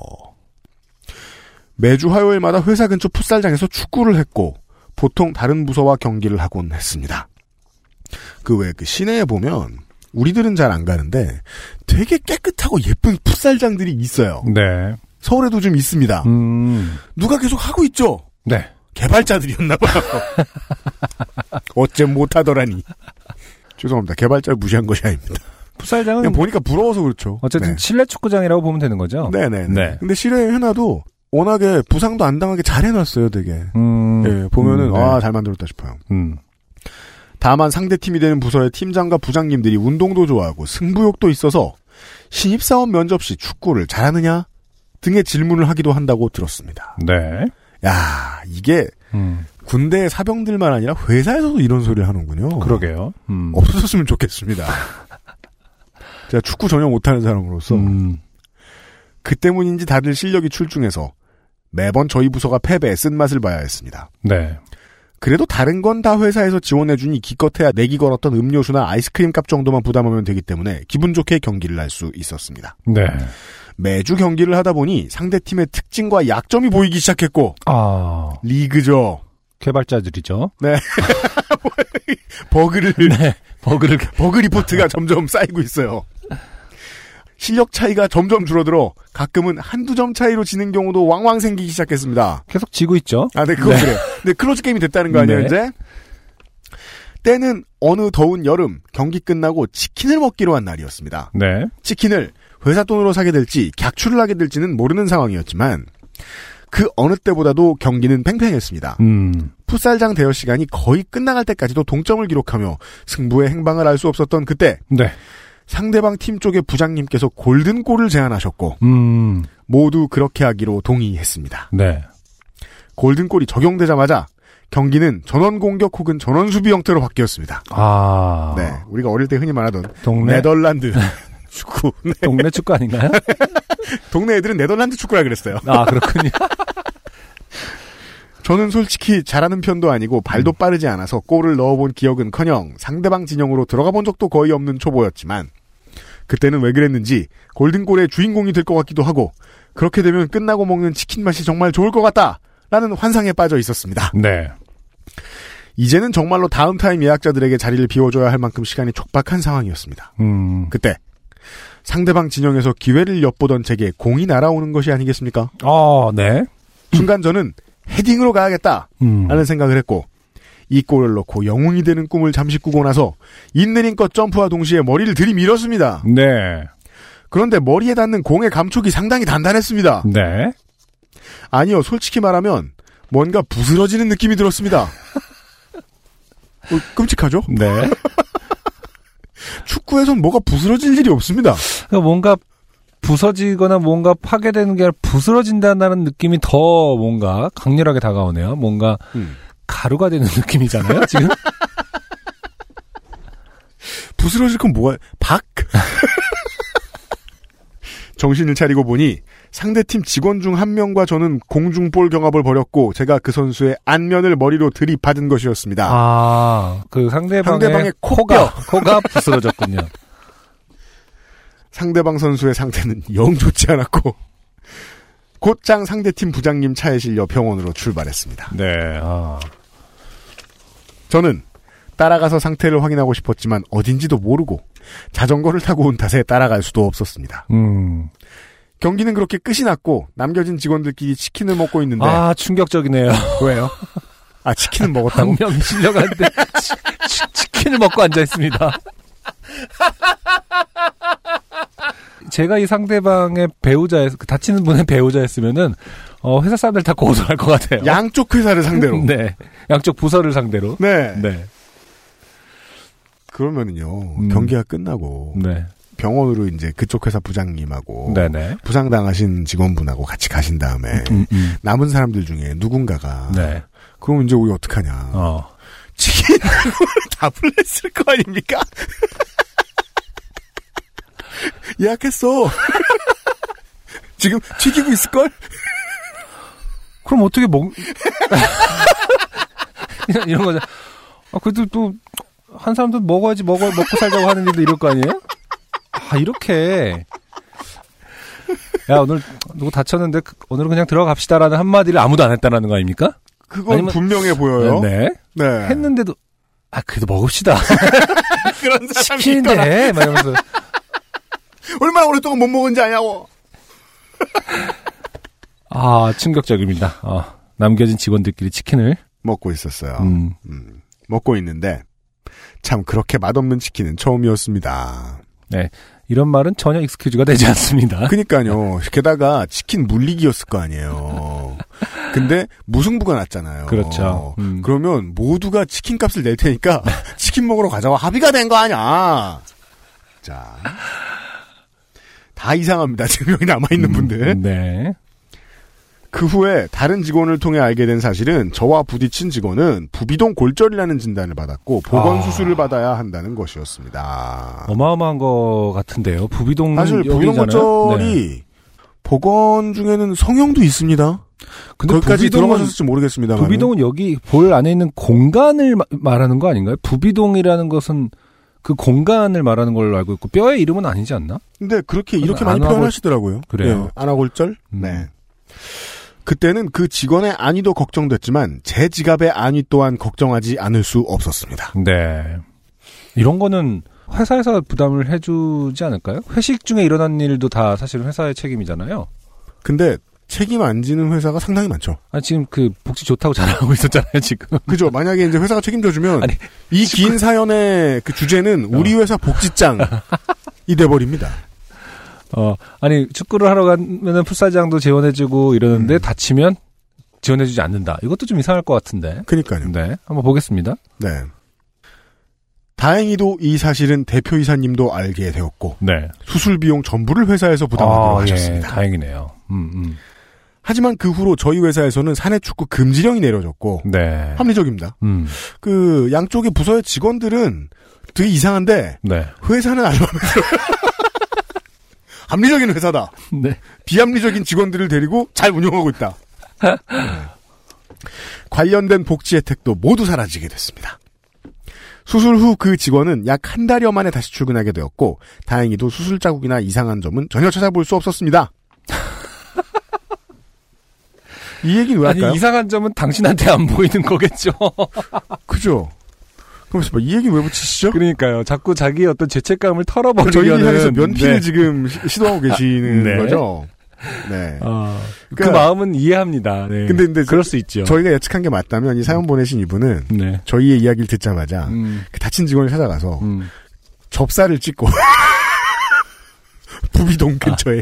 Speaker 1: 매주 화요일마다 회사 근처 풋살장에서 축구를 했고 보통 다른 부서와 경기를 하곤 했습니다. 그 외 그 시내에 보면 우리들은 잘 안 가는데 되게 깨끗하고 예쁜 풋살장들이 있어요.
Speaker 2: 네.
Speaker 1: 서울에도 좀 있습니다.
Speaker 2: 음.
Speaker 1: 누가 계속 하고 있죠?
Speaker 2: 네.
Speaker 1: 개발자들이었나봐요. 어째 못하더라니. 죄송합니다. 개발자를 무시한 것이 아닙니다.
Speaker 2: 풋살장은
Speaker 1: 그냥 보니까 부러워서 그렇죠.
Speaker 2: 어쨌든
Speaker 1: 네.
Speaker 2: 실내 축구장이라고 보면 되는 거죠.
Speaker 1: 네네.
Speaker 2: 네.
Speaker 1: 근데 실내 해놔도 워낙에 부상도 안 당하게 잘 해놨어요, 되게.
Speaker 2: 음.
Speaker 1: 예, 보면은
Speaker 2: 음, 네.
Speaker 1: 아잘 만들었다 싶어요.
Speaker 2: 음.
Speaker 1: 다만 상대 팀이 되는 부서의 팀장과 부장님들이 운동도 좋아하고 승부욕도 있어서 신입사원 면접 시 축구를 잘하느냐 등의 질문을 하기도 한다고 들었습니다.
Speaker 2: 네.
Speaker 1: 야 이게
Speaker 2: 음.
Speaker 1: 군대 사병들만 아니라 회사에서도 이런 소리를 하는군요.
Speaker 2: 그러게요. 음.
Speaker 1: 없어졌으면 좋겠습니다. 제가 축구 전혀 못하는 사람으로서
Speaker 2: 음.
Speaker 1: 그 때문인지 다들 실력이 출중해서 매번 저희 부서가 패배에 쓴 맛을 봐야 했습니다.
Speaker 2: 네.
Speaker 1: 그래도 다른 건 다 회사에서 지원해주니 기껏해야 내기 걸었던 음료수나 아이스크림 값 정도만 부담하면 되기 때문에 기분 좋게 경기를 할 수 있었습니다.
Speaker 2: 네.
Speaker 1: 매주 경기를 하다 보니 상대 팀의 특징과 약점이 보이기 시작했고
Speaker 2: 아.
Speaker 1: 리그죠.
Speaker 2: 개발자들이죠.
Speaker 1: 네. 버그를
Speaker 2: 네. 버그를
Speaker 1: 버그 리포트가 점점 쌓이고 있어요. 실력 차이가 점점 줄어들어 가끔은 한두 점 차이로 지는 경우도 왕왕 생기기 시작했습니다.
Speaker 2: 계속 지고 있죠.
Speaker 1: 아, 네, 그건
Speaker 2: 네.
Speaker 1: 그래요. 근데 close game이 됐다는 거 아니에요,
Speaker 2: 네.
Speaker 1: 이제? 때는 어느 더운 여름 경기 끝나고 치킨을 먹기로 한 날이었습니다.
Speaker 2: 네.
Speaker 1: 치킨을 회사 돈으로 사게 될지 객출을 하게 될지는 모르는 상황이었지만 그 어느 때보다도 경기는 팽팽했습니다.
Speaker 2: 음.
Speaker 1: 풋살장 대여 시간이 거의 끝나갈 때까지도 동점을 기록하며 승부의 행방을 알 수 없었던 그때
Speaker 2: 네.
Speaker 1: 상대방 팀 쪽의 부장님께서 골든골을 제안하셨고
Speaker 2: 음.
Speaker 1: 모두 그렇게 하기로 동의했습니다.
Speaker 2: 네.
Speaker 1: 골든골이 적용되자마자 경기는 전원 공격 혹은 전원 수비 형태로 바뀌었습니다.
Speaker 2: 아.
Speaker 1: 네, 우리가 어릴 때 흔히 말하던
Speaker 2: 동네
Speaker 1: 네덜란드 축구. 네.
Speaker 2: 동네 축구 아닌가요?
Speaker 1: 동네 애들은 네덜란드 축구라 그랬어요.
Speaker 2: 아, 그렇군요.
Speaker 1: 저는 솔직히 잘하는 편도 아니고 발도 빠르지 않아서 골을 넣어본 기억은커녕 상대방 진영으로 들어가 본 적도 거의 없는 초보였지만 그때는 왜 그랬는지 골든골의 주인공이 될 것 같기도 하고 그렇게 되면 끝나고 먹는 치킨 맛이 정말 좋을 것 같다라는 환상에 빠져 있었습니다.
Speaker 2: 네.
Speaker 1: 이제는 정말로 다음 타임 예약자들에게 자리를 비워줘야 할 만큼 시간이 촉박한 상황이었습니다.
Speaker 2: 음.
Speaker 1: 그때 상대방 진영에서 기회를 엿보던 제게 공이 날아오는 것이 아니겠습니까?
Speaker 2: 어, 네.
Speaker 1: 순간 저는 헤딩으로 가야겠다
Speaker 2: 음.
Speaker 1: 라는 생각을 했고 이 골을 넣고 영웅이 되는 꿈을 잠시 꾸고 나서 있는 힘껏 점프와 동시에 머리를 들이밀었습니다.
Speaker 2: 네.
Speaker 1: 그런데 머리에 닿는 공의 감촉이 상당히 단단했습니다.
Speaker 2: 네.
Speaker 1: 아니요, 솔직히 말하면 뭔가 부스러지는 느낌이 들었습니다. 어, 끔찍하죠?
Speaker 2: 네.
Speaker 1: 축구에선 뭐가 부스러질 일이 없습니다.
Speaker 2: 그러니까 뭔가 부서지거나 뭔가 파괴되는 게 아니라 부스러진다는 느낌이 더 뭔가 강렬하게 다가오네요. 뭔가
Speaker 1: 음.
Speaker 2: 가루가 되는 느낌이잖아요, 지금?
Speaker 1: 부스러질 건 뭐가, 박? 정신을 차리고 보니 상대팀 직원 중 한 명과 저는 공중볼 경합을 벌였고 제가 그 선수의 안면을 머리로 들이받은 것이었습니다.
Speaker 2: 아, 그 상대방의,
Speaker 1: 상대방의
Speaker 2: 코가, 코가 부스러졌군요.
Speaker 1: 상대방 선수의 상태는 영 좋지 않았고 곧장 상대팀 부장님 차에 실려 병원으로 출발했습니다.
Speaker 2: 네, 아.
Speaker 1: 저는 따라가서 상태를 확인하고 싶었지만 어딘지도 모르고 자전거를 타고 온 탓에 따라갈 수도 없었습니다.
Speaker 2: 음.
Speaker 1: 경기는 그렇게 끝이 났고 남겨진 직원들끼리 치킨을 먹고 있는데
Speaker 2: 아, 충격적이네요.
Speaker 1: 왜요? 아 치킨은 먹었다고?
Speaker 2: 한 명이 실려가는데 치, 치, 치킨을 먹고 앉아 있습니다. 제가 이 상대방의 배우자였, 그 다치는 분의 배우자였으면은, 어, 회사 사람들 다 고소할 것 같아요.
Speaker 1: 양쪽 회사를 상대로.
Speaker 2: 네. 양쪽 부서를 상대로.
Speaker 1: 네.
Speaker 2: 네.
Speaker 1: 그러면은요
Speaker 2: 음.
Speaker 1: 경기가 끝나고
Speaker 2: 네.
Speaker 1: 병원으로 이제 그쪽 회사 부장님하고
Speaker 2: 네네.
Speaker 1: 부상당하신 직원분하고 같이 가신 다음에
Speaker 2: 음, 음.
Speaker 1: 남은 사람들 중에 누군가가
Speaker 2: 네.
Speaker 1: 그럼 이제 우리 어떡하냐
Speaker 2: 어.
Speaker 1: 치킨 답을 했을 거 아닙니까? 예약했어. 지금 튀기고 있을걸?
Speaker 2: 그럼 어떻게 먹, 이런- 거죠. 아, 그래도 또, 한 사람도 먹어야지, 먹어, 먹고 살자고 하는 일도 이럴 거 아니에요? 아, 이렇게. 야, 오늘 누구 다쳤는데, 그- 오늘은 그냥 들어갑시다라는 한마디를 아무도 안 했다라는 거 아닙니까?
Speaker 1: 그건
Speaker 2: 아니면-
Speaker 1: 분명해 보여요.
Speaker 2: 네.
Speaker 1: 네.
Speaker 2: 했는데도, 아, 그래도 먹읍시다.
Speaker 1: 그런 사람이 있더라.
Speaker 2: 치킨인데, 막 이러면서.
Speaker 1: 얼마나 오랫동안 못 먹은지 아냐고.
Speaker 2: 아, 충격적입니다. 어, 남겨진 직원들끼리 치킨을.
Speaker 1: 먹고 있었어요.
Speaker 2: 음.
Speaker 1: 음, 먹고 있는데 참 그렇게 맛없는 치킨은 처음이었습니다.
Speaker 2: 네. 이런 말은 전혀 익스큐즈가 되지 않습니다.
Speaker 1: 그니까요. 게다가 치킨 물리기였을 거 아니에요. 근데 무승부가 났잖아요.
Speaker 2: 그렇죠. 음.
Speaker 1: 그러면 모두가 치킨 값을 낼 테니까 치킨 먹으러 가자고 합의가 된 거 아니야. 자. 다 이상합니다. 지금 여기 남아있는 분들.
Speaker 2: 네.
Speaker 1: 그 후에 다른 직원을 통해 알게 된 사실은 저와 부딪힌 직원은 부비동 골절이라는 진단을 받았고 보건
Speaker 2: 아.
Speaker 1: 수술을 받아야 한다는 것이었습니다.
Speaker 2: 어마어마한 거 같은데요. 부비동
Speaker 1: 사실 부비동. 골절이
Speaker 2: 네.
Speaker 1: 보건 중에는 성형도 있습니다.
Speaker 2: 근데
Speaker 1: 거기까지 들어가셨을지 모르겠습니다만.
Speaker 2: 부비동은 여기 볼 안에 있는 공간을 마- 말하는 거 아닌가요? 부비동이라는 것은 그 공간을 말하는 걸로 알고 있고 뼈의 이름은 아니지 않나?
Speaker 1: 근데 그렇게 이렇게 많이 표현하시더라고요.
Speaker 2: 그래요?
Speaker 1: 예, 안아골절?
Speaker 2: 음.
Speaker 1: 네. 그때는 그 직원의 안위도 걱정됐지만 제 지갑의 안위 또한 걱정하지 않을 수 없었습니다.
Speaker 2: 네. 이런 거는 회사에서 부담을 해주지 않을까요? 회식 중에 일어난 일도 다 사실 회사의 책임이잖아요.
Speaker 1: 근데 책임 안 지는 회사가 상당히 많죠.
Speaker 2: 아 지금 그 복지 좋다고 자랑하고 있었잖아요 지금.
Speaker 1: 그죠. 만약에 이제 회사가 책임져주면 이 긴 사연의 그 주제는 우리 회사 복지장이 돼버립니다.
Speaker 2: 어 아니 축구를 하러 가면은 풋살장도 지원해주고 이러는데
Speaker 1: 음.
Speaker 2: 다치면 지원해주지 않는다. 이것도 좀 이상할 것 같은데.
Speaker 1: 그니까요.
Speaker 2: 네, 한번 보겠습니다.
Speaker 1: 네. 다행히도 이 사실은 대표이사님도 알게 되었고
Speaker 2: 네.
Speaker 1: 수술 비용 전부를 회사에서 부담하기로
Speaker 2: 아, 예,
Speaker 1: 하셨습니다.
Speaker 2: 다행이네요. 음, 음.
Speaker 1: 하지만 그 후로 저희 회사에서는 사내 축구 금지령이 내려졌고
Speaker 2: 네.
Speaker 1: 합리적입니다.
Speaker 2: 음.
Speaker 1: 그 양쪽의 부서의 직원들은 되게 이상한데
Speaker 2: 네.
Speaker 1: 회사는 들어요. 합리적인 회사다.
Speaker 2: 네.
Speaker 1: 비합리적인 직원들을 데리고 잘 운영하고 있다. 네. 관련된 복지 혜택도 모두 사라지게 됐습니다. 수술 후 그 직원은 약 한 달여 만에 다시 출근하게 되었고 다행히도 수술 자국이나 이상한 점은 전혀 찾아볼 수 없었습니다. 이 얘기는 왜
Speaker 2: 아니
Speaker 1: 할까요?
Speaker 2: 이상한 점은 당신한테 안 보이는 거겠죠.
Speaker 1: 그죠? 그러면서 뭐이 얘기 왜 붙이시죠?
Speaker 2: 그러니까요. 자꾸 자기 어떤 죄책감을
Speaker 1: 저희
Speaker 2: 털어버리려는
Speaker 1: 향해서 면피를
Speaker 2: 네.
Speaker 1: 지금 시- 시도하고 계시는
Speaker 2: 네.
Speaker 1: 거죠? 네.
Speaker 2: 어, 그
Speaker 1: 그러니까-
Speaker 2: 마음은 이해합니다. 네.
Speaker 1: 근데, 근데
Speaker 2: 그럴 수 있죠.
Speaker 1: 저희가 예측한 게 맞다면 이 사연 보내신 이분은
Speaker 2: 네.
Speaker 1: 저희의 이야기를 듣자마자
Speaker 2: 음,
Speaker 1: 그 다친 직원을 찾아가서
Speaker 2: 음.
Speaker 1: 접사를 찍고 부비동 근처에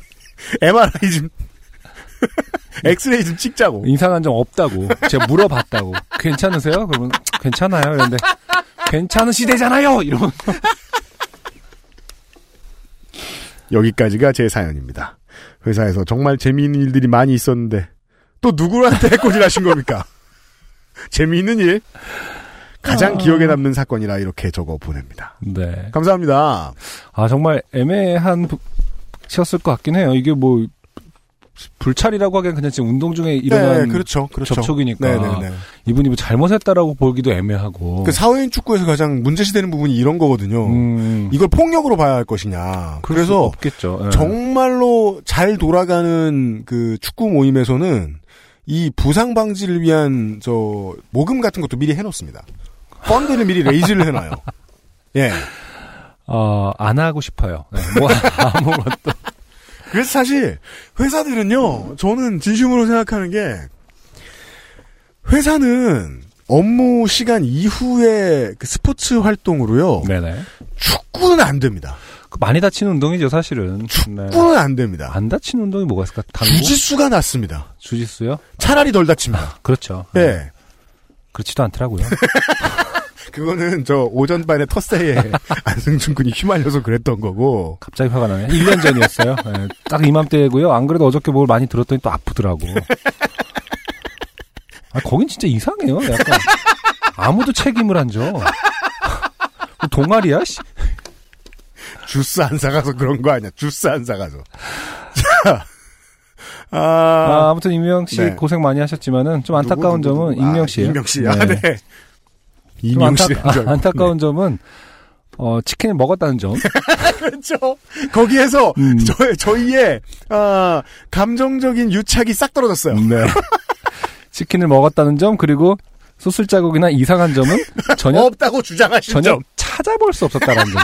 Speaker 1: MRI 좀 엑스레이 좀 찍자고.
Speaker 2: 이상한 점 없다고. 제가 물어봤다고. 괜찮으세요? 그러면 괜찮아요. 그런데 괜찮은 시대잖아요. 이러면
Speaker 1: 여기까지가 제 사연입니다. 회사에서 정말 재미있는 일들이 많이 있었는데 또 누구한테 해코지를 하신 겁니까? 재미있는 일? 가장
Speaker 2: 아.
Speaker 1: 기억에 남는 사건이라 이렇게 적어 보냅니다.
Speaker 2: 네.
Speaker 1: 감사합니다.
Speaker 2: 아 정말 애매한 부- 시였을 것 같긴 해요. 이게 뭐 불찰이라고 하기엔 그냥 지금 운동 중에 일어난
Speaker 1: 네, 그렇죠, 그렇죠.
Speaker 2: 접촉이니까
Speaker 1: 네네네.
Speaker 2: 이분이 뭐 잘못했다라고 보기도 애매하고.
Speaker 1: 그 사회인 축구에서 가장 문제시되는 부분이 이런 거거든요.
Speaker 2: 음,
Speaker 1: 이걸 폭력으로 봐야 할 것이냐. 그래서
Speaker 2: 없겠죠. 예.
Speaker 1: 정말로 잘 돌아가는 그 축구 모임에서는 이 부상 방지를 위한 저 모금 같은 것도 미리 해놓습니다. 펀드를 미리 레이즈를 해놔요. 예.
Speaker 2: 어, 안 하고 싶어요. 네, 뭐 아무것도.
Speaker 1: 그래서 사실 회사들은요. 저는 진심으로 생각하는 게 회사는 업무 시간 이후에 그 스포츠 활동으로요.
Speaker 2: 네네.
Speaker 1: 축구는 안 됩니다.
Speaker 2: 그 많이 다치는 운동이죠, 사실은. 네.
Speaker 1: 축구는 안 됩니다.
Speaker 2: 안 다치는 운동이 뭐가 있을까? 당구?
Speaker 1: 주짓수가 낫습니다.
Speaker 2: 주짓수요?
Speaker 1: 차라리 덜 다칩니다.
Speaker 2: 그렇죠.
Speaker 1: 네.
Speaker 2: 그렇지도 않더라고요.
Speaker 1: 그거는 저 오전반에 텃세에 안승준 군이 휘말려서 그랬던 거고.
Speaker 2: 갑자기 화가 나네. 1년 전이었어요. 네, 딱 이맘때고요. 안 그래도 어저께 뭘 많이 들었더니 또 아프더라고. 아, 거긴 진짜 이상해요. 약간 아무도 책임을 안 져. 뭐 동아리야? 씨.
Speaker 1: 주스 안 사가서 그런 거 아니야. 주스 안 사가서. 자. 아,
Speaker 2: 아, 아 무튼 임명 씨
Speaker 1: 네.
Speaker 2: 고생 많이 하셨지만은 좀 안타까운
Speaker 1: 누구, 누구,
Speaker 2: 점은
Speaker 1: 누구. 아,
Speaker 2: 임명 씨예요.
Speaker 1: 임명 씨. 아, 네.
Speaker 2: 좀
Speaker 1: 이명 씨.
Speaker 2: 안타, 안타까운 점은 어, 치킨을 먹었다는 점.
Speaker 1: 그렇죠. 거기에서
Speaker 2: 음.
Speaker 1: 저, 저희의 아, 감정적인 유착이 싹 떨어졌어요.
Speaker 2: 네. 치킨을 먹었다는 점 그리고 수술 자국이나 이상한 점은 전혀
Speaker 1: 없다고 주장하신
Speaker 2: 전혀
Speaker 1: 점.
Speaker 2: 찾아볼 수 없었다는 점이죠.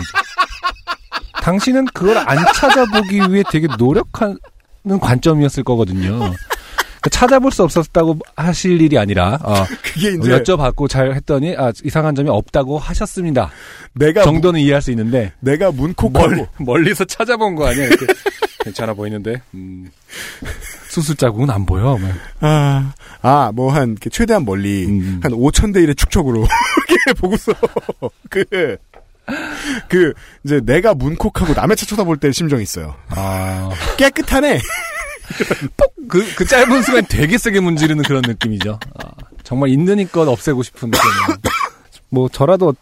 Speaker 2: 당신은 그걸 안 찾아보기 위해 되게 노력하는 관점이었을 거거든요. 그러니까 찾아볼 수 없었다고 하실 일이 아니라 어,
Speaker 1: 그게 이제
Speaker 2: 여쭤봤고 잘 했더니 아, 이상한 점이 없다고 하셨습니다.
Speaker 1: 내가
Speaker 2: 정도는 이해할 수 있는데
Speaker 1: 내가 문콕
Speaker 2: 멀, 멀리서 찾아본 거 아니야? 이렇게 괜찮아 보이는데 음, 수술 자국은 안 보여. 뭐.
Speaker 1: 아, 아, 뭐, 한, 최대한 멀리,
Speaker 2: 음.
Speaker 1: 한 5천 대 1의 축척으로, 이렇게 보고서, 그, 그, 이제 내가 문콕하고 남의 차 쳐다볼 때 심정이 있어요.
Speaker 2: 아,
Speaker 1: 깨끗하네.
Speaker 2: 그, 그 짧은 시간 되게 세게 문지르는 그런 느낌이죠. 아, 정말 있는 힘껏 없애고 싶은 느낌. 뭐, 저라도,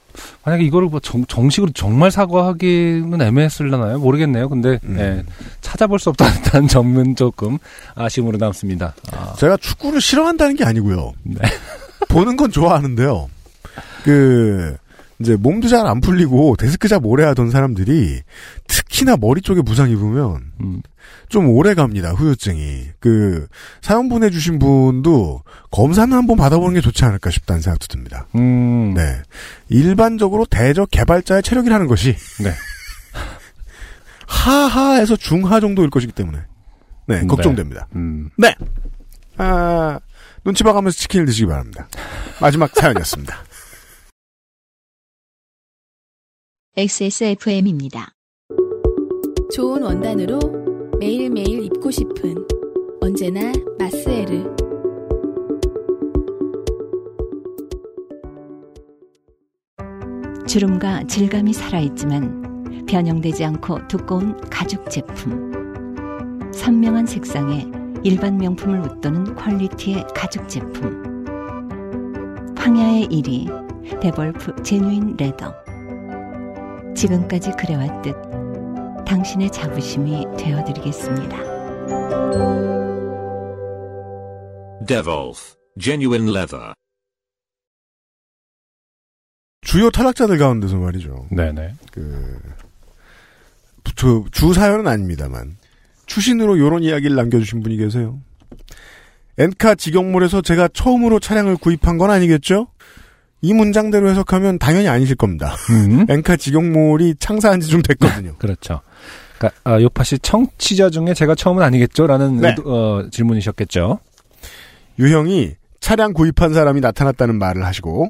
Speaker 2: 만약에 이거를 뭐 정, 정식으로 정말 사과하기는 애매했을려나요? 모르겠네요. 근데,
Speaker 1: 음.
Speaker 2: 예, 찾아볼 수 없다는 점은 조금 아쉬움으로 남습니다. 아,
Speaker 1: 제가 축구를 싫어한다는 게 아니고요.
Speaker 2: 네.
Speaker 1: 보는 건 좋아하는데요. 그, 이제 몸도 잘 안 풀리고 데스크 잡 오래 하던 사람들이 특히나 머리 쪽에 부상 입으면
Speaker 2: 음.
Speaker 1: 좀 오래 갑니다. 후유증이. 그 사연 보내주신 분도 검사는 한번 받아보는 게 좋지 않을까 싶다는 생각도 듭니다.
Speaker 2: 음.
Speaker 1: 네. 일반적으로 대저 개발자의 체력이라는 것이
Speaker 2: 네.
Speaker 1: 하하에서 중하 정도일 것이기 때문에 네,
Speaker 2: 네.
Speaker 1: 걱정됩니다.
Speaker 2: 음.
Speaker 1: 네. 아, 눈치 봐가면서 치킨을 드시기 바랍니다. 마지막 사연이었습니다.
Speaker 7: XSFM입니다.
Speaker 5: 좋은 원단으로 매일매일 입고 싶은 언제나 마스에르.
Speaker 7: 주름과 질감이 살아있지만 변형되지 않고 두꺼운 가죽 제품. 선명한 색상에 일반 명품을 웃도는 퀄리티의 가죽 제품. 황야의 이리 데볼프 genuine leather. 지금까지 그래왔듯 당신의 자부심이 되어드리겠습니다.
Speaker 10: Devolf, genuine leather.
Speaker 1: 주요 탈락자들 가운데서 말이죠.
Speaker 2: 네네.
Speaker 1: 그, 저, 주 사연은 아닙니다만, 추신으로 요런 이야기를 남겨주신 분이 계세요. 엔카 직영몰에서 제가 처음으로 차량을 구입한 건 아니겠죠? 이 문장대로 해석하면 당연히 아니실 겁니다.
Speaker 2: 음.
Speaker 1: 엔카 직영몰이 창사한 지 좀 됐거든요.
Speaker 2: 그렇죠. 그러니까 아, 요파 씨 청취자 중에 제가 처음은 아니겠죠라는
Speaker 1: 네.
Speaker 2: 의도- 어, 질문이셨겠죠.
Speaker 1: 유형이 차량 구입한 사람이 나타났다는 말을 하시고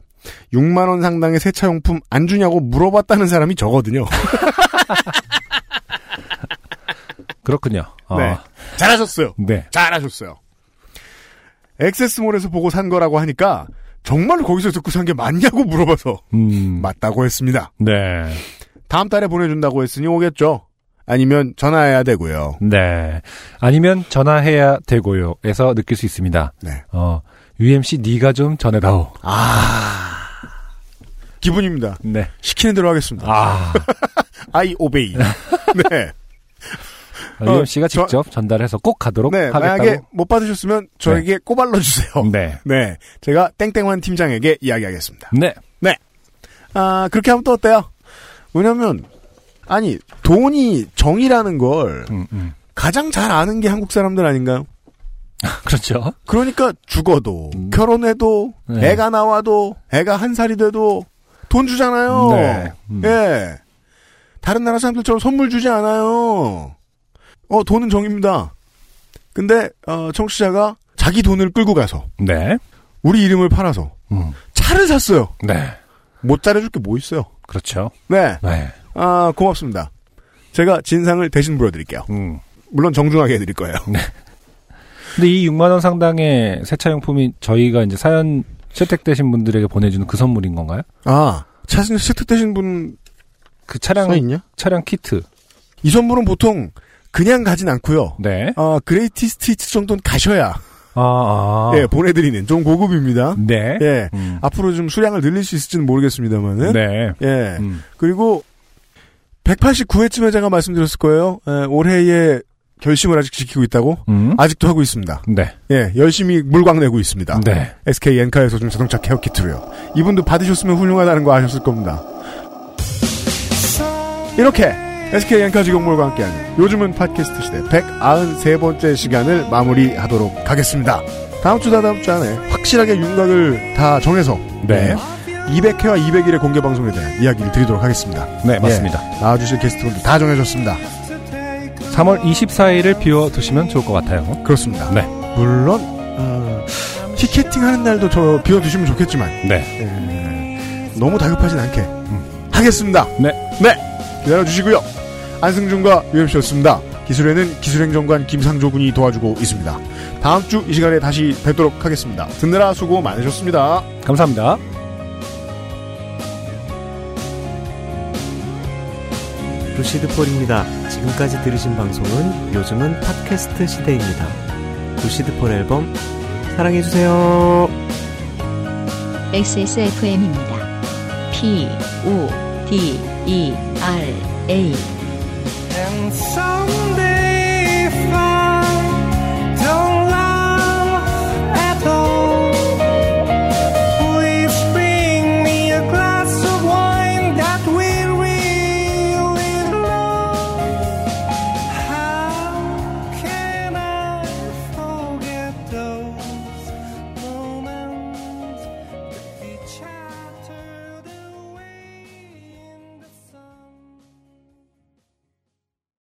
Speaker 1: 6만 원 상당의 세차용품 안 주냐고 물어봤다는 사람이 저거든요.
Speaker 2: 그렇군요. 어,
Speaker 1: 네. 잘하셨어요.
Speaker 2: 네.
Speaker 1: 잘하셨어요. 액세스몰에서 보고 산 거라고 하니까 정말로 거기서 듣고 산 게 맞냐고 물어봐서
Speaker 2: 음.
Speaker 1: 맞다고 했습니다.
Speaker 2: 네.
Speaker 1: 다음 달에 보내준다고 했으니 오겠죠. 아니면 전화해야 되고요.
Speaker 2: 네. 아니면 전화해야 되고요 에서 느낄 수 있습니다.
Speaker 1: 네.
Speaker 2: 어, UMC 네가 좀 전해다오.
Speaker 1: 아 기분입니다.
Speaker 2: 네.
Speaker 1: 시키는 대로 하겠습니다.
Speaker 2: 아.
Speaker 1: 아이 오베이. 네. 어,
Speaker 2: UMC가
Speaker 1: 저-
Speaker 2: 직접 전달해서 꼭 가도록
Speaker 1: 네,
Speaker 2: 하겠다고.
Speaker 1: 만약에 못 받으셨으면 저에게 꼬발러 주세요.
Speaker 2: 네.
Speaker 1: 네. 제가 땡땡환 팀장에게 이야기하겠습니다.
Speaker 2: 네.
Speaker 1: 네. 아, 그렇게 하면 또 어때요? 왜냐면, 아니, 돈이 정이라는 걸
Speaker 2: 음, 음.
Speaker 1: 가장 잘 아는 게 한국 사람들 아닌가요?
Speaker 2: 그렇죠.
Speaker 1: 그러니까 죽어도,
Speaker 2: 음.
Speaker 1: 결혼해도,
Speaker 2: 네.
Speaker 1: 애가 나와도, 애가 한 살이 돼도 돈 주잖아요.
Speaker 2: 네. 음.
Speaker 1: 예. 다른 나라 사람들처럼 선물 주지 않아요. 어, 돈은 정입니다. 근데, 어, 청취자가 자기 돈을 끌고 가서,
Speaker 2: 네.
Speaker 1: 우리 이름을 팔아서,
Speaker 2: 음.
Speaker 1: 차를 샀어요.
Speaker 2: 네.
Speaker 1: 못 잘해줄 게 뭐 있어요.
Speaker 2: 그렇죠.
Speaker 1: 네.
Speaker 2: 네.
Speaker 1: 아, 고맙습니다. 제가 진상을 대신 물어드릴게요.
Speaker 2: 음.
Speaker 1: 물론 정중하게 해드릴 거예요.
Speaker 2: 근데 이 6만 원 상당의 세차용품이 저희가 이제 사연 채택되신 분들에게 보내주는 그 선물인 건가요?
Speaker 1: 아, 사연 채택되신 분,
Speaker 2: 그 차량? 차량 키트.
Speaker 1: 이 선물은 보통 그냥 가진 않고요.
Speaker 2: 네.
Speaker 1: 아, greatest hit 정도는 가셔야,
Speaker 2: 아, 아.
Speaker 1: 예, 보내드리는 좀 고급입니다.
Speaker 2: 네.
Speaker 1: 예.
Speaker 2: 음.
Speaker 1: 앞으로 좀 수량을 늘릴 수 있을지는 모르겠습니다만은.
Speaker 2: 네.
Speaker 1: 예.
Speaker 2: 음.
Speaker 1: 그리고 189회쯤에 제가 말씀드렸을 거예요. 에, 올해의 결심을 아직 지키고 있다고?
Speaker 2: 음.
Speaker 1: 아직도 하고 있습니다.
Speaker 2: 네.
Speaker 1: 예, 열심히 물광 내고 있습니다.
Speaker 2: 네.
Speaker 1: SK 엔카에서 좀 자동차 케어 키트로요. 이분도 받으셨으면 훌륭하다는 거 아셨을 겁니다. 이렇게 SK 엔카 직원몰과 함께하는 요즘은 팟캐스트 시대 193번째 시간을 마무리하도록 하겠습니다. 다음 주 다다음 주 안에 확실하게 윤곽을 다 정해서
Speaker 2: 네.
Speaker 1: 200회와 200일의 공개 방송에 대한 이야기를 드리도록 하겠습니다.
Speaker 2: 네, 맞습니다.
Speaker 1: 예, 나와주실 게스트분들 다 정해졌습니다.
Speaker 2: 3월 24일을 비워두시면 좋을 것 같아요.
Speaker 1: 그렇습니다.
Speaker 2: 네.
Speaker 1: 물론 어, 티켓팅 하는 날도 저 비워두시면 좋겠지만
Speaker 2: 네.
Speaker 1: 에, 너무 다급하진 않게 하겠습니다.
Speaker 2: 네.
Speaker 1: 네. 기다려주시고요. 안승준과 UMC였습니다. 기술에는 기술행정관 김상조 군이 도와주고 있습니다. 다음 주 이 시간에 다시 뵙도록 하겠습니다. 듣느라 수고 많으셨습니다.
Speaker 2: 감사합니다.
Speaker 11: 루시드 폴입니다. 지금까지 들으신 방송은 요즘은 팟캐스트 시대입니다. 루시드 폴 앨범 사랑해주세요.
Speaker 7: XSFM입니다. P, O, D, E, R, A.
Speaker 12: And some